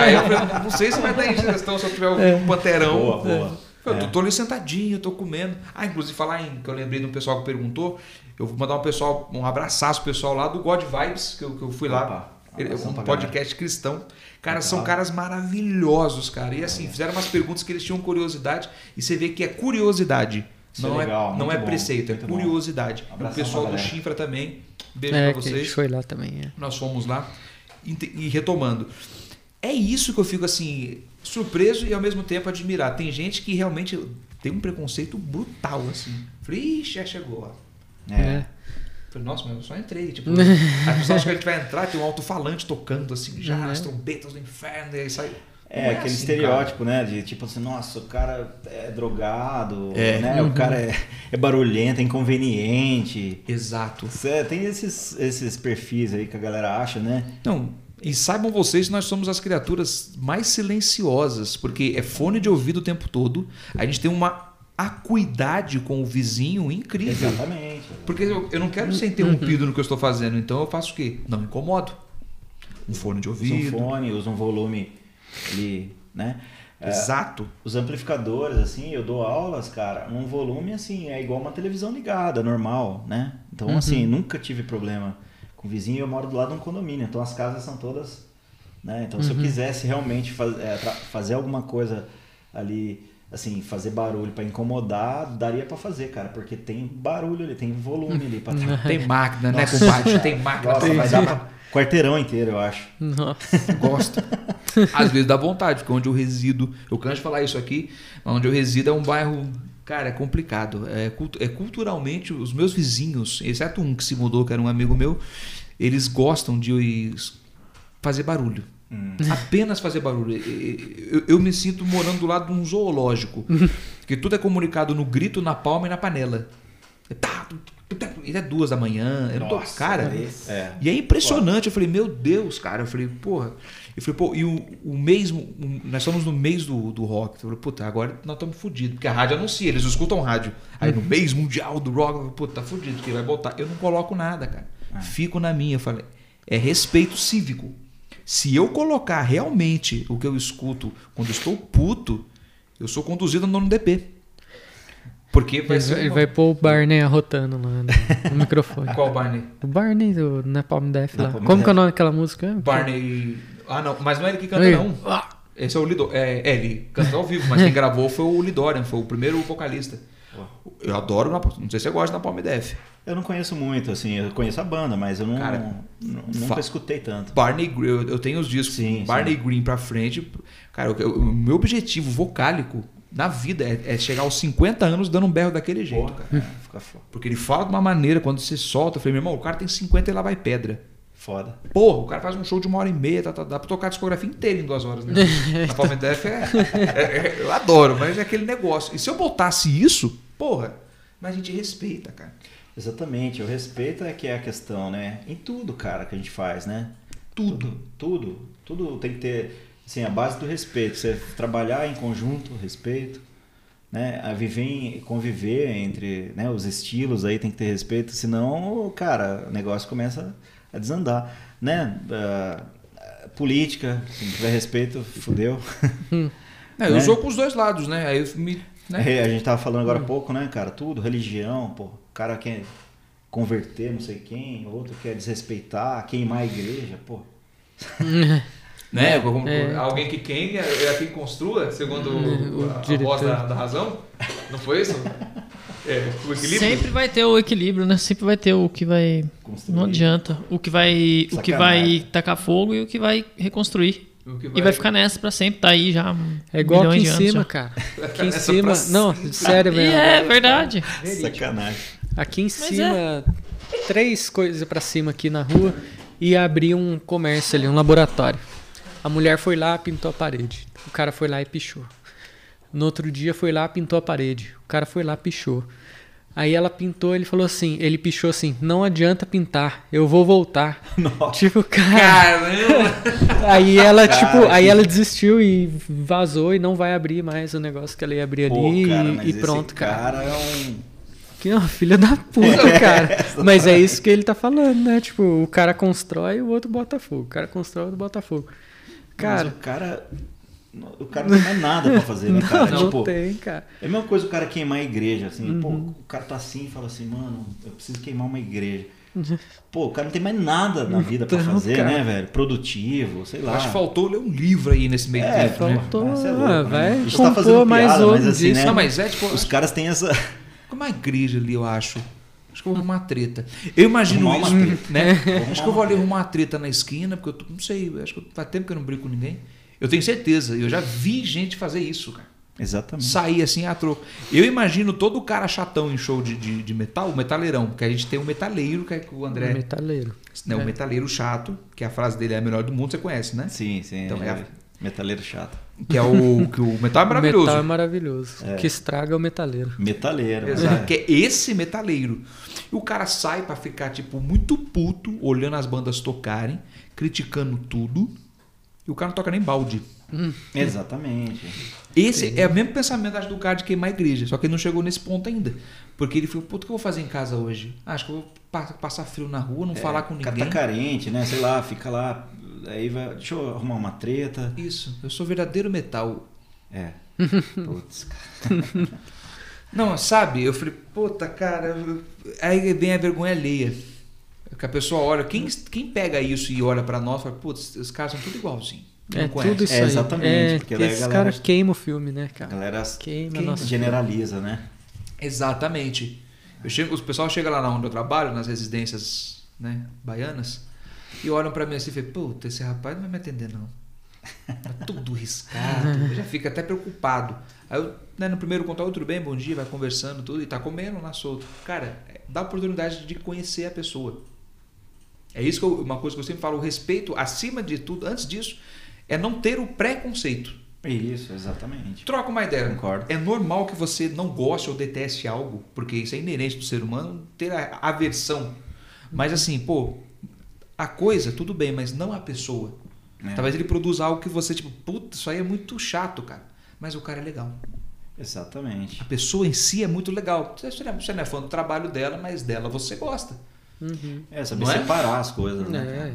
Aí eu falei, não sei se vai dar indigestão se eu tiver um é. panterão. Boa, boa. Eu é. tô ali sentadinho, tô comendo. Ah, inclusive falar em que eu lembrei de um pessoal que perguntou. Eu vou mandar um pessoal, um abraço pro pessoal lá do God Vibes, que eu, que eu fui Opa, lá. Ele, um podcast cristão. Cara, são caras maravilhosos, cara. E assim, fizeram umas perguntas que eles tinham curiosidade. E você vê que é curiosidade. Isso não é, legal, é, não é bom, preceito, é curiosidade. O pessoal do Chifra também. Beijo é, pra vocês. A gente foi lá também. É. Nós fomos lá. E, e retomando. É isso que eu fico assim surpreso e ao mesmo tempo admirar. Tem gente que realmente tem um preconceito brutal, assim. Falei, ixi, já chegou. É. é. Falei, nossa, mas eu só entrei. Tipo, as pessoas acham que a gente vai entrar, tem um alto-falante tocando assim, já, é. as trombetas do inferno, e aí sai. É, é aquele assim, estereótipo, cara. né? De tipo assim, nossa, o cara é drogado, é. né? Uhum. O cara é, é barulhento, é inconveniente. Exato. Cê, tem esses, esses perfis aí que a galera acha, né? Não, e saibam vocês que nós somos as criaturas mais silenciosas, porque é fone de ouvido o tempo todo. A gente tem uma acuidade com o vizinho incrível. Exatamente. Porque eu, eu não quero ser interrompido no que eu estou fazendo, então eu faço o quê? Não me incomodo. Um fone de ouvido. Usa um fone, usa um volume ali, né? É, Exato. É, os amplificadores, assim, eu dou aulas, cara, num volume assim, é igual uma televisão ligada, normal, né? Então, uhum. assim, nunca tive problema com o vizinho. Eu moro do lado de um condomínio, então as casas são todas. Né? Então, uhum. se eu uhum. quisesse realmente faz, é, fazer alguma coisa ali, assim, fazer barulho para incomodar, daria para fazer, cara, porque tem barulho ali, tem volume ali para trás. Tem máquina, né, compadre? Tem máquina. Nossa, vai dar pra quarteirão inteiro, eu acho. Nossa, gosto. Às vezes dá vontade, porque onde eu resido, eu canso de falar isso aqui, onde eu resido é um bairro Cara, é complicado. É, é, culturalmente, os meus vizinhos, exceto um que se mudou, que era um amigo meu, eles gostam de fazer barulho. Hum. Apenas fazer barulho. Eu, eu, me sinto morando do lado de um zoológico. que tudo é comunicado no grito, na palma e na panela. Tá, e é duas da manhã. Eu Nossa, tô, cara. É. E é impressionante. Eu falei, meu Deus, cara. Eu falei, porra. Eu falei, pô, e o, o mês. nós estamos no mês do, do rock. Eu falei, puta, agora nós estamos fodidos. Porque a rádio anuncia, eles escutam rádio. Aí no uhum. mês mundial do rock, eu falei, puta, tá fodido, porque vai botar. Eu não coloco nada, cara. Ah. Fico na minha. Eu falei, é respeito cívico. Se eu colocar realmente o que eu escuto quando estou puto, eu sou conduzido no DP. Porque vai ele, ser. Ele vai pôr o Barney arrotando lá no, no microfone. Qual Barney? O Barney do Napalm Death lá. Como Death. que é o nome daquela música? Barney. Ah, não. Mas não é ele que canta, Oi. não. Esse é o Lidor. É, é, ele canta ao vivo, mas quem gravou foi o Lidorian, foi o primeiro vocalista. Eu adoro, não sei se você gosta da Palm Def. Eu não conheço muito, assim, eu conheço a banda, mas eu não, Cara, não nunca escutei tanto. Barney Green, eu, eu tenho os discos sim, Barney sim. Green pra frente. Cara, o, meu objetivo vocálico na vida é, é, chegar aos 50 anos dando um berro daquele jeito, Porra, cara. É, Porque ele fala de uma maneira, quando você solta, eu falei, meu irmão, o cara tem 50 e lá vai pedra. Foda. Porra, o cara faz um show de uma hora e meia, tá, tá, dá pra tocar a discografia inteira em duas horas, né? Na Palm Def é, é, é, eu adoro, mas é aquele negócio. E se eu botasse isso, porra, mas a gente respeita, cara. Exatamente, o respeito é que é a questão, né? Em tudo, cara, que a gente faz, né? Tudo. Tudo. Tudo, tudo tem que ter, assim, a base do respeito. Você trabalhar em conjunto, respeito, né? A viver, em, conviver entre né, os estilos aí tem que ter respeito, senão, cara, o negócio começa a desandar, né? Uh, política, se não tiver respeito, fudeu. Hum. É, eu né? jogo com os dois lados, né? Aí eu me né? É, a gente tava falando agora há hum. pouco, né, cara? Tudo, religião, pô. O cara quer converter não sei quem, outro quer desrespeitar, queimar a igreja, pô. né? É. Alguém que queime é, é quem construa, segundo o, a, a voz da, da, razão. Não foi isso? É, o equilíbrio. Sempre vai ter o equilíbrio, né? Sempre vai ter o que vai. Construir. Não adianta. O que vai. Sacanagem. O que vai tacar fogo e o que vai reconstruir. Vai... E vai ficar nessa pra sempre, tá aí já. É igual aqui em cima, já. cara. Aqui em cima. Não, sério mesmo. É verdade. Sacanagem. Aqui em Mas cima, é. três coisas pra cima aqui na rua e abrir um comércio ali, um laboratório. A mulher foi lá, pintou a parede. O cara foi lá e pichou. No outro dia foi lá, pintou a parede. O cara foi lá, pichou. Aí ela pintou, ele falou assim, ele pichou assim, não adianta pintar, eu vou voltar. Nossa. Tipo, cara. Aí ela, cara, tipo, aí ela desistiu e vazou e não vai abrir mais o negócio que ela ia abrir Pô, ali cara, e, pronto, cara. cara é um que é uma filha da puta, cara. Mas é isso que ele tá falando, né? Tipo, o cara constrói e o outro bota fogo. O cara constrói e o outro bota fogo. Cara, Mas o cara o cara não tem mais nada pra fazer, né, cara? Não, tipo, não tem, cara. É a mesma coisa o cara queimar a igreja, assim. Uhum. Pô, o cara tá assim e fala assim, mano, eu preciso queimar uma igreja. Pô, o cara não tem mais nada na vida para fazer, cara. né, velho? Produtivo, sei lá. Acho que faltou ler um livro aí nesse meio é, tempo, né? faltou, né? É louco, ah, vai né? tá fazendo mais piada, mas assim, né? Não, mas é tipo... Os caras têm essa... Como a igreja ali, eu acho. Acho que eu vou arrumar treta. Eu imagino arrumar isso, né? acho que eu vou ali arrumar uma treta na esquina, porque eu tô, não sei, acho que faz tempo que eu não brinco com ninguém. Eu tenho certeza, eu já vi gente fazer isso, cara. Exatamente. Sair assim a troco. Eu imagino todo o cara chatão em show de, de, de, metal, o metaleirão, porque a gente tem um metaleiro, que é o André. O metaleiro. Né, é. O metaleiro chato, que a frase dele é a melhor do mundo, você conhece, né? Sim, sim. Então, é, é a... Metaleiro chato. Que é o que o metal é maravilhoso. O metal é maravilhoso. É. Que estraga o metaleiro. Metaleiro. Exato. É. Que é esse metaleiro. E o cara sai para ficar, tipo, muito puto, olhando as bandas tocarem, criticando tudo. E o cara não toca nem balde. Hum. Exatamente. Esse Entendi. é o mesmo pensamento acho, do cara de queimar a igreja, só que ele não chegou nesse ponto ainda. Porque ele falou, puta, o que eu vou fazer em casa hoje? Ah, acho que eu vou passar frio na rua, não é, falar com ninguém. O cara tá carente, né? Sei lá, fica lá, aí vai, deixa eu arrumar uma treta. Isso, eu sou verdadeiro metal. É. Putz, cara. Não, sabe, eu falei, puta, cara, aí vem a vergonha alheia. Que a pessoa olha, quem, quem pega isso e olha para nós, fala, putz, os caras são tudo igualzinho. É tudo isso é, exatamente. É, porque esses caras queimam o filme, né, cara? A galera queima, queima generaliza, filme. né? Exatamente. Eu chego, o pessoal chega lá onde eu trabalho, nas residências né, baianas, e olham para mim assim e falam, puta, esse rapaz não vai me atender não. Tá tudo riscado, já fica até preocupado. Aí eu, né, no primeiro contato, tudo bem, bom dia, vai conversando tudo, e tá comendo lá solto. Cara, dá a oportunidade de conhecer a pessoa. É isso que eu, uma coisa que eu sempre falo, o respeito, acima de tudo, antes disso, é não ter o preconceito. Isso, exatamente. Troca uma ideia. Concordo. É normal que você não goste ou deteste algo, porque isso é inerente do ser humano, ter a aversão. Mas assim, pô, a coisa, tudo bem, mas não a pessoa. É. Talvez ele produza algo que você, tipo, puta, isso aí é muito chato, cara. Mas o cara é legal. Exatamente. A pessoa em si é muito legal. Você não é fã do trabalho dela, mas dela você gosta. Uhum. É, saber não é? separar é? as coisas, né? É.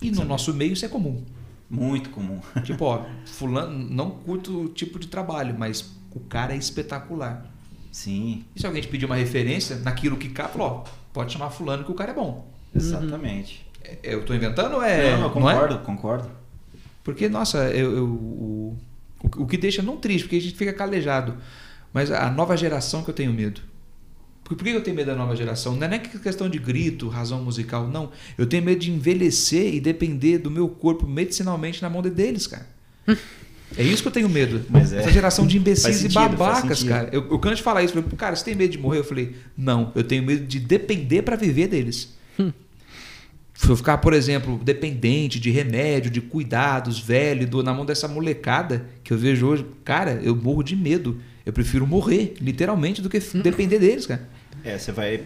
E no nosso meio isso é comum. Muito comum. Tipo, ó, fulano, não curto o tipo de trabalho, mas o cara é espetacular. Sim. E se alguém te pedir uma referência naquilo que cá, ó, pode chamar fulano que o cara é bom. Exatamente. Uhum. Eu estou inventando ou é. Não, eu concordo, não é? concordo. Porque, nossa, eu, eu o, o que deixa não triste, porque a gente fica calejado. Mas a nova geração que eu tenho medo. Por que eu tenho medo da nova geração? Não é nem questão de grito, razão musical, não. Eu tenho medo de envelhecer e depender do meu corpo medicinalmente na mão deles, cara. É isso que eu tenho medo. Mas é. Essa geração de imbecis sentido, e babacas, cara. Eu, eu canto de falar isso, eu falei, cara, você tem medo de morrer? Eu falei, não, eu tenho medo de depender para viver deles. Se eu ficar, por exemplo, dependente de remédio, de cuidados, velho, do, na mão dessa molecada que eu vejo hoje, cara, eu morro de medo. Eu prefiro morrer, literalmente, do que depender deles, cara. É, você vai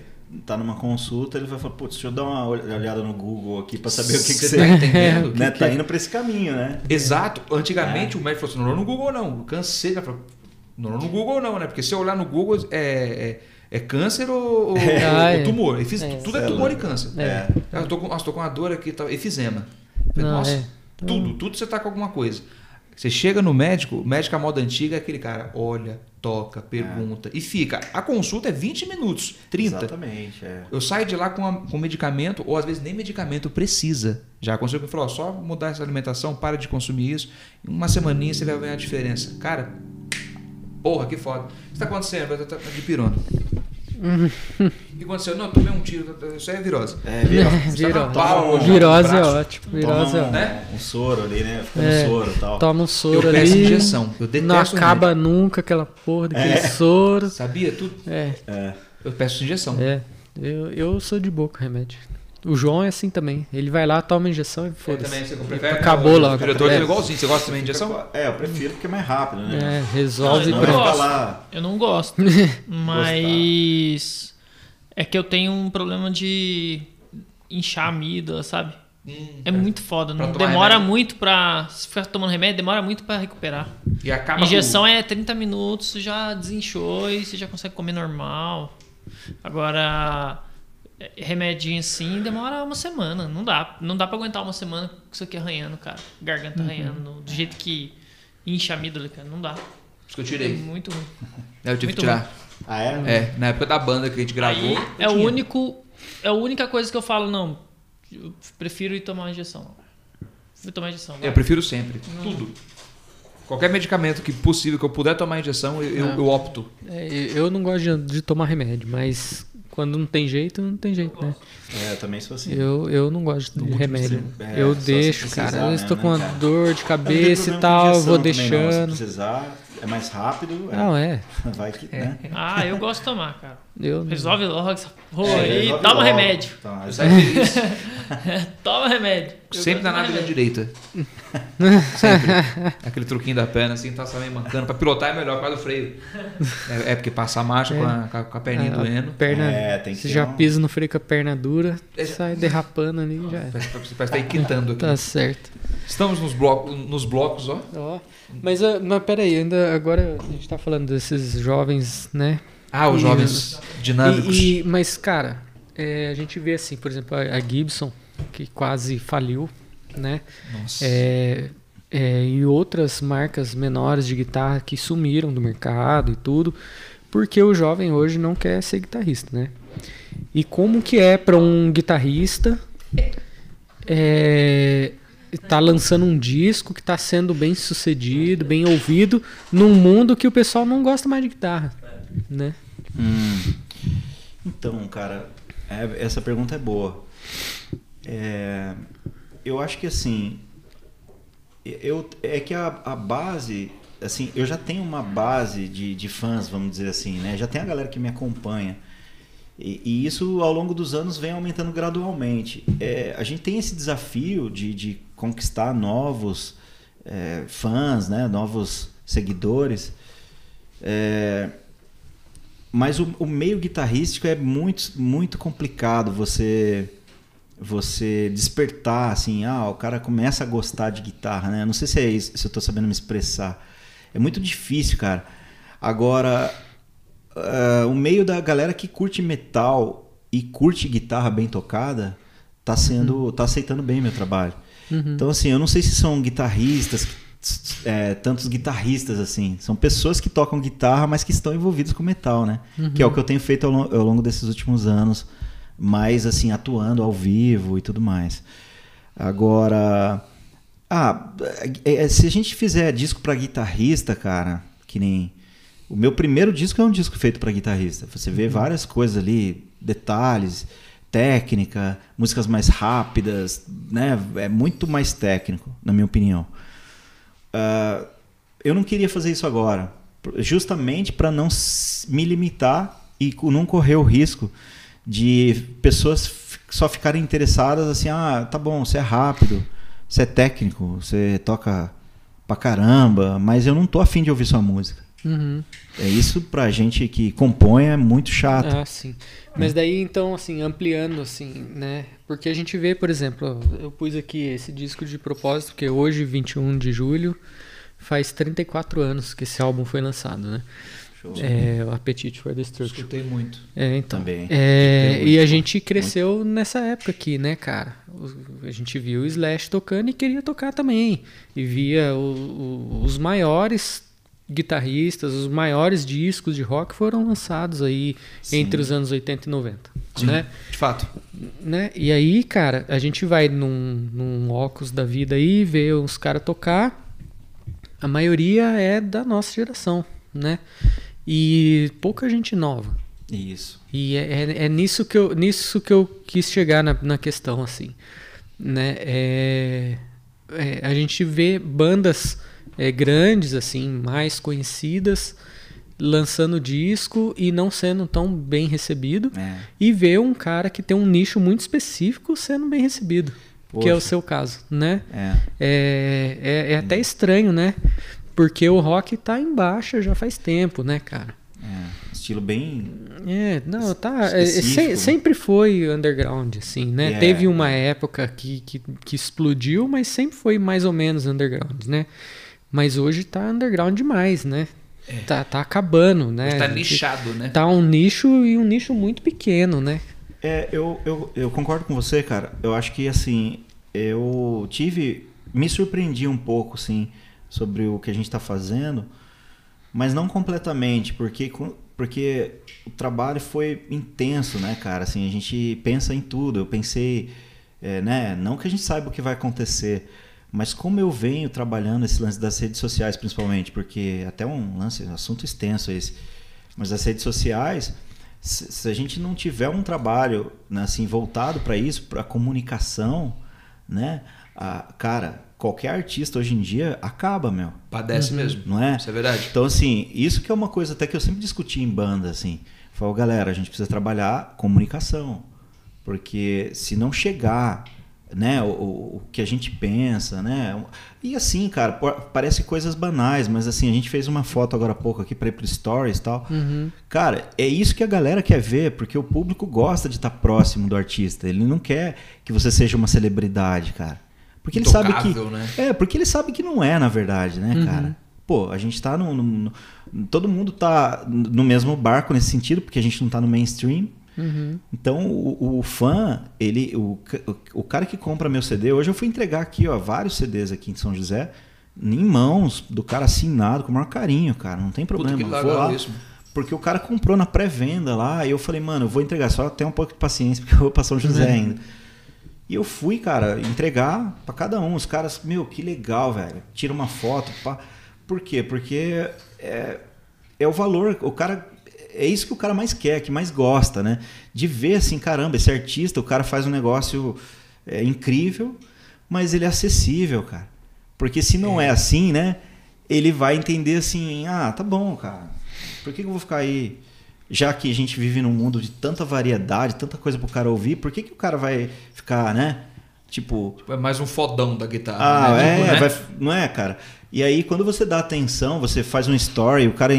tá numa consulta, ele vai falar, putz, deixa eu dar uma olhada no Google aqui para saber o que, que você tá entendendo. né? tá indo para esse caminho, né? Exato. Antigamente é. o médico falou assim, não no Google não, cansei. Não no Google não, né? Porque se eu olhar no Google é, é, é câncer ou, é. Ah, ou, tumor. Fiz, é. tudo é tumor e câncer. É. Eu tô com, nossa, tô com uma dor aqui, tá, efizema. Falei, não, nossa, é. tudo, tudo você tá com alguma coisa. Você chega no médico, o médico à moda antiga é aquele cara, olha, toca, pergunta é. e fica. A consulta é 20 minutos, 30. Exatamente. É. Eu saio de lá com, a, com medicamento, ou às vezes nem medicamento precisa. Já aconteceu que falou, só mudar essa alimentação, para de consumir isso. Em uma semaninha você vai ver a diferença. Cara, porra, que foda. O que está acontecendo? Tá de pirona. O que aconteceu? Não, tomei um tiro, isso aí é virose. É, virose. Virose. Virose é ótimo. Virose é ótimo. Né? Um soro ali, né? Fica é, um soro e tal. Toma um soro eu ali. Peço injeção. Eu detesto Não acaba nunca aquela porra daquele é. soro. Sabia tudo? É. é. Eu peço injeção. É. Eu, eu sou de boca remédio. O João é assim também. Ele vai lá, toma a injeção e foda-se. também, você prefere? Acabou lá. O diretor é igualzinho. Você gosta também de injeção? É, eu prefiro porque é mais rápido, né? É, resolve não, eu, não gosto. eu não gosto. mas é que eu tenho um problema de inchar a amígdola, sabe? Hum, é, muito foda. Não demora remédio. muito pra. Se ficar tomando remédio, demora muito pra recuperar. E acaba Injeção é 30 minutos, já desinchou e você já consegue comer normal. Agora é, remedinho assim demora uma semana. Não dá. Não dá pra aguentar uma semana com isso aqui arranhando, cara. Garganta uhum. arranhando. Do jeito que incha a amígdola, cara. Não dá. Isso que eu tirei. É muito ruim. Eu tive que tirar. Ruim. Ah, é? É, na época da banda que a gente gravou. Aí, é o único. É a única coisa que eu falo, não. Eu prefiro ir tomar uma injeção. Prefiro tomar injeção. Vai. Eu prefiro sempre. Não. Tudo. Qualquer medicamento que possível que eu puder tomar injeção, eu, eu, eu opto. É, eu não gosto de, de tomar remédio, mas quando não tem jeito, não tem jeito, né? É, eu também sou assim. Eu, eu não gosto de remédio. É, eu deixo, cara. Né, eu estou com uma cara? dor de cabeça e tal, vou deixando. Não, se precisar, é mais rápido. É. Não, é. Vai que, é. né? Ah, eu gosto de tomar, cara. Eu resolve logo essa porra é, aí, toma logo. remédio. Tá, feliz. toma remédio. Eu Sempre na nave da direita. Sempre. Aquele truquinho da perna, assim, tá também mancando. Pra pilotar é melhor, quase o freio. É, é, porque passa a marcha com, a, com a perninha doendo. Perna, é, tem que você já um... pisa no freio com a perna dura, sai derrapando ali já. Parece, parece que tá quitando aqui. Tá certo. Estamos nos, blocos, nos blocos, ó. ó. Mas, ah, mas peraí, ainda agora a gente tá falando desses jovens, né? Ah, os e, jovens dinâmicos. E, e, mas, cara, é, a gente vê assim, por exemplo, a, Gibson, que quase faliu, né? Nossa. É, é, e outras marcas menores de guitarra que sumiram do mercado e tudo, porque o jovem hoje não quer ser guitarrista, né? E como que é para um guitarrista é, tá lançando um disco que está sendo bem sucedido, bem ouvido, num mundo que o pessoal não gosta mais de guitarra, né? Hum. Então, cara, é, essa pergunta é boa. É, eu acho que assim, eu, é que a, a base, assim, eu já tenho uma base de, de fãs, vamos dizer assim, né? Já tem a galera que me acompanha. E, e, isso ao longo dos anos vem aumentando gradualmente. É, a gente tem esse desafio de, de conquistar novos é, fãs, né? novos seguidores. É, mas o, o, meio guitarrístico é muito, muito complicado você você despertar assim, ah, o cara começa a gostar de guitarra, né? Não sei se é isso, se eu estou sabendo me expressar. É muito difícil, cara. Agora, uh, o meio da galera que curte metal e curte guitarra bem tocada tá sendo, uhum. tá aceitando bem meu trabalho. Uhum. Então assim, eu não sei se são guitarristas é, tantos guitarristas assim. São pessoas que tocam guitarra, mas que estão envolvidos com metal, né? Uhum. Que é o que eu tenho feito ao, ao, longo desses últimos anos, mais assim atuando ao vivo e tudo mais. Agora, ah, é, é se a gente fizer disco para guitarrista, cara, que nem o meu primeiro disco é um disco feito para guitarrista. Você vê uhum. várias coisas ali, detalhes, técnica, músicas mais rápidas, né? É muito mais técnico, na minha opinião. Uh, eu não queria fazer isso agora, justamente para não me limitar e não correr o risco de pessoas só ficarem interessadas assim, ah, tá bom, você é rápido, você é técnico, você toca pra caramba, mas eu não tô afim de ouvir sua música. Uhum. É isso pra gente que compõe é muito chato. Ah, sim. Mas daí então assim, ampliando assim, né? Porque a gente vê, por exemplo, eu pus aqui esse disco de propósito, que hoje, 21 de julho, faz 34 anos que esse álbum foi lançado, né? Show. É, o Appetite for Destruction. Escutei muito. É, então. Também. É, e a gente cresceu muito. nessa época aqui, né, cara? A gente viu o Slash tocando e queria tocar também. E via o, o, os maiores guitarristas, os maiores discos de rock foram lançados aí Sim. entre os anos 80 e 90. Sim, né? De fato. Né? E aí, cara, a gente vai num, num óculos da vida aí, vê uns caras tocar. A maioria é da nossa geração, né? E pouca gente nova. Isso. E é, é, é nisso, que eu, nisso que eu quis chegar na, na questão, assim. Né? É, é a gente vê bandas é, grandes, assim, mais conhecidas, lançando disco e não sendo tão bem recebido. É. E ver um cara que tem um nicho muito específico sendo bem recebido. Poxa. Que é o seu caso, né? É. É, é, é até estranho, né? Porque o rock tá em baixa já faz tempo, né, cara? É, estilo bem. É, não, tá. É, se, sempre foi underground, assim, né? Yeah. Teve uma época que, que, que explodiu, mas sempre foi mais ou menos underground, né? Mas hoje tá underground demais, né? É. Tá, tá acabando, né? Tá nichado, né? Tá um nicho e um nicho muito pequeno, né? É, eu, eu, eu concordo com você, cara. Eu acho que, assim, eu tive... Me surpreendi um pouco, assim, sobre o que a gente está fazendo, mas não completamente, porque, porque o trabalho foi intenso, né, cara? Assim, a gente pensa em tudo. Eu pensei, é, né? Não que a gente saiba o que vai acontecer, mas como eu venho trabalhando esse lance das redes sociais, principalmente, porque até um lance, um assunto extenso esse, mas as redes sociais, se, se a gente não tiver um trabalho né, assim voltado para isso, para comunicação, né, a, cara, qualquer artista hoje em dia acaba, meu. Padece uhum. mesmo. Não é? Isso é verdade. Então, assim, isso que é uma coisa até que eu sempre discuti em banda, assim. Falei, galera, a gente precisa trabalhar comunicação. Porque se não chegar né, o, o, que a gente pensa, né? E assim, cara, parece coisas banais, mas assim, a gente fez uma foto agora há pouco aqui para ir pro Stories e tal. Uhum. Cara, é isso que a galera quer ver, porque o público gosta de estar próximo do artista. Ele não quer que você seja uma celebridade, cara. Porque ele sabe que. Né? É, porque ele sabe que não é, na verdade, né, uhum. cara? Pô, a gente tá no, no, no, Todo mundo tá no mesmo barco nesse sentido, porque a gente não tá no mainstream. Uhum. Então, o, o, fã, ele, o, o cara que compra meu CD, hoje eu fui entregar aqui, ó, vários CDs aqui em São José, em mãos do cara assinado com o maior carinho, cara. Não tem problema. Puta vou lá, mesmo. Porque o cara comprou na pré-venda lá, e eu falei, mano, eu vou entregar, só tem um pouco de paciência, porque eu vou pra São José uhum. ainda. E eu fui, cara, entregar para cada um. Os caras, meu, que legal, velho. Tira uma foto. Pá. Por quê? Porque é, é o valor. O cara é isso que o cara mais quer, que mais gosta, né? De ver assim, caramba, esse artista, o cara faz um negócio é, incrível, mas ele é acessível, cara. Porque se não é. é. assim, né? Ele vai entender assim, ah, tá bom, cara. Por que, que eu vou ficar aí já que a gente vive num mundo de tanta variedade, tanta coisa pro cara ouvir, por que, que o cara vai ficar, né? Tipo. tipo é mais um fodão da guitarra. Ah, né? é, tipo, né? vai, não é, cara? E aí, quando você dá atenção, você faz um story, o cara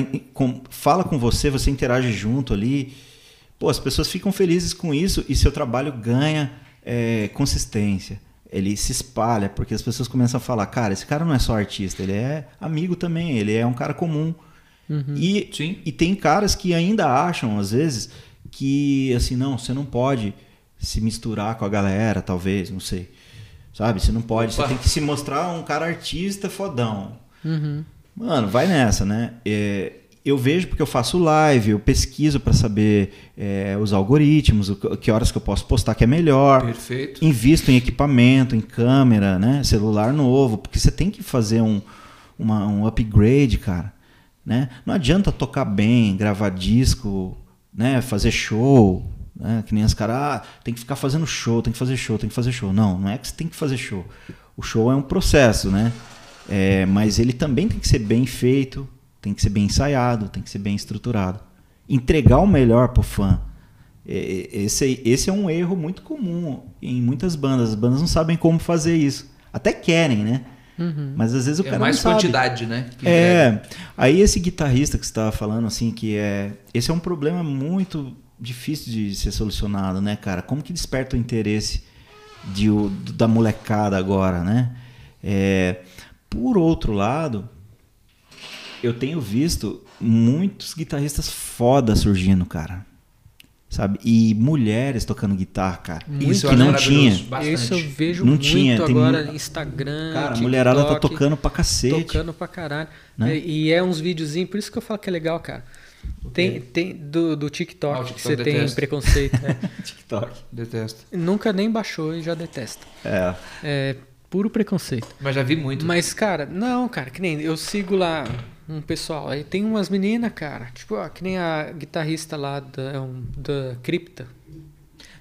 fala com você, você interage junto ali. Pô, as pessoas ficam felizes com isso e seu trabalho ganha é, consistência. Ele se espalha, porque as pessoas começam a falar: cara, esse cara não é só artista, ele é amigo também, ele é um cara comum. Uhum. E, Sim. e tem caras que ainda acham, às vezes, que assim, não, você não pode se misturar com a galera, talvez, não sei. Sabe? Você não pode, Opa. você tem que se mostrar um cara artista fodão. Uhum. Mano, vai nessa, né? É, eu vejo porque eu faço live, eu pesquiso para saber é, os algoritmos, o, que horas que eu posso postar que é melhor. Perfeito. Invisto em equipamento, em câmera, né? Celular novo, porque você tem que fazer um, uma, um upgrade, cara. Né? Não adianta tocar bem, gravar disco, né? fazer show, né? que nem as caras, ah, tem que ficar fazendo show, tem que fazer show, tem que fazer show. Não, não é que você tem que fazer show. O show é um processo, né? É, mas ele também tem que ser bem feito, tem que ser bem ensaiado, tem que ser bem estruturado. Entregar o melhor pro fã. Esse, esse é um erro muito comum em muitas bandas. As bandas não sabem como fazer isso. Até querem, né? Uhum. Mas às vezes o é cara mais não sabe. quantidade, né? é. Aí esse guitarrista que você estava falando, assim, que é. Esse é um problema muito difícil de ser solucionado, né, cara? Como que desperta o interesse de, o, da molecada agora, né? É, por outro lado, eu tenho visto muitos guitarristas foda surgindo, cara sabe? E mulheres tocando guitarra, cara. Muito isso que não tinha. Bastante. Isso eu vejo não muito tinha. agora no Instagram. Cara, a mulherada tá tocando pra cacete. Tocando pra caralho. Né? E, e, é uns videozinhos, por isso que eu falo que é legal, cara. Tem, tem do, do TikTok, ah, TikTok que você detesto. tem preconceito. É. TikTok. Detesto. Nunca nem baixou e já detesta. É. É puro preconceito. Mas já vi muito. Mas, cara, não, cara, que nem eu sigo lá um pessoal. Aí tem umas meninas, cara, tipo, ó, que nem a guitarrista lá da, é da Cripta.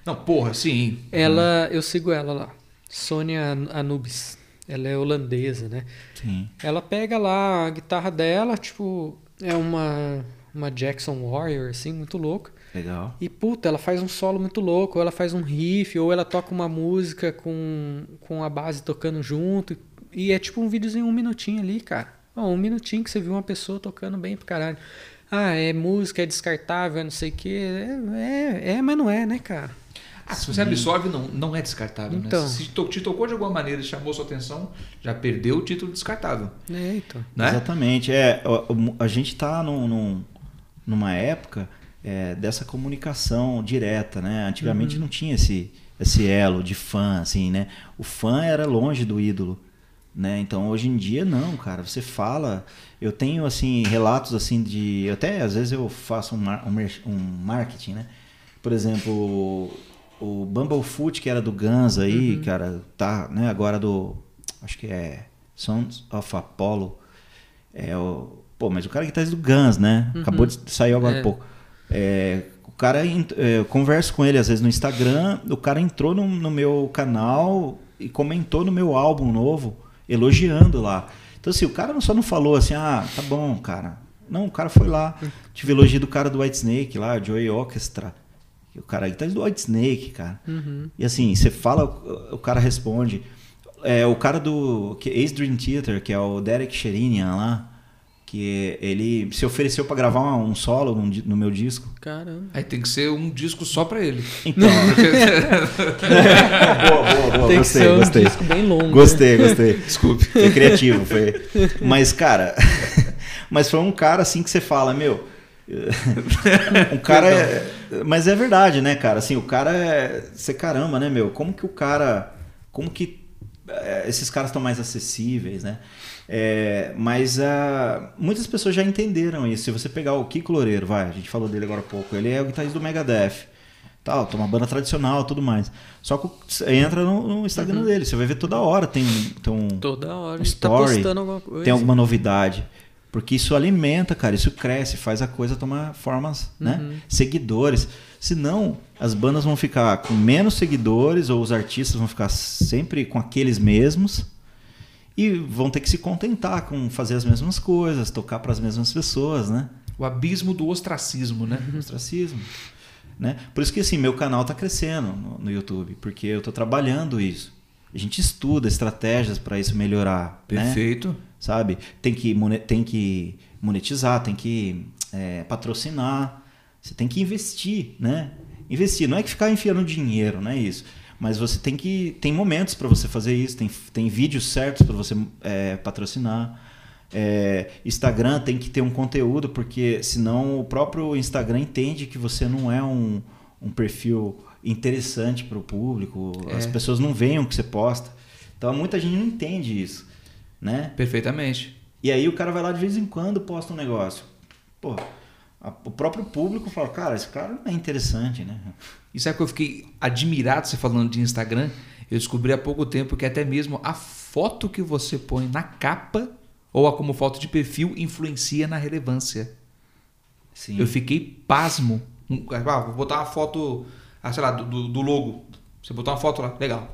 Não, porra, sim. Ela, eu sigo ela lá. Sônia Anubis. Ela é holandesa, né? Sim. Ela pega lá a guitarra dela, tipo, é uma, uma Jackson Warrior, assim, muito louca. Legal. E, puta, ela faz um solo muito louco, ou ela faz um riff, ou ela toca uma música com, com a base tocando junto. E é tipo um videozinho, um minutinho ali, cara um minutinho que você viu uma pessoa tocando bem pro caralho. Ah, é música, é descartável, é não sei o quê. É, é, é, mas não é, né, cara? Ah, se você absorve, não, não é descartável. Né? Então. Né? Se te tocou de alguma maneira e chamou sua atenção, já perdeu o título descartável. É, então. Né? Exatamente. É, a, a gente está num, num, numa época é, dessa comunicação direta, né? Antigamente uhum. não tinha esse, esse elo de fã, assim, né? O fã era longe do ídolo. Né? Então hoje em dia não, cara. Você fala, eu tenho assim relatos assim de, até às vezes eu faço um, um, um marketing, né? Por exemplo, o Bumblefoot que era do Guns aí, uhum. cara, tá, né? Agora do, acho que é Sons of Apollo, é o, pô, mas o cara que tá do Guns, né? Uhum. Acabou de sair agora há é. pouco. É, o cara, é, eu converso com ele às vezes no Instagram, o cara entrou no, no meu canal e comentou no meu álbum novo elogiando lá. Então, assim, o cara só não falou assim, ah, tá bom, cara. Não, o cara foi lá. Tive elogio do cara do White Snake lá, Joey Orchestra. O cara tá do White Snake, cara. Uhum. E assim, você fala, o cara responde. É, o cara do Ace Dream Theater, que é o Derek Sherinian lá, que ele se ofereceu para gravar um solo no, no, meu disco. Caramba. Aí tem que ser um disco só para ele. Então. boa, boa, boa. Tem gostei, que ser um gostei. disco bem longo. Gostei, né? gostei. Desculpe. Foi criativo, foi. Mas cara, mas foi um cara assim que você fala, meu, um cara é, mas é verdade, né, cara? Assim, o cara é, você caramba, né, meu? Como que o cara, como que é, esses caras estão mais acessíveis, né? É, mas uh, muitas pessoas já entenderam isso. Se você pegar o Kiko Loureiro, vai, a gente falou dele agora há pouco, ele é o guitarrista do Megadeth. Tal, uma banda tradicional tudo mais. Só que entra no, no Instagram uhum. dele, você vai ver toda hora. Tem, tem um. Toda hora, um tá story, tá alguma. Tem alguma novidade. Porque isso alimenta, cara, isso cresce, faz a coisa tomar formas, né? uhum. né? Seguidores. Senão, as bandas vão ficar com menos seguidores, ou os artistas vão ficar sempre com aqueles mesmos e vão ter que se contentar com fazer as mesmas coisas, tocar para as mesmas pessoas, né? O abismo do ostracismo, né? ostracismo. Né? Por isso que assim, meu canal está crescendo no, no, YouTube, porque eu estou trabalhando isso. A gente estuda estratégias para isso melhorar. Né? Perfeito. Né? Sabe? Tem que, tem que monetizar, tem que é, patrocinar, você tem que investir, né? Investir, não é que ficar enfiando dinheiro, não é isso. Mas você tem que. Tem momentos para você fazer isso, tem, tem vídeos certos para você é, patrocinar. É, Instagram tem que ter um conteúdo, porque senão o próprio Instagram entende que você não é um, um perfil interessante para o público, é. as pessoas não veem o que você posta. Então muita gente não entende isso. Né? Perfeitamente. E aí o cara vai lá de vez em quando posta um negócio. Pô, o próprio público fala, cara, esse cara não é interessante, né? Isso é que eu fiquei admirado você falando de Instagram. Eu descobri há pouco tempo que até mesmo a foto que você põe na capa ou a como foto de perfil influencia na relevância. Sim. Eu fiquei pasmo. Ah, vou botar uma foto, ah, sei lá, do, do logo. Você botou uma foto lá, legal.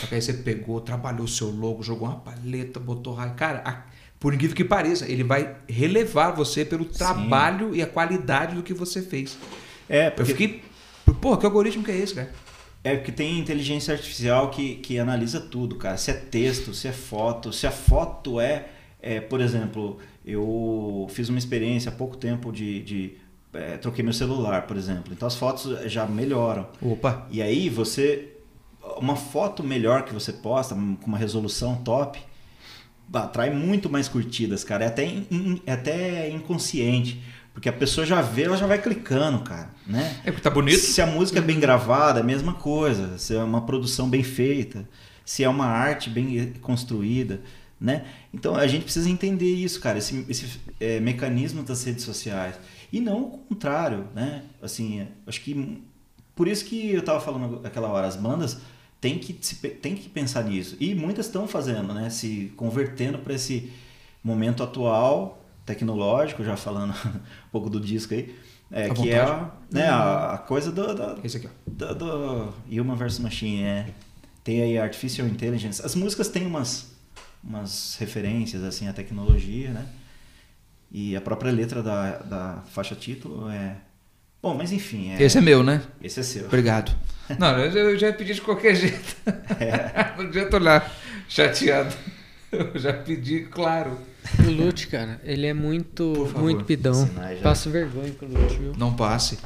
Só que aí você pegou, trabalhou o seu logo, jogou uma paleta, botou raio. Cara, a, por incrível que pareça, ele vai relevar você pelo trabalho Sim. e a qualidade do que você fez. É, porque... Eu fiquei. Pô, que algoritmo que é esse, cara? É porque tem inteligência artificial que, que analisa tudo, cara. Se é texto, se é foto, se a foto é é, por exemplo, eu fiz uma experiência há pouco tempo de, de é, troquei meu celular, por exemplo. Então as fotos já melhoram. Opa. E aí você uma foto melhor que você posta com uma resolução top atrai muito mais curtidas, cara. É até, in, é até inconsciente. Porque a pessoa já vê, ela já vai clicando, cara, né? É porque tá bonito. Se a música é bem gravada, é a mesma coisa. Se é uma produção bem feita, se é uma arte bem construída, né? Então a gente precisa entender isso, cara, esse, esse é, mecanismo das redes sociais. E não o contrário, né? Assim, acho que por isso que eu estava falando aquela hora, as bandas têm que, têm que pensar nisso. E muitas estão fazendo, né? Se convertendo para esse momento atual, tecnológico, já falando um pouco do disco aí. É, que é a, né, a, a coisa do, do, Esse aqui, ó. do, do Human vs Machine, é. Tem aí Artificial Intelligence. As músicas têm umas umas referências assim à tecnologia, né? E a própria letra da, da faixa título é. Bom, mas enfim. É... Esse é meu, né? Esse é seu. Obrigado. Não, eu já pedi de qualquer jeito. É. Não adianta olhar chateado. Eu já pedi, claro. O Lute, cara, ele é muito, muito pidão. Passo vergonha com o Lute, viu? Não passe.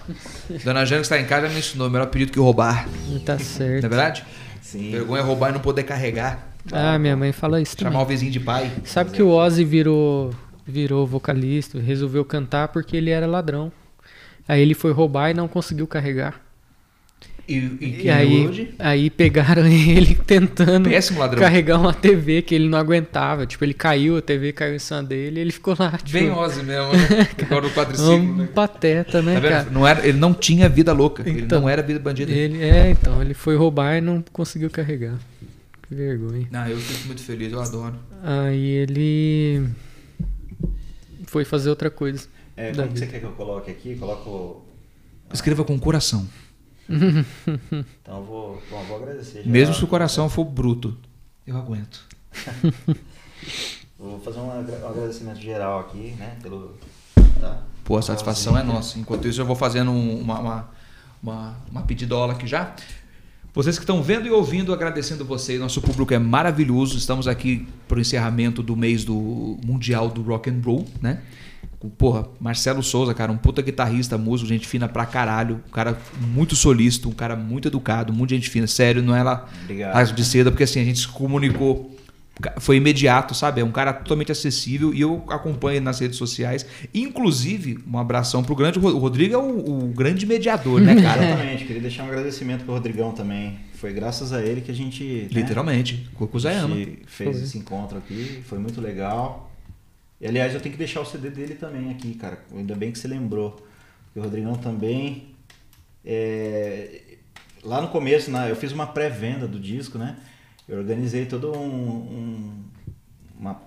Dona Jana que está em casa me ensinou, melhor pedido que roubar. Tá certo. Não é verdade? Sim. Vergonha é roubar e não poder carregar. Ah, minha mãe fala isso Chamar também. o vizinho de pai. Sabe que o Ozzy virou, virou vocalista, resolveu cantar porque ele era ladrão. Aí ele foi roubar e não conseguiu carregar. E, e, e aí, hoje? aí pegaram ele tentando carregar uma TV que ele não aguentava. Tipo, ele caiu, a TV caiu em cima dele e ele ficou lá. Tipo, Bem Ozzy mesmo, né? Igual no quadriciclo, um né? pateta, né, tá cara? Não era, ele não tinha vida louca. Então, ele não era vida bandida. Ele, é, então, ele foi roubar e não conseguiu carregar. Que vergonha. Não, eu fico muito feliz, eu adoro. Aí ele foi fazer outra coisa. É, como que você quer que eu coloque aqui? Coloco. Escreva com coração. então eu vou, bom, vou agradecer. Mesmo se o coração for bruto, eu aguento. vou fazer um agradecimento geral aqui, né? Pelo, tá? Pô, a satisfação é nossa. Enquanto isso, eu vou fazendo uma, uma, uma, uma pedidola aqui já. Vocês que estão vendo e ouvindo, agradecendo vocês. Nosso público é maravilhoso. Estamos aqui para o encerramento do mês do Mundial do Rock and Roll, né? Porra, Marcelo Souza, cara, um puta guitarrista, músico, gente fina pra caralho. Um cara muito solícito, um cara muito educado, muito gente fina. Sério, não é lá de seda, porque assim, a gente se comunicou foi imediato, sabe? É um cara totalmente acessível e eu acompanho nas redes sociais. Inclusive, um abração pro grande. O Rodrigo é o, o grande mediador, né, cara? Exatamente. Queria deixar um agradecimento pro Rodrigão também. Foi graças a ele que a gente. Né, Literalmente. A gente fez esse encontro aqui. Foi muito legal. E aliás, eu tenho que deixar o CD dele também aqui, cara. Ainda bem que você lembrou. Porque o Rodrigão também. É... Lá no começo, né, eu fiz uma pré-venda do disco, né? eu organizei todo um, um uma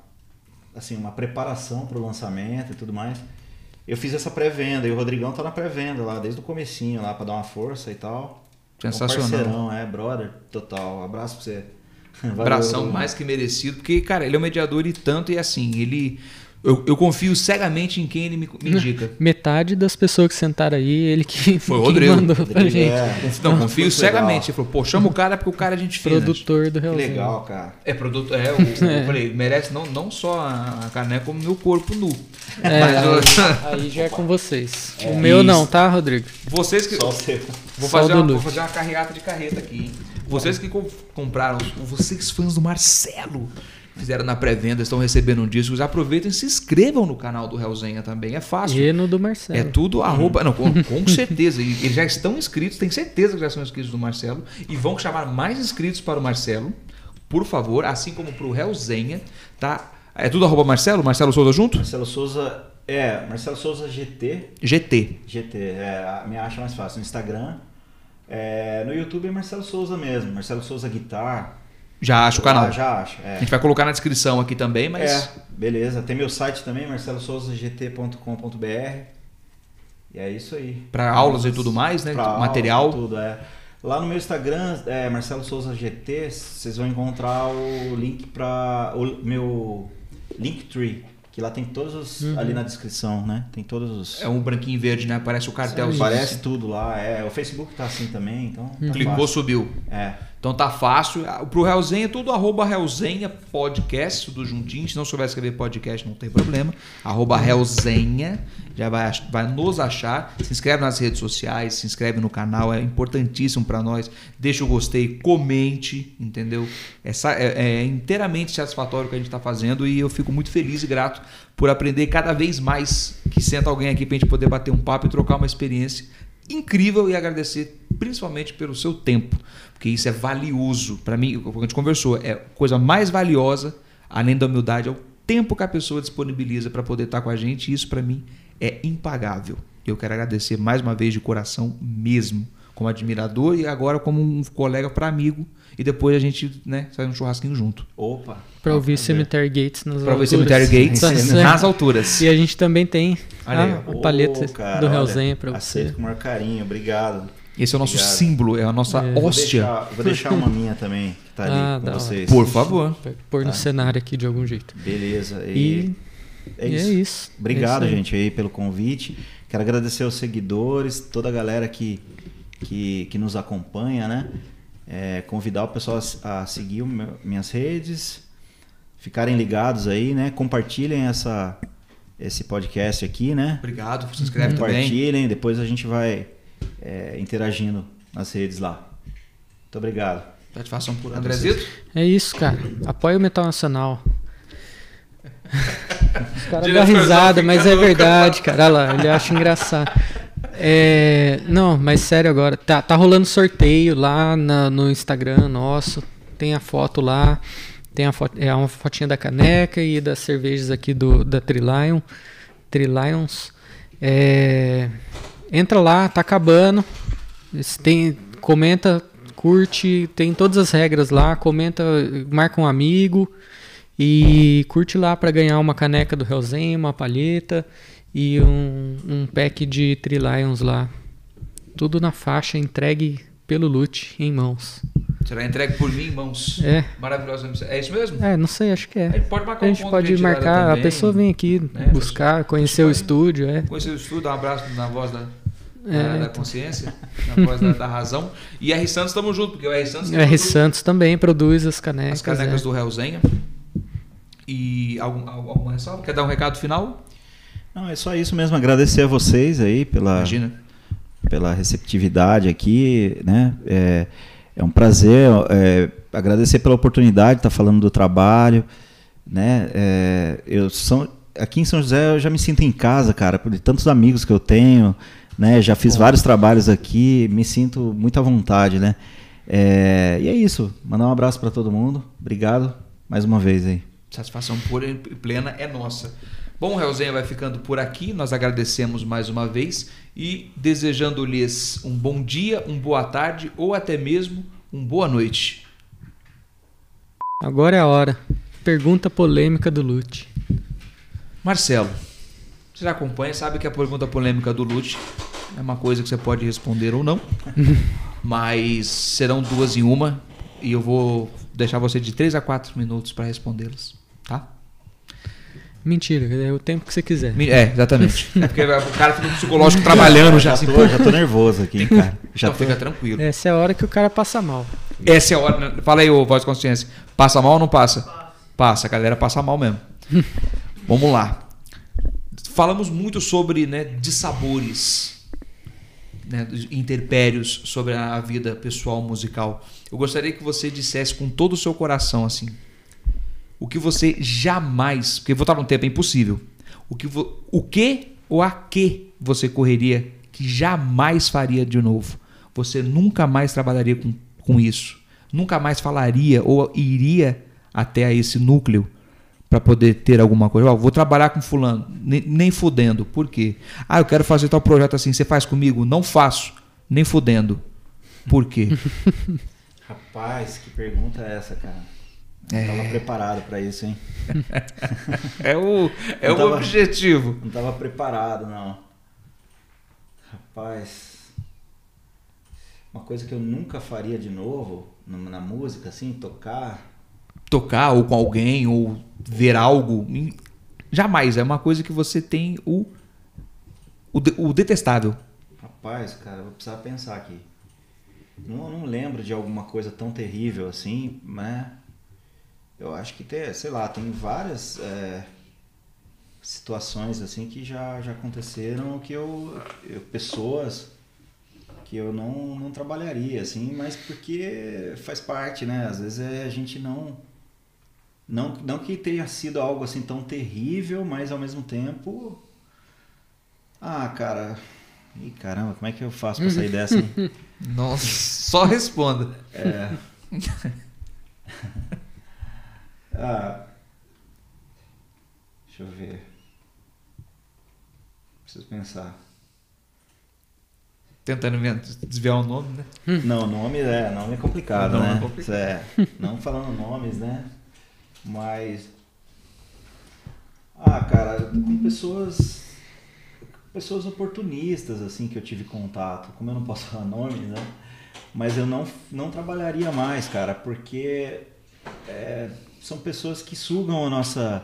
assim uma preparação para o lançamento e tudo mais. Eu fiz essa pré-venda e o Rodrigão tá na pré-venda lá desde o comecinho lá para dar uma força e tal. Sensacional. Um parceirão, é, brother, total. Abraço pra você. Valeu, Abração mais que merecido, porque, cara, ele é um mediador e tanto, e assim, ele Eu, eu, confio cegamente em quem ele me, me, indica. Metade das pessoas que sentaram aí, ele que, Foi o Rodrigo. mandou pra Rodrigo, gente. É. Não, confio cegamente. Ele falou, pô, chama o cara porque o cara é gente fina. Produtor do. Que legal, cara. É, produto, é, o, é. eu falei, merece não, não só a caneca, como meu corpo nu. É, Mas, aí, aí, já é com vocês. É. O meu Isso. não, tá, Rodrigo? Vocês que... Só você. Vou fazer, uma, vou fazer uma carreata de carreta aqui, hein? Vocês que compraram, vocês fãs do Marcelo, fizeram na pré-venda, estão recebendo um disco, aproveitem e se inscrevam no canal do Realzenha também. É fácil. E no do Marcelo. É tudo arroba. Não, com, com certeza. Eles já estão inscritos, tenho certeza que já são inscritos do Marcelo. E vão chamar mais inscritos para o Marcelo. Por favor, assim como para o Realzenha, tá? É tudo arroba Marcelo? Marcelo Souza junto? Marcelo Souza. É, Marcelo Souza GT. GT. GT, é, me acha mais fácil. No Instagram. É, no YouTube é Marcelo Souza mesmo. Marcelo Souza Guitar. Já acha o canal. já acho. É. A gente vai colocar na descrição aqui também, mas. É, beleza. Tem meu site também, marcelosouzagt.com.br. E é isso aí. Para aulas e tudo mais, né? Pra Material. Aulas, tudo, é. Lá no meu Instagram, é Marcelo Souza GT, vocês vão encontrar o link para o meu Linktree, que lá tem todos os uhum. ali na descrição, né? Tem todos os É um branquinho verde, né? Parece o cartel. Parece tudo lá, é. O Facebook tá assim também, então. Tá Clicou, fácil. subiu. É. Então tá fácil. Pro Realzenha, tudo arroba Realzenha Podcast, tudo juntinho. Se não souber escrever podcast, não tem problema. Arroba Realzenha, já vai, vai nos achar. Se inscreve nas redes sociais, se inscreve no canal, é importantíssimo para nós. Deixa o gostei, comente, entendeu? Essa é, é inteiramente satisfatório o que a gente está fazendo e eu fico muito feliz e grato por aprender cada vez mais que senta alguém aqui para a gente poder bater um papo e trocar uma experiência incrível e agradecer principalmente pelo seu tempo, porque isso é valioso. Para mim, como a gente conversou, é coisa mais valiosa, além da humildade, é o tempo que a pessoa disponibiliza para poder estar com a gente, e isso para mim é impagável. Eu quero agradecer mais uma vez de coração mesmo, como admirador e agora como um colega para amigo e depois a gente, né, sai um churrasquinho junto. Opa! Pra ouvir Cemetery Gates nas pra alturas. Pra ouvir Cemetery Gates nas alturas. E a gente também tem a, a palheta oh, cara, do Realzenha pra você. Aceito com o maior carinho, obrigado. Esse é o nosso obrigado. símbolo, é a nossa é. hóstia. Vou deixar, vou deixar, uma minha também, que tá ali ah, com vocês. Por favor. Pôr no tá. cenário aqui de algum jeito. Beleza. E, e é, isso. é, isso. Obrigado, é isso aí. gente, aí pelo convite. Quero agradecer aos seguidores, toda a galera que, que, que nos acompanha, né? É, convidar o pessoal a, a seguir meu, minhas redes, ficarem ligados aí, né? Compartilhem essa, esse podcast aqui, né? Obrigado, se inscreve Compartilhem, também. depois a gente vai é, interagindo nas redes lá. Muito obrigado. Satisfação por Andrezito? É isso, cara. Apoia o Metal Nacional. Os caras dão risada, mas é verdade, cara. Olha lá, ele acha engraçado. É, não, mas sério agora. Tá, tá rolando sorteio lá na, no Instagram nosso. Tem a foto lá. Tem a foto, é uma fotinha da caneca e das cervejas aqui do, da Trilion. Trilions. É, entra lá, tá acabando. Tem, comenta, curte, tem todas as regras lá. Comenta, marca um amigo. E curte lá para ganhar uma caneca do Hellzen, uma palheta e um, um pack de Trilions lá. Tudo na faixa, entregue pelo Lute em mãos. Será entregue por mim em mãos. É. Maravilhosa. É isso mesmo? É, não sei, acho que é. A gente pode marcar A gente um pode marcar, a pessoa vem aqui né? buscar, conhecer o estúdio. É. Conhecer o estúdio, dar um abraço na voz da, é. da consciência, na voz da, da, razão. E R Santos estamos juntos, porque o R Santos. O R Santos também produz as canecas. As canecas é. do Realzenha. E algum, alguma ressalva? Quer dar um recado final? Não, é só isso mesmo. Agradecer a vocês aí pela, Imagina. pela receptividade aqui, né? É, é um prazer. É, agradecer pela oportunidade de estar falando do trabalho, né? É, eu são aqui em São José eu já me sinto em casa, cara, por tantos amigos que eu tenho, né? Já fiz Bom. vários trabalhos aqui, me sinto muito à vontade, né? É, e é isso. Mandar um abraço para todo mundo. Obrigado mais uma vez aí. Satisfação pura e plena é nossa. Bom, o Realzenha vai ficando por aqui. Nós agradecemos mais uma vez e desejando-lhes um bom dia, uma boa tarde ou até mesmo uma boa noite. Agora é a hora. Pergunta polêmica do Lute. Marcelo, você já acompanha, sabe que a pergunta polêmica do Lute é uma coisa que você pode responder ou não, mas serão duas em uma e eu vou deixar você de 3 a 4 minutos para respondê-las, tá? Mentira, é o tempo que você quiser. É, exatamente. é porque o cara fica psicológico trabalhando já. Já assim, tô, já tô nervoso aqui, cara. Já então tô... fica tranquilo. Essa é a hora que o cara passa mal. Essa é a hora. Fala aí, ô, voz de consciência. Passa mal ou não passa? Passa, a galera passa mal mesmo. Vamos lá. Falamos muito sobre né, dissabores, né, interpérios sobre a vida pessoal musical. Eu gostaria que você dissesse com todo o seu coração assim, o que você jamais, porque voltar no tempo é impossível. O que, o que ou a que você correria que jamais faria de novo? Você nunca mais trabalharia com, com isso. Nunca mais falaria ou iria até a esse núcleo para poder ter alguma coisa. Oh, vou trabalhar com fulano, nem, fudendo. Por quê? Ah, eu quero fazer tal projeto assim, você faz comigo? Não faço, nem fudendo. Por quê? Rapaz, que pergunta é essa, cara? Não é. tava preparado para isso, hein? é o, é o tava, objetivo. Não tava preparado, não. Rapaz, uma coisa que eu nunca faria de novo na música, assim, tocar. Tocar ou com alguém, ou ver algo. Jamais. É uma coisa que você tem o, o, o detestável. Rapaz, cara, eu vou precisar pensar aqui. Não, não lembro de alguma coisa tão terrível assim, né? Eu acho que tem, sei lá, tem várias é, situações assim que já, já aconteceram que eu, eu pessoas que eu não, não trabalharia assim, mas porque faz parte, né? Às vezes é, a gente não não não que tenha sido algo assim tão terrível, mas ao mesmo tempo ah, cara, e caramba, como é que eu faço para sair dessa? Hein? Nossa, só responda. É. Ah, deixa eu ver. Preciso pensar. Tentando desviar o nome, né? Não, nome é, nome é complicado, não, né? É complicado. É, não falando nomes, né? Mas. Ah, cara, com pessoas. Pessoas oportunistas, assim, que eu tive contato. Como eu não posso falar nomes, né? Mas eu não, não trabalharia mais, cara, porque. É, são pessoas que sugam a nossa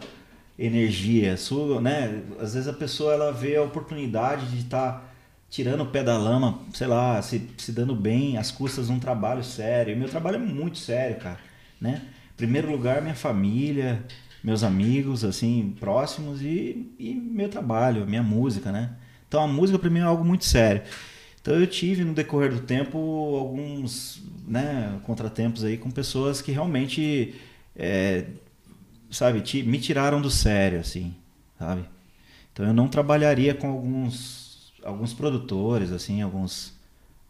energia, sugam, né? Às vezes a pessoa ela vê a oportunidade de estar tá tirando o pé da lama, sei lá, se, se dando bem às custas de um trabalho sério. Meu trabalho é muito sério, cara, né? Em primeiro lugar, minha família, meus amigos, assim, próximos e, e meu trabalho, minha música, né? Então a música para mim é algo muito sério. Então eu tive no decorrer do tempo alguns, né, contratempos aí com pessoas que realmente é, sabe, me tiraram do sério, assim, sabe? Então eu não trabalharia com alguns, alguns produtores, assim, alguns,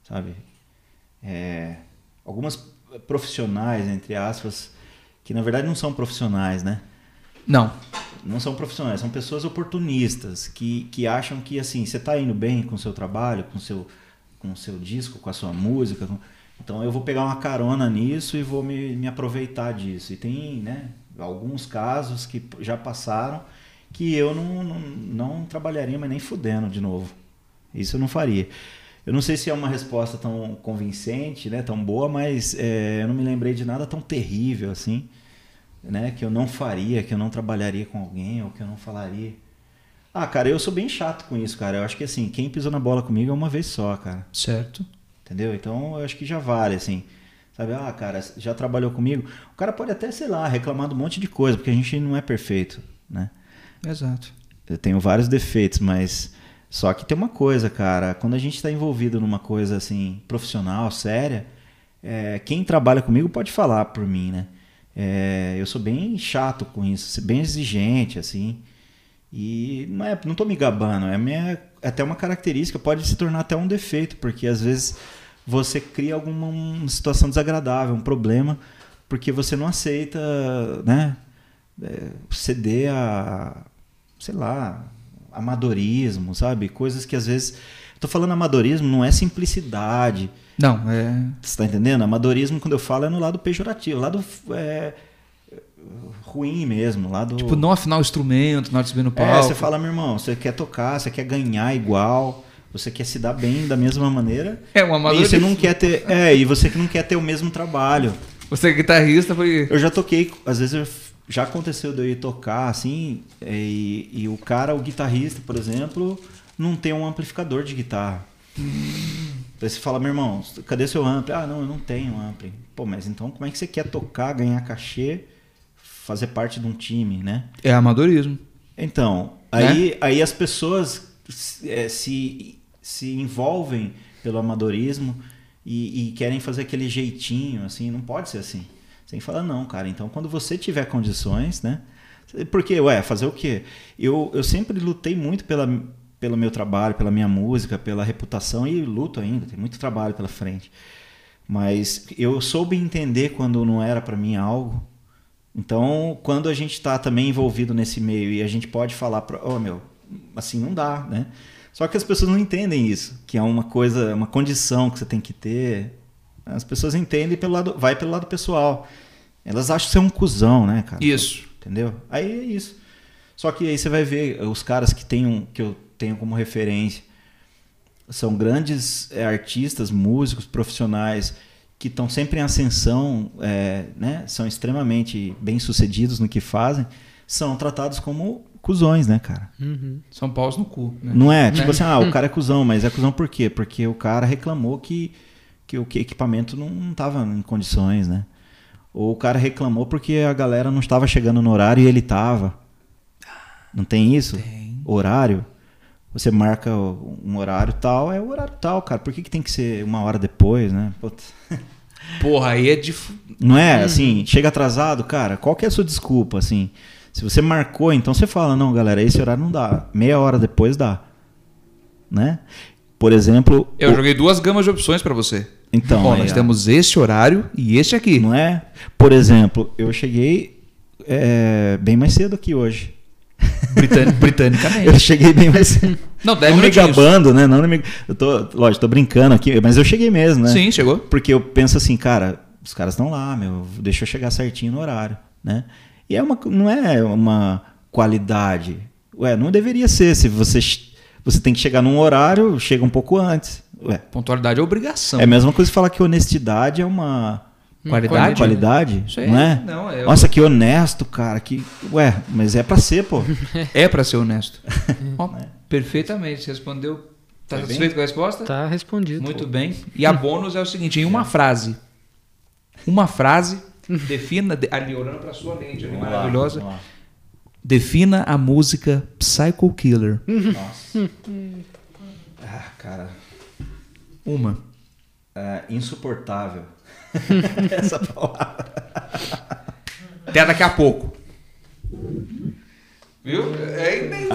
sabe, é, algumas profissionais, entre aspas, que na verdade não são profissionais, né? Não. Não são profissionais, são pessoas oportunistas que, que acham que assim, você está indo bem com o seu trabalho, com o seu, com o seu disco, com a sua música, com, então eu vou pegar uma carona nisso e vou me, me aproveitar disso. E tem né, alguns casos que já passaram que eu não, não, não trabalharia, mas nem fudendo de novo. Isso eu não faria. Eu não sei se é uma resposta tão convincente, né, tão boa, mas é, eu não me lembrei de nada tão terrível assim, né, que eu não faria, que eu não trabalharia com alguém ou que eu não falaria. Ah, cara, eu sou bem chato com isso, cara. Eu acho que assim, quem pisou na bola comigo é uma vez só, cara. Certo. Entendeu? Então eu acho que já vale, assim. Sabe, ah, cara, já trabalhou comigo. O cara pode até, sei lá, reclamar de um monte de coisa, porque a gente não é perfeito, né? Exato. Eu tenho vários defeitos, mas só que tem uma coisa, cara, quando a gente está envolvido numa coisa assim, profissional, séria, é, quem trabalha comigo pode falar por mim, né? É, eu sou bem chato com isso, bem exigente, assim. E não, é, não tô me gabando, é, minha, é até uma característica, pode se tornar até um defeito, porque às vezes você cria alguma situação desagradável, um problema, porque você não aceita, né, é, ceder a, sei lá, amadorismo, sabe? Coisas que às vezes. Tô falando amadorismo, não é simplicidade. Não, é. Você tá entendendo? Amadorismo, quando eu falo, é no lado pejorativo, lado. É, ruim mesmo, lá do. Tipo, não afinar o instrumento, não subir no palco. É, você fala, meu irmão, você quer tocar, você quer ganhar igual, você quer se dar bem da mesma maneira. É uma maneira. E você não quer ter. É, e você que não quer ter o mesmo trabalho. Você é guitarrista foi. Eu já toquei, às vezes eu já aconteceu de eu ir tocar assim, e, e o cara, o guitarrista, por exemplo, não tem um amplificador de guitarra. Hum. Aí você fala, meu irmão, cadê seu ampli? Ah, não, eu não tenho ampli. Pô, mas então como é que você quer tocar, ganhar cachê, fazer parte de um time, né? É amadorismo. Então, aí, né? aí as pessoas é, se, se envolvem pelo amadorismo e, e, querem fazer aquele jeitinho, assim, não pode ser assim. Você tem que falar, não, cara, então quando você tiver condições, né? Porque, ué, fazer o quê? Eu, eu sempre lutei muito pela, pelo meu trabalho, pela minha música, pela reputação e luto ainda, tem muito trabalho pela frente. Mas eu soube entender quando não era para mim algo. Então, quando a gente está também envolvido nesse meio e a gente pode falar para, oh meu, assim não dá, né? Só que as pessoas não entendem isso, que é uma coisa, uma condição que você tem que ter. As pessoas entendem pelo lado, vai pelo lado pessoal. Elas acham que você é um cuzão, né, cara? Isso. Entendeu? Aí é isso. Só que aí você vai ver os caras que tem um, que eu tenho como referência são grandes é, artistas, músicos, profissionais que estão sempre em ascensão, é, né? São extremamente bem sucedidos no que fazem, são tratados como cuzões, né, cara? Uhum. São paus no cu. Né? Não é? Tipo né? assim, ah, o cara é cuzão, mas é cuzão por quê? Porque o cara reclamou que, que o equipamento não, não tava em condições, né? Ou o cara reclamou porque a galera não estava chegando no horário e ele tava. Não tem isso? Tem. Horário? Você marca um horário tal, é o horário tal, cara. Por que, que tem que ser uma hora depois, né? Puta. Porra, aí é de. Não é? Assim, chega atrasado, cara, qual que é a sua desculpa, assim? Se você marcou, então você fala, não, galera, esse horário não dá. Meia hora depois dá. Né? Por exemplo. Eu o... joguei duas gamas de opções para você. Então. Ó, nós temos esse horário e este aqui. Não é? Por exemplo, eu cheguei é, bem mais cedo aqui hoje. Britânico, britanicamente. eu cheguei bem mais. Não, deve não me gabando, né? Não me... Eu tô, lógico, tô brincando aqui, mas eu cheguei mesmo, né? Sim, chegou. Porque eu penso assim, cara, os caras estão lá, meu, deixa eu chegar certinho no horário, né? E é uma, não é uma qualidade. Ué, não deveria ser. Se você, você tem que chegar num horário, chega um pouco antes. Ué. Pontualidade é obrigação. É a mesma coisa que falar que honestidade é uma qualidade. Qualidade, Isso aí, não é? Não, é Nossa, que honesto, cara. Que, ué, mas é para ser, pô. é para ser honesto. é. Perfeitamente. Você respondeu. Tá, tá satisfeito com a resposta? Tá respondido. Muito pô. bem. E a bônus é o seguinte: em uma frase. Uma frase Defina, ali olhando para sua lente ali, maravilhosa. Lá, defina a música Psycho Killer. Nossa. ah, cara. Uma. É, insuportável. Essa palavra. Até daqui a pouco. Viu? É, nem...